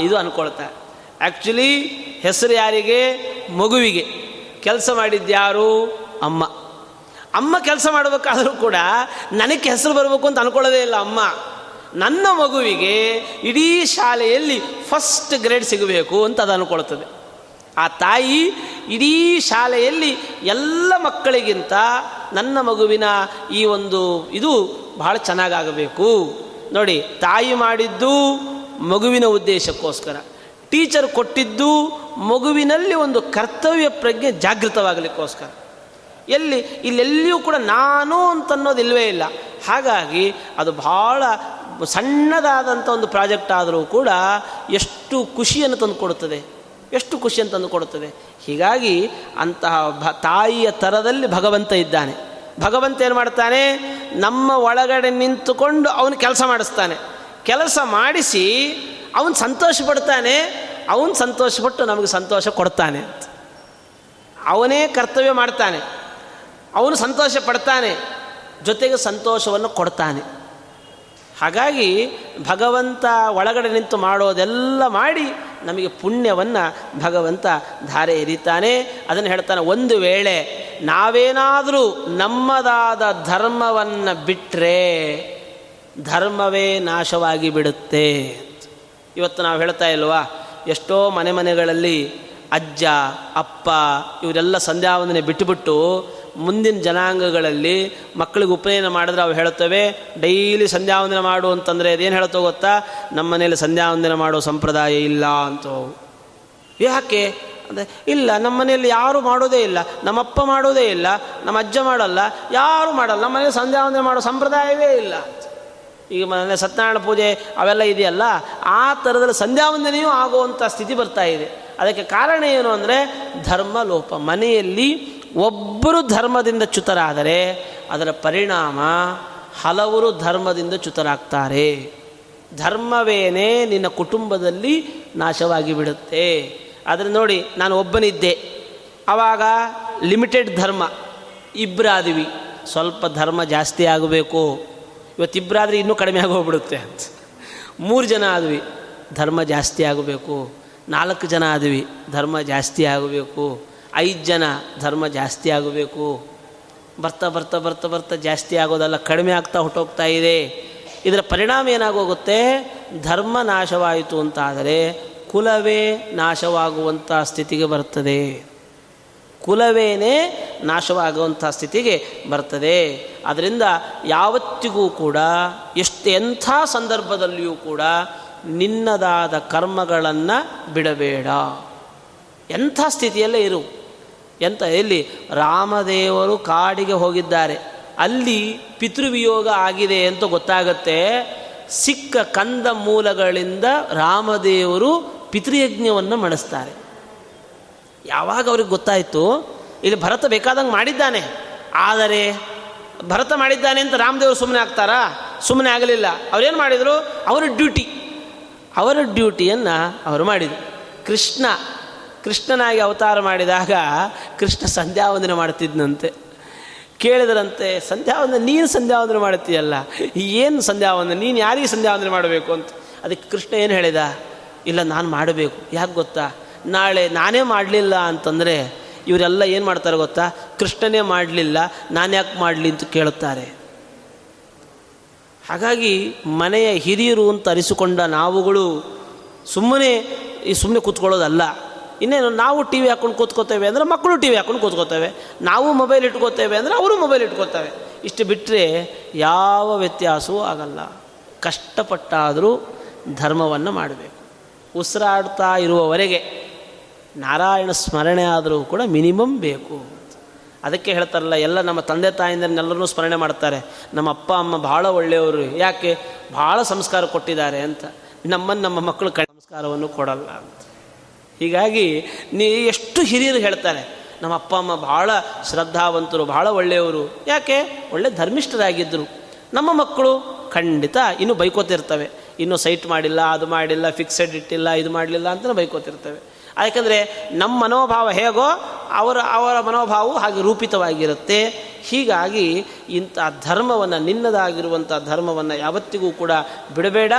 ಇದು ಅನ್ಕೊಳ್ತಾರೆ. ಆ್ಯಕ್ಚುಲಿ ಹೆಸರು ಯಾರಿಗೆ? ಮಗುವಿಗೆ. ಕೆಲಸ ಮಾಡಿದ್ಯಾರು ಅಮ್ಮ. ಅಮ್ಮ ಕೆಲಸ ಮಾಡಬೇಕಾದರೂ ಕೂಡ ನನಗೆ ಹೆಸರು ಬರಬೇಕು ಅಂತ ಅನ್ಕೊಳ್ಳೋದೇ ಇಲ್ಲ ಅಮ್ಮ. ನನ್ನ ಮಗುವಿಗೆ ಇಡೀ ಶಾಲೆಯಲ್ಲಿ ಫಸ್ಟ್ ಗ್ರೇಡ್ ಸಿಗಬೇಕು ಅಂತ ಅದು ಅನ್ಕೊಳ್ತದೆ. ಆ ತಾಯಿ ಇಡೀ ಶಾಲೆಯಲ್ಲಿ ಎಲ್ಲ ಮಕ್ಕಳಿಗಿಂತ ನನ್ನ ಮಗುವಿನ ಈ ಒಂದು ಇದು ಬಹಳ ಚೆನ್ನಾಗಾಗಬೇಕು. ನೋಡಿ, ತಾಯಿ ಮಾಡಿದ್ದು ಮಗುವಿನ ಉದ್ದೇಶಕ್ಕೋಸ್ಕರ. ಟೀಚರ್ ಕೊಟ್ಟಿದ್ದು ಮಗುವಿನಲ್ಲಿ ಒಂದು ಕರ್ತವ್ಯ ಪ್ರಜ್ಞೆ ಜಾಗೃತವಾಗಲಿಕ್ಕೋಸ್ಕರ. ಎಲ್ಲಿ, ಇಲ್ಲೆಲ್ಲಿಯೂ ಕೂಡ ನಾನು ಅಂತನ್ನೋದಿಲ್ವೇ ಇಲ್ಲ. ಹಾಗಾಗಿ ಅದು ಬಹಳ ಸಣ್ಣದಾದಂಥ ಒಂದು ಪ್ರಾಜೆಕ್ಟ್ ಆದರೂ ಕೂಡ ಎಷ್ಟು ಖುಷಿಯನ್ನು ತಂದುಕೊಡುತ್ತದೆ, ಎಷ್ಟು ಖುಷಿಯನ್ನು ತಂದುಕೊಡುತ್ತದೆ. ಹೀಗಾಗಿ ಅಂತಹ ಭ, ತಾಯಿಯ ಥರದಲ್ಲಿ ಭಗವಂತ ಇದ್ದಾನೆ. ಭಗವಂತ ಏನು ಮಾಡ್ತಾನೆ? ನಮ್ಮ ಒಳಗಡೆ ನಿಂತುಕೊಂಡು ಅವನು ಕೆಲಸ ಮಾಡಿಸ್ತಾನೆ. ಕೆಲಸ ಮಾಡಿಸಿ ಅವನು ಸಂತೋಷ ಪಡ್ತಾನೆ ಅವನು ಸಂತೋಷಪಟ್ಟು ನಮಗೆ ಸಂತೋಷ ಕೊಡ್ತಾನೆ ಅವನೇ ಕರ್ತವ್ಯ ಮಾಡ್ತಾನೆ, ಅವನು ಸಂತೋಷ ಪಡ್ತಾನೆ, ಜೊತೆಗೆ ಸಂತೋಷವನ್ನು ಕೊಡ್ತಾನೆ. ಹಾಗಾಗಿ ಭಗವಂತ ಒಳಗಡೆ ನಿಂತು ಮಾಡೋದೆಲ್ಲ ಮಾಡಿ ನಮಗೆ ಪುಣ್ಯವನ್ನು ಭಗವಂತ ಧಾರೆ ಎರಿತಾನೆ. ಅದನ್ನು ಹೇಳ್ತಾನೆ, ಒಂದು ವೇಳೆ ನಾವೇನಾದರೂ ನಮ್ಮದಾದ ಧರ್ಮವನ್ನು ಬಿಟ್ಟರೆ ಧರ್ಮವೇ ನಾಶವಾಗಿ ಬಿಡುತ್ತೆ. ಇವತ್ತು ನಾವು ಹೇಳ್ತಾ ಇಲ್ವಾ? ಎಷ್ಟೋ ಮನೆ ಮನೆಗಳಲ್ಲಿ ಅಜ್ಜ, ಅಪ್ಪ ಇವರೆಲ್ಲ ಸಂಧ್ಯಾವಂದನೆ ಬಿಟ್ಟುಬಿಟ್ಟು ಮುಂದಿನ ಜನಾಂಗಗಳಲ್ಲಿ ಮಕ್ಕಳಿಗೆ ಉಪನಯನ ಮಾಡಿದ್ರೆ ಅವು ಹೇಳ್ತವೆ ಡೈಲಿ ಸಂಧ್ಯಾವಂದನೆ ಮಾಡು ಅಂತಂದರೆ ಅದೇನು ಹೇಳ್ತೋ ಗೊತ್ತಾ? ನಮ್ಮ ಮನೇಲಿ ಸಂಧ್ಯಾವಂದನೆ ಮಾಡೋ ಸಂಪ್ರದಾಯ ಇಲ್ಲ ಅಂತ. ಯಾಕೆ? ಅಂದರೆ ಇಲ್ಲ, ನಮ್ಮ ಮನೆಯಲ್ಲಿ ಯಾರು ಮಾಡೋದೇ ಇಲ್ಲ ನಮ್ಮಪ್ಪ ಮಾಡೋದೇ ಇಲ್ಲ, ನಮ್ಮ ಅಜ್ಜ ಮಾಡಲ್ಲ, ಯಾರೂ ಮಾಡಲ್ಲ, ನಮ್ಮ ಮನೇಲಿ ಸಂಧ್ಯಾವಂದನೆ ಮಾಡೋ ಸಂಪ್ರದಾಯವೇ ಇಲ್ಲ. ಈಗ ಮನೆ ಸತ್ಯನಾರಾಯಣ ಪೂಜೆ ಅವೆಲ್ಲ ಇದೆಯಲ್ಲ, ಆ ಥರದಲ್ಲಿ ಸಂಧ್ಯಾವಂದನೆಯೂ ಆಗುವಂಥ ಸ್ಥಿತಿ ಬರ್ತಾ ಇದೆ. ಅದಕ್ಕೆ ಕಾರಣ ಏನು ಅಂದರೆ ಧರ್ಮ ಲೋಪ ಮನೆಯಲ್ಲಿ ಒಬ್ಬರು ಧರ್ಮದಿಂದ ಚ್ಯುತರಾದರೆ, ಅದರ ಪರಿಣಾಮ ಹಲವರು ಧರ್ಮದಿಂದ ಚ್ಯುತರಾಗ್ತಾರೆ. ಧರ್ಮವೇನೇ ನಿನ್ನ ಕುಟುಂಬದಲ್ಲಿ ನಾಶವಾಗಿ ಬಿಡುತ್ತೆ. ಆದರೆ ನೋಡಿ, ನಾನು ಒಬ್ಬನಿದ್ದೆ. ಆವಾಗ ಲಿಮಿಟೆಡ್ ಧರ್ಮ. ಇಬ್ಬರಾದಿವಿ ಸ್ವಲ್ಪ ಧರ್ಮ ಜಾಸ್ತಿ ಆಗಬೇಕು. ಇವತ್ತಿಬ್ಬರಾದ್ರೆ ಇನ್ನೂ ಕಡಿಮೆ ಆಗೋಗ್ಬಿಡುತ್ತೆ ಅಂತ. ಮೂರು ಜನ ಆದ್ವಿ, ಧರ್ಮ ಜಾಸ್ತಿ ಆಗಬೇಕು. ನಾಲ್ಕು ಜನ ಆದ್ವಿ, ಧರ್ಮ ಜಾಸ್ತಿ ಆಗಬೇಕು. ಐದು ಜನ, ಧರ್ಮ ಜಾಸ್ತಿ ಆಗಬೇಕು. ಬರ್ತಾ ಬರ್ತಾ ಬರ್ತಾ ಬರ್ತಾ ಜಾಸ್ತಿ ಆಗೋದಲ್ಲ, ಕಡಿಮೆ ಆಗ್ತಾ ಹೊಟ್ಟೋಗ್ತಾ ಇದೆ. ಇದರ ಪರಿಣಾಮ ಏನಾಗೋಗುತ್ತೆ? ಧರ್ಮ ನಾಶವಾಯಿತು ಅಂತಾದರೆ ಕುಲವೇ ನಾಶವಾಗುವಂಥ ಸ್ಥಿತಿಗೆ ಬರ್ತದೆ ಕುಲವೇನೇ ನಾಶವಾಗುವಂಥ ಸ್ಥಿತಿಗೆ ಬರ್ತದೆ. ಅದರಿಂದ ಯಾವತ್ತಿಗೂ ಕೂಡ, ಎಷ್ಟು ಎಂಥ ಸಂದರ್ಭದಲ್ಲಿಯೂ ಕೂಡ ನಿನ್ನದಾದ ಕರ್ಮಗಳನ್ನು ಬಿಡಬೇಡ. ಎಂಥ ಸ್ಥಿತಿಯಲ್ಲೇ ಇರು. ಎಂಥ, ಎಲ್ಲಿ? ರಾಮದೇವರು ಕಾಡಿಗೆ ಹೋಗಿದ್ದಾರೆ. ಅಲ್ಲಿ ಪಿತೃವಿಯೋಗ ಆಗಿದೆ ಅಂತ ಗೊತ್ತಾಗತ್ತೆ. ಸಿಕ್ಕ ಕಂದ ಮೂಲಗಳಿಂದ ರಾಮದೇವರು ಪಿತೃಯಜ್ಞವನ್ನು ಮಾಡಿಸ್ತಾರೆ. ಯಾವಾಗ ಅವ್ರಿಗೆ ಗೊತ್ತಾಯಿತು, ಇಲ್ಲಿ ಭರತ ಬೇಕಾದಂಗೆ ಮಾಡಿದ್ದಾನೆ. ಆದರೆ ಭರತ ಮಾಡಿದ್ದಾನೆ ಅಂತ ರಾಮದೇವರು ಸುಮ್ಮನೆ ಆಗ್ತಾರಾ? ಸುಮ್ಮನೆ ಆಗಲಿಲ್ಲ. ಅವ್ರೇನು ಮಾಡಿದರು? ಅವರ ಡ್ಯೂಟಿ. ಅವರ ಡ್ಯೂಟಿಯನ್ನು ಅವರು ಮಾಡಿದರು. ಕೃಷ್ಣ, ಕೃಷ್ಣನಾಗಿ ಅವತಾರ ಮಾಡಿದಾಗ ಕೃಷ್ಣ ಸಂಧ್ಯಾವಂದನೆ ಮಾಡ್ತಿದ್ನಂತೆ. ಕೇಳಿದ್ರಂತೆ, ಸಂಧ್ಯಾವಂದನೆ, ನೀನು ಸಂಧ್ಯಾವಂದನೆ ಮಾಡ್ತೀಯಲ್ಲ? ಏನು ಸಂಧ್ಯಾವಂದನೆ? ನೀನು ಯಾರಿಗೆ ಸಂಧ್ಯಾವಂದನೆ ಮಾಡಬೇಕು ಅಂತ. ಅದಕ್ಕೆ ಕೃಷ್ಣ ಏನು ಹೇಳಿದ? ಇಲ್ಲ, ನಾನು ಮಾಡಬೇಕು. ಯಾಕೆ ಗೊತ್ತಾ? ನಾಳೆ ನಾನೇ ಮಾಡಲಿಲ್ಲ ಅಂತಂದರೆ ಇವರೆಲ್ಲ ಏನು ಮಾಡ್ತಾರೆ ಗೊತ್ತಾ? ಕೃಷ್ಣನೇ ಮಾಡಲಿಲ್ಲ, ನಾನು ಯಾಕೆ ಮಾಡಲಿ ಅಂತ ಕೇಳುತ್ತಾರೆ. ಹಾಗಾಗಿ ಮನೆಯ ಹಿರಿಯರು ಅಂತ ಅರಿಸಿಕೊಂಡ ನಾವುಗಳು ಸುಮ್ಮನೆ ಈ ಸುಮ್ಮನೆ ಕೂತ್ಕೊಳ್ಳೋದಲ್ಲ. ಇನ್ನೇನು ನಾವು ಟಿ ವಿ ಹಾಕ್ಕೊಂಡು ಕೂತ್ಕೋತೇವೆ ಅಂದರೆ ಮಕ್ಕಳು ಟಿ ವಿ ಹಾಕ್ಕೊಂಡು ಕೂತ್ಕೋತೇವೆ, ನಾವು ಮೊಬೈಲ್ ಇಟ್ಕೋತೇವೆ ಅಂದರೆ ಅವರು ಮೊಬೈಲ್ ಇಟ್ಕೋತೇವೆ ಇಷ್ಟು ಬಿಟ್ಟರೆ ಯಾವ ವ್ಯತ್ಯಾಸವೂ ಆಗಲ್ಲ. ಕಷ್ಟಪಟ್ಟಾದರೂ ಧರ್ಮವನ್ನು ಮಾಡಬೇಕು. ಉಸಿರಾಡ್ತಾ ಇರುವವರೆಗೆ ನಾರಾಯಣ ಸ್ಮರಣೆ ಆದರೂ ಕೂಡ ಮಿನಿಮಮ್ ಬೇಕು. ಅದಕ್ಕೆ ಹೇಳ್ತಾರಲ್ಲ, ಎಲ್ಲ ನಮ್ಮ ತಂದೆ ತಾಯಿಂದನೆಲ್ಲರೂ ಸ್ಮರಣೆ ಮಾಡ್ತಾರೆ. ನಮ್ಮ ಅಪ್ಪ, ಅಮ್ಮ ಭಾಳ ಒಳ್ಳೆಯವರು. ಯಾಕೆ? ಭಾಳ ಸಂಸ್ಕಾರ ಕೊಟ್ಟಿದ್ದಾರೆ ಅಂತ. ನಮ್ಮನ್ನು ನಮ್ಮ ಮಕ್ಕಳು ಸಂಸ್ಕಾರವನ್ನು ಕೊಡಲ್ಲ ಅಂತ. ಹೀಗಾಗಿ ನೀ ಎಷ್ಟು ಹಿರಿಯರು ಹೇಳ್ತಾರೆ, ನಮ್ಮ ಅಪ್ಪ, ಅಮ್ಮ ಭಾಳ ಶ್ರದ್ಧಾವಂತರು ಭಾಳ ಒಳ್ಳೆಯವರು. ಯಾಕೆ? ಒಳ್ಳೆ ಧರ್ಮಿಷ್ಠರಾಗಿದ್ದರು. ನಮ್ಮ ಮಕ್ಕಳು ಖಂಡಿತ ಇನ್ನೂ ಬೈಕೋತಿರ್ತವೆ. ಇನ್ನೂ ಸೈಟ್ ಮಾಡಿಲ್ಲ, ಅದು ಮಾಡಿಲ್ಲ ಫಿಕ್ಸೆಡ್ ಇಟ್ಟಿಲ್ಲ, ಇದು ಮಾಡಲಿಲ್ಲ ಅಂತ ಬೈಕೋತಿರ್ತವೆ. ಯಾಕಂದರೆ ನಮ್ಮ ಮನೋಭಾವ ಹೇಗೋ ಅವರ ಅವರ ಮನೋಭಾವವು ಹಾಗೆ ರೂಪಿತವಾಗಿರುತ್ತೆ. ಹೀಗಾಗಿ ಇಂಥ ಧರ್ಮವನ್ನು, ನಿನ್ನದಾಗಿರುವಂಥ ಧರ್ಮವನ್ನು ಯಾವತ್ತಿಗೂ ಕೂಡ ಬಿಡಬೇಡ.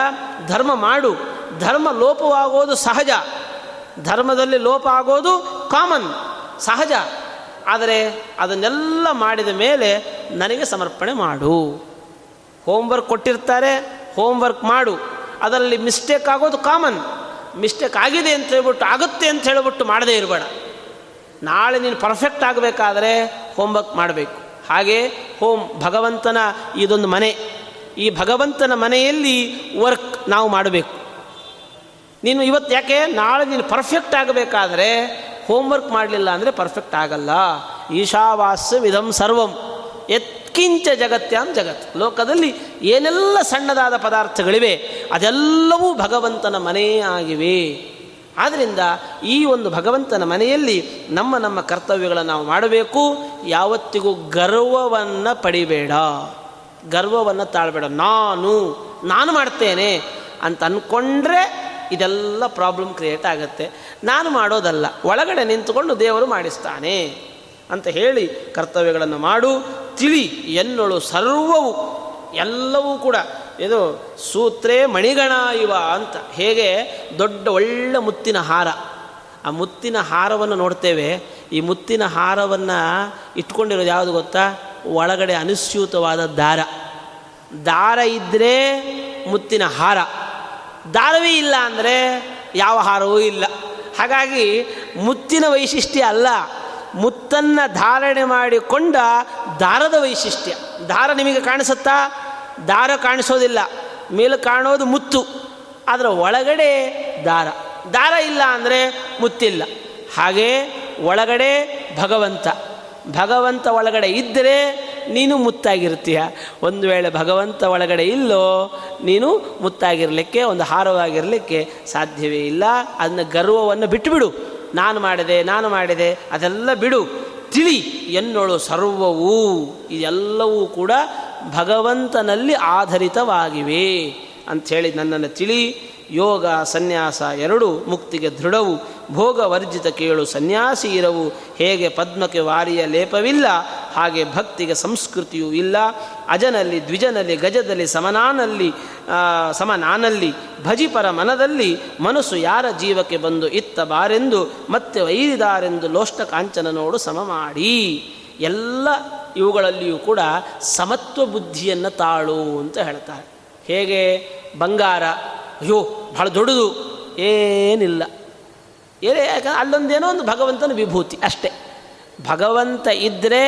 ಧರ್ಮ ಮಾಡು. ಧರ್ಮ ಲೋಪವಾಗೋದು ಸಹಜ. ಧರ್ಮದಲ್ಲಿ ಲೋಪ ಆಗೋದು ಕಾಮನ್, ಸಹಜ. ಆದರೆ ಅದನ್ನೆಲ್ಲ ಮಾಡಿದ ಮೇಲೆ ನನಗೆ ಸಮರ್ಪಣೆ ಮಾಡು. ಹೋಮ್ವರ್ಕ್ ಕೊಟ್ಟಿರ್ತಾರೆ, ಹೋಮ್ವರ್ಕ್ ಮಾಡು. ಅದರಲ್ಲಿ ಮಿಸ್ಟೇಕ್ ಆಗೋದು ಕಾಮನ್. ಮಿಸ್ಟೇಕ್ ಆಗಿದೆ ಅಂತ ಹೇಳ್ಬಿಟ್ಟು, ಆಗುತ್ತೆ ಅಂತ ಹೇಳ್ಬಿಟ್ಟು ಮಾಡದೇ ಇರಬೇಡ. ನಾಳೆ ನೀನು ಪರ್ಫೆಕ್ಟ್ ಆಗಬೇಕಾದ್ರೆ ಹೋಮ್ವರ್ಕ್ ಮಾಡಬೇಕು. ಹಾಗೆ ಹೋಮ್ ಭಗವಂತನ ಇದೊಂದು ಮನೆ. ಈ ಭಗವಂತನ ಮನೆಯಲ್ಲಿ ವರ್ಕ್ ನಾವು ಮಾಡಬೇಕು. ನೀನು ಇವತ್ತು ಯಾಕೆ? ನಾಳೆ ನೀನು ಪರ್ಫೆಕ್ಟ್ ಆಗಬೇಕಾದ್ರೆ ಹೋಮ್ವರ್ಕ್ ಮಾಡಲಿಲ್ಲ ಅಂದರೆ ಪರ್ಫೆಕ್ಟ್ ಆಗಲ್ಲ. ಈಶಾವಾಸ್ಯ ವಿಧಂ ಸರ್ವಂ. ಎತ್ಕಿಂಚ ಜಗತ್ಯಾಂ ಜಗತ್. ಲೋಕದಲ್ಲಿ ಏನೆಲ್ಲ ಸಣ್ಣದಾದ ಪದಾರ್ಥಗಳಿವೆ, ಅದೆಲ್ಲವೂ ಭಗವಂತನ ಮನೆಯೇ ಆಗಿವೆ. ಆದ್ದರಿಂದ ಈ ಒಂದು ಭಗವಂತನ ಮನೆಯಲ್ಲಿ ನಮ್ಮ ನಮ್ಮ ಕರ್ತವ್ಯಗಳನ್ನು ನಾವು ಮಾಡಬೇಕು. ಯಾವತ್ತಿಗೂ ಗರ್ವವನ್ನು ಪಡಿಬೇಡ. ಗರ್ವವನ್ನು ತಾಳ್ಬೇಡ. ನಾನು ನಾನು ಮಾಡ್ತೇನೆ ಅಂತ ಅಂದ್ಕೊಂಡ್ರೆ ಇದೆಲ್ಲ ಪ್ರಾಬ್ಲಮ್ ಕ್ರಿಯೇಟ್ ಆಗುತ್ತೆ. ನಾನು ಮಾಡೋದಲ್ಲ. ಒಳಗಡೆ ನಿಂತುಕೊಂಡು ದೇವರು ಮಾಡಿಸ್ತಾನೆ ಅಂತ ಹೇಳಿ ಕರ್ತವ್ಯಗಳನ್ನು ಮಾಡು. ತಿಳಿ ಎನ್ನೊಳು ಸರ್ವವು ಎಲ್ಲವೂ ಕೂಡ. ಇದು ಸೂತ್ರೇ ಮಣಿಗಣ ಇವ ಅಂತ. ಹೇಗೆ? ದೊಡ್ಡ ಒಳ್ಳೆ ಮುತ್ತಿನ ಹಾರ. ಆ ಮುತ್ತಿನ ಹಾರವನ್ನು ನೋಡ್ತೇವೆ. ಈ ಮುತ್ತಿನ ಹಾರವನ್ನು ಇಟ್ಕೊಂಡಿರೋದು ಯಾವುದು ಗೊತ್ತಾ? ಒಳಗಡೆ ಅನುಸ್ಯೂತವಾದ ದಾರ. ದಾರ ಇದ್ದರೆ ಮುತ್ತಿನ ಹಾರ. ದಾರವೇ ಇಲ್ಲ ಅಂದರೆ ಯಾವ ಹಾರವೂ ಇಲ್ಲ. ಹಾಗಾಗಿ ಮುತ್ತಿನ ವೈಶಿಷ್ಟ್ಯ ಅಲ್ಲ. ಮುತ್ತನ್ನು ಧಾರಣೆ ಮಾಡಿಕೊಂಡ ದಾರದ ವೈಶಿಷ್ಟ್ಯ. ದಾರ ನಿಮಗೆ ಕಾಣಿಸುತ್ತಾ? ದಾರ ಕಾಣಿಸೋದಿಲ್ಲ. ಮೇಲೆ ಕಾಣೋದು ಮುತ್ತು. ಅದರ ಒಳಗಡೆ ದಾರ. ದಾರ ಇಲ್ಲ ಅಂದರೆ ಮುತ್ತಿಲ್ಲ. ಹಾಗೇ ಒಳಗಡೆ ಭಗವಂತ. ಭಗವಂತ ಒಳಗಡೆ ಇದ್ದರೆ ನೀನು ಮುತ್ತಾಗಿರ್ತೀಯ ಒಂದು ವೇಳೆ ಭಗವಂತ ಒಳಗಡೆ ಇಲ್ಲೋ, ನೀನು ಮುತ್ತಾಗಿರಲಿಕ್ಕೆ, ಒಂದು ಹಾರವಾಗಿರಲಿಕ್ಕೆ ಸಾಧ್ಯವೇ ಇಲ್ಲ. ಅದನ್ನ ಗರ್ವವನ್ನು ಬಿಟ್ಟುಬಿಡು. ನಾನು ಮಾಡಿದೆ ನಾನು ಮಾಡಿದೆ, ಅದೆಲ್ಲ ಬಿಡು. ತಿಳಿ, ಎನ್ನೋಳು ಸರ್ವವೂ. ಇದೆಲ್ಲವೂ ಕೂಡ ಭಗವಂತನಲ್ಲಿ ಆಧರಿತವಾಗಿವೆ ಅಂಥೇಳಿ ನನ್ನನ್ನು ತಿಳಿ. ಯೋಗ ಸನ್ಯಾಸ ಎರಡು, ಮುಕ್ತಿಗೆ ದೃಢವು. ಭೋಗವರ್ಜಿತ ಕೇಳು ಸನ್ಯಾಸಿ ಇರವು. ಹೇಗೆ ಪದ್ಮಕ್ಕೆ ವಾರಿಯ ಲೇಪವಿಲ್ಲ ಹಾಗೆ ಭಕ್ತಿಗೆ ಸಂಸ್ಕೃತಿಯೂ ಇಲ್ಲ. ಅಜನಲ್ಲಿ, ದ್ವಿಜನಲ್ಲಿ, ಗಜದಲ್ಲಿ, ಸಮನಾನಲ್ಲಿ ಸಮನಾನಲ್ಲಿ ಭಜಿಪರ ಮನದಲ್ಲಿ ಮನಸ್ಸು ಯಾರ ಜೀವಕ್ಕೆ ಬಂದು ಇತ್ತ ಬಾರೆಂದು, ಮತ್ತೆ ವೈರಿದಾರೆಂದು ಲೋಷ್ಟ ಕಾಂಚನ ನೋಡು ಸಮ ಮಾಡಿ ಎಲ್ಲ ಇವುಗಳಲ್ಲಿಯೂ ಕೂಡ ಸಮತ್ವ ಬುದ್ಧಿಯನ್ನು ತಾಳು ಅಂತ ಹೇಳ್ತಾರೆ. ಹೇಗೆ? ಬಂಗಾರ, ಅಯ್ಯೋ ಬಹಳ ದೊಡ್ಡದು. ಏನಿಲ್ಲ. ಏನೇ ಯಾಕಂದ್ರೆ ಅಲ್ಲೊಂದೇನೋ ಒಂದು ಭಗವಂತನ ವಿಭೂತಿ ಅಷ್ಟೇ. ಭಗವಂತ ಇದ್ದರೆ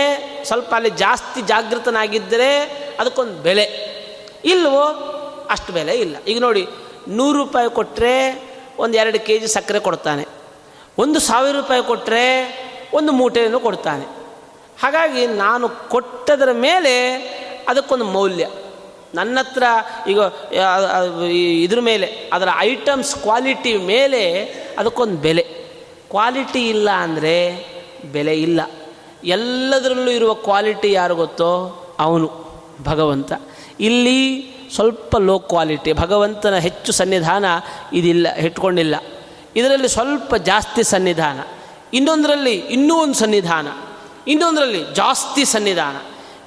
ಸ್ವಲ್ಪ ಅಲ್ಲಿ ಜಾಸ್ತಿ ಜಾಗೃತನಾಗಿದ್ದರೆ ಅದಕ್ಕೊಂದು ಬೆಲೆ. ಇಲ್ವೋ, ಅಷ್ಟು ಬೆಲೆ ಇಲ್ಲ. ಈಗ ನೋಡಿ, ನೂರು ರೂಪಾಯಿ ಕೊಟ್ಟರೆ ಒಂದು ಎರಡು ಕೆ ಜಿ ಸಕ್ಕರೆ ಕೊಡ್ತಾನೆ. ಒಂದು ಸಾವಿರ ರೂಪಾಯಿ ಕೊಟ್ಟರೆ ಒಂದು ಮೂಟೆಯನ್ನು ಕೊಡ್ತಾನೆ. ಹಾಗಾಗಿ ನಾನು ಕೊಟ್ಟದರ ಮೇಲೆ ಅದಕ್ಕೊಂದು ಮೌಲ್ಯ. ನನ್ನ ಹತ್ರ ಈಗ ಇದ್ರ ಮೇಲೆ, ಅದರ ಐಟಮ್ಸ್ ಕ್ವಾಲಿಟಿ ಮೇಲೆ ಅದಕ್ಕೊಂದು ಬೆಲೆ. ಕ್ವಾಲಿಟಿ ಇಲ್ಲ ಅಂದರೆ ಬೆಲೆ ಇಲ್ಲ. ಎಲ್ಲದರಲ್ಲೂ ಇರುವ ಕ್ವಾಲಿಟಿ ಯಾರು ಗೊತ್ತೋ? ಅವನು, ಭಗವಂತ. ಇಲ್ಲಿ ಸ್ವಲ್ಪ ಲೋ ಕ್ವಾಲಿಟಿ ಭಗವಂತನ ಹೆಚ್ಚು ಸನ್ನಿಧಾನ ಇದಿಲ್ಲ, ಇಟ್ಕೊಂಡಿಲ್ಲ. ಇದರಲ್ಲಿ ಸ್ವಲ್ಪ ಜಾಸ್ತಿ ಸನ್ನಿಧಾನ. ಇನ್ನೊಂದರಲ್ಲಿ ಇನ್ನೂ ಒಂದು ಸನ್ನಿಧಾನ. ಇನ್ನೊಂದರಲ್ಲಿ ಜಾಸ್ತಿ ಸನ್ನಿಧಾನ.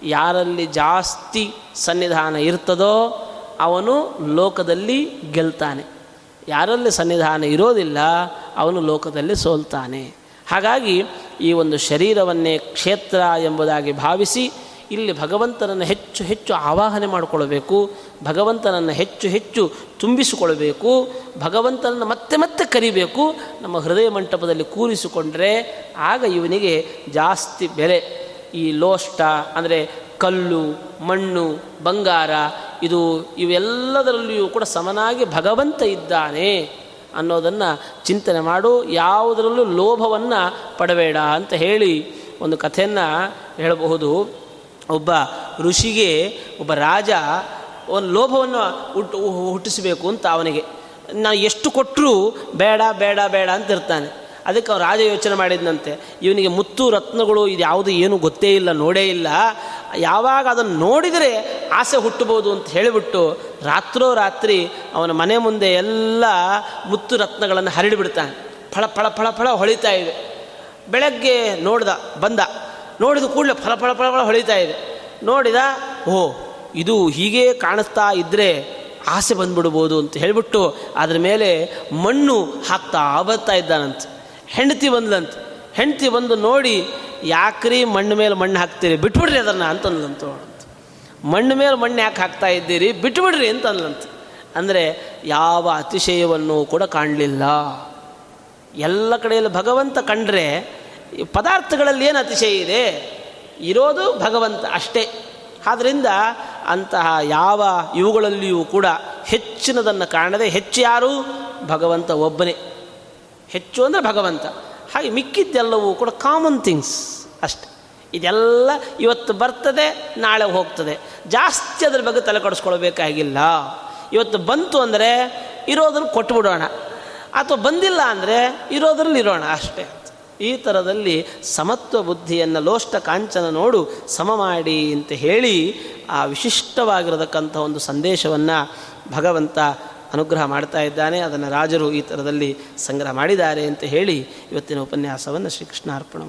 ಯಾರಲ್ಲಿ ಜಾಸ್ತಿ ಸನ್ನಿಧಾನ ಇರ್ತದೋ ಅವನು ಲೋಕದಲ್ಲಿ ಗೆಲ್ತಾನೆ. ಯಾರಲ್ಲಿ ಸನ್ನಿಧಾನ ಇರೋದಿಲ್ಲ, ಅವನು ಲೋಕದಲ್ಲಿ ಸೋಲ್ತಾನೆ. ಹಾಗಾಗಿ ಈ ಒಂದು ಶರೀರವನ್ನೇ ಕ್ಷೇತ್ರ ಎಂಬುದಾಗಿ ಭಾವಿಸಿ ಇಲ್ಲಿ ಭಗವಂತನನ್ನು ಹೆಚ್ಚು ಹೆಚ್ಚು ಆವಾಹನೆ ಮಾಡಿಕೊಳ್ಳಬೇಕು, ಭಗವಂತನನ್ನು ಹೆಚ್ಚು ಹೆಚ್ಚು ತುಂಬಿಸಿಕೊಳ್ಬೇಕು ಭಗವಂತನನ್ನು ಮತ್ತೆ ಮತ್ತೆ ಕರಿಬೇಕು, ನಮ್ಮ ಹೃದಯ ಮಂಟಪದಲ್ಲಿ ಕೂರಿಸಿಕೊಂಡರೆ ಆಗ ಇವನಿಗೆ ಜಾಸ್ತಿ ಬೆಲೆ. ಈ ಲೋಷ್ಟ ಅಂದರೆ ಕಲ್ಲು, ಮಣ್ಣು, ಬಂಗಾರ, ಇದು ಇವೆಲ್ಲದರಲ್ಲಿಯೂ ಕೂಡ ಸಮನಾಗಿ ಭಗವಂತ ಇದ್ದಾನೆ. ಅನ್ನೋದನ್ನು ಚಿಂತನೆ ಮಾಡು, ಯಾವುದರಲ್ಲೂ ಲೋಭವನ್ನು ಪಡಬೇಡ ಅಂತ ಹೇಳಿ ಒಂದು ಕಥೆಯನ್ನು ಹೇಳಬಹುದು. ಒಬ್ಬ ಋಷಿಗೆ, ಒಬ್ಬ ರಾಜ ಒಂದು ಲೋಭವನ್ನು ಹುಟ್ಟು, ಹುಟ್ಟಿಸಬೇಕು ಅಂತ ಅವನಿಗೆ. ನಾನು ಎಷ್ಟು ಕೊಟ್ಟರೂ ಬೇಡ ಬೇಡ ಬೇಡ ಅಂತ ಇರ್ತಾನೆ. ಅದಕ್ಕೆ ಅವ್ರು ರಾಜ ಯೋಚನೆ ಮಾಡಿದ್ನಂತೆ. ಇವನಿಗೆ ಮುತ್ತು ರತ್ನಗಳು ಇದು ಯಾವುದು ಏನು ಗೊತ್ತೇ ಇಲ್ಲ, ನೋಡೇ ಇಲ್ಲ. ಯಾವಾಗ ಅದನ್ನು ನೋಡಿದರೆ ಆಸೆ ಹುಟ್ಟಬಹುದು ಅಂತ ಹೇಳಿಬಿಟ್ಟು ರಾತ್ರೋ ರಾತ್ರಿ ಅವನ ಮನೆ ಮುಂದೆ ಎಲ್ಲ ಮುತ್ತು ರತ್ನಗಳನ್ನು ಹರಡಿಬಿಡ್ತಾನೆ ಫಳ ಫಳ ಫಳ ಫಳ ಹೊಳಿತಾ ಇದೆ. ಬೆಳಗ್ಗೆ ನೋಡ್ದ, ಬಂದ. ನೋಡಿದ ಕೂಡಲೇ ಫಳ ಫಳ ಫಳ ಫಳ ಹೊಳಿತಾ ಇದೆ. ನೋಡಿದ ಓ ಇದು ಹೀಗೆ ಕಾಣಿಸ್ತಾ ಇದ್ದರೆ ಆಸೆ ಬಂದ್ಬಿಡ್ಬೋದು ಅಂತ ಹೇಳಿಬಿಟ್ಟು ಅದ್ರ ಮೇಲೆ ಮಣ್ಣು ಹಾಕ್ತಾ ಬರ್ತಾ ಇದ್ದಾನಂತೆ. ಹೆಂಡತಿ ಬಂದ್ಲಂತ. ಹೆಂಡತಿ ಬಂದು ನೋಡಿ, ಯಾಕ್ರಿ ಮಣ್ಣು ಮೇಲೆ ಮಣ್ಣು ಹಾಕ್ತೀರಿ? ಬಿಟ್ಬಿಡ್ರಿ ಅದನ್ನು ಅಂತಂದ್ಲಂತ. ಮಣ್ಣು ಮೇಲೆ ಮಣ್ಣು ಯಾಕೆ ಹಾಕ್ತಾ ಇದ್ದೀರಿ? ಬಿಟ್ಬಿಡ್ರಿ ಅಂತಂದ್ಲಂತ. ಅಂದರೆ ಯಾವ ಅತಿಶಯವನ್ನು ಕೂಡ ಕಾಣಲಿಲ್ಲ. ಎಲ್ಲ ಕಡೆಯಲ್ಲಿ ಭಗವಂತ ಕಂಡ್ರೆ ಪದಾರ್ಥಗಳಲ್ಲಿ ಏನು ಅತಿಶಯ ಇದೆ? ಇರೋದು ಭಗವಂತ ಅಷ್ಟೇ. ಆದ್ದರಿಂದ ಅಂತಹ ಯಾವ ಇವುಗಳಲ್ಲಿಯೂ ಕೂಡ ಹೆಚ್ಚಿನದನ್ನು ಕಾಣದೆ ಹೆಚ್ಚು ಯಾರು? ಭಗವಂತ ಒಬ್ಬನೇ. ಹೆಚ್ಚು ಅಂದರೆ ಭಗವಂತ. ಹಾಗೆ ಮಿಕ್ಕಿದ್ದೆಲ್ಲವೂ ಕೂಡ ಕಾಮನ್ ಥಿಂಗ್ಸ್ ಅಷ್ಟೆ. ಇದೆಲ್ಲ ಇವತ್ತು ಬರ್ತದೆ, ನಾಳೆ ಹೋಗ್ತದೆ. ಜಾಸ್ತಿ ಅದ್ರ ಬಗ್ಗೆ ತಲೆ ಕೊಡಿಸ್ಕೊಳ್ಬೇಕಾಗಿಲ್ಲ. ಇವತ್ತು ಬಂತು ಅಂದರೆ ಇರೋದನ್ನು ಕೊಟ್ಬಿಡೋಣ. ಅಥವಾ ಬಂದಿಲ್ಲ ಅಂದರೆ ಇರೋದ್ರಲ್ಲಿ ಇರೋಣ ಅಷ್ಟೇ ಈ ಥರದಲ್ಲಿ ಸಮತ್ವ ಬುದ್ಧಿಯನ್ನು, ಲೋಷ್ಟ ಕಾಂಚನ ನೋಡು, ಸಮ ಮಾಡಿ ಅಂತ ಹೇಳಿ ಆ ವಿಶಿಷ್ಟವಾಗಿರತಕ್ಕಂಥ ಒಂದು ಸಂದೇಶವನ್ನು ಭಗವಂತ ಅನುಗ್ರಹ ಮಾಡ್ತಾ ಇದ್ದಾನೆ, ಅದನ್ನು ರಾಜರು ಈ ಥರದಲ್ಲಿ ಸಂಗ್ರಹ ಮಾಡಿದ್ದಾರೆ ಅಂತ ಹೇಳಿ ಇವತ್ತಿನ ಉಪನ್ಯಾಸವನ್ನು ಶ್ರೀಕೃಷ್ಣ ಅರ್ಪಣ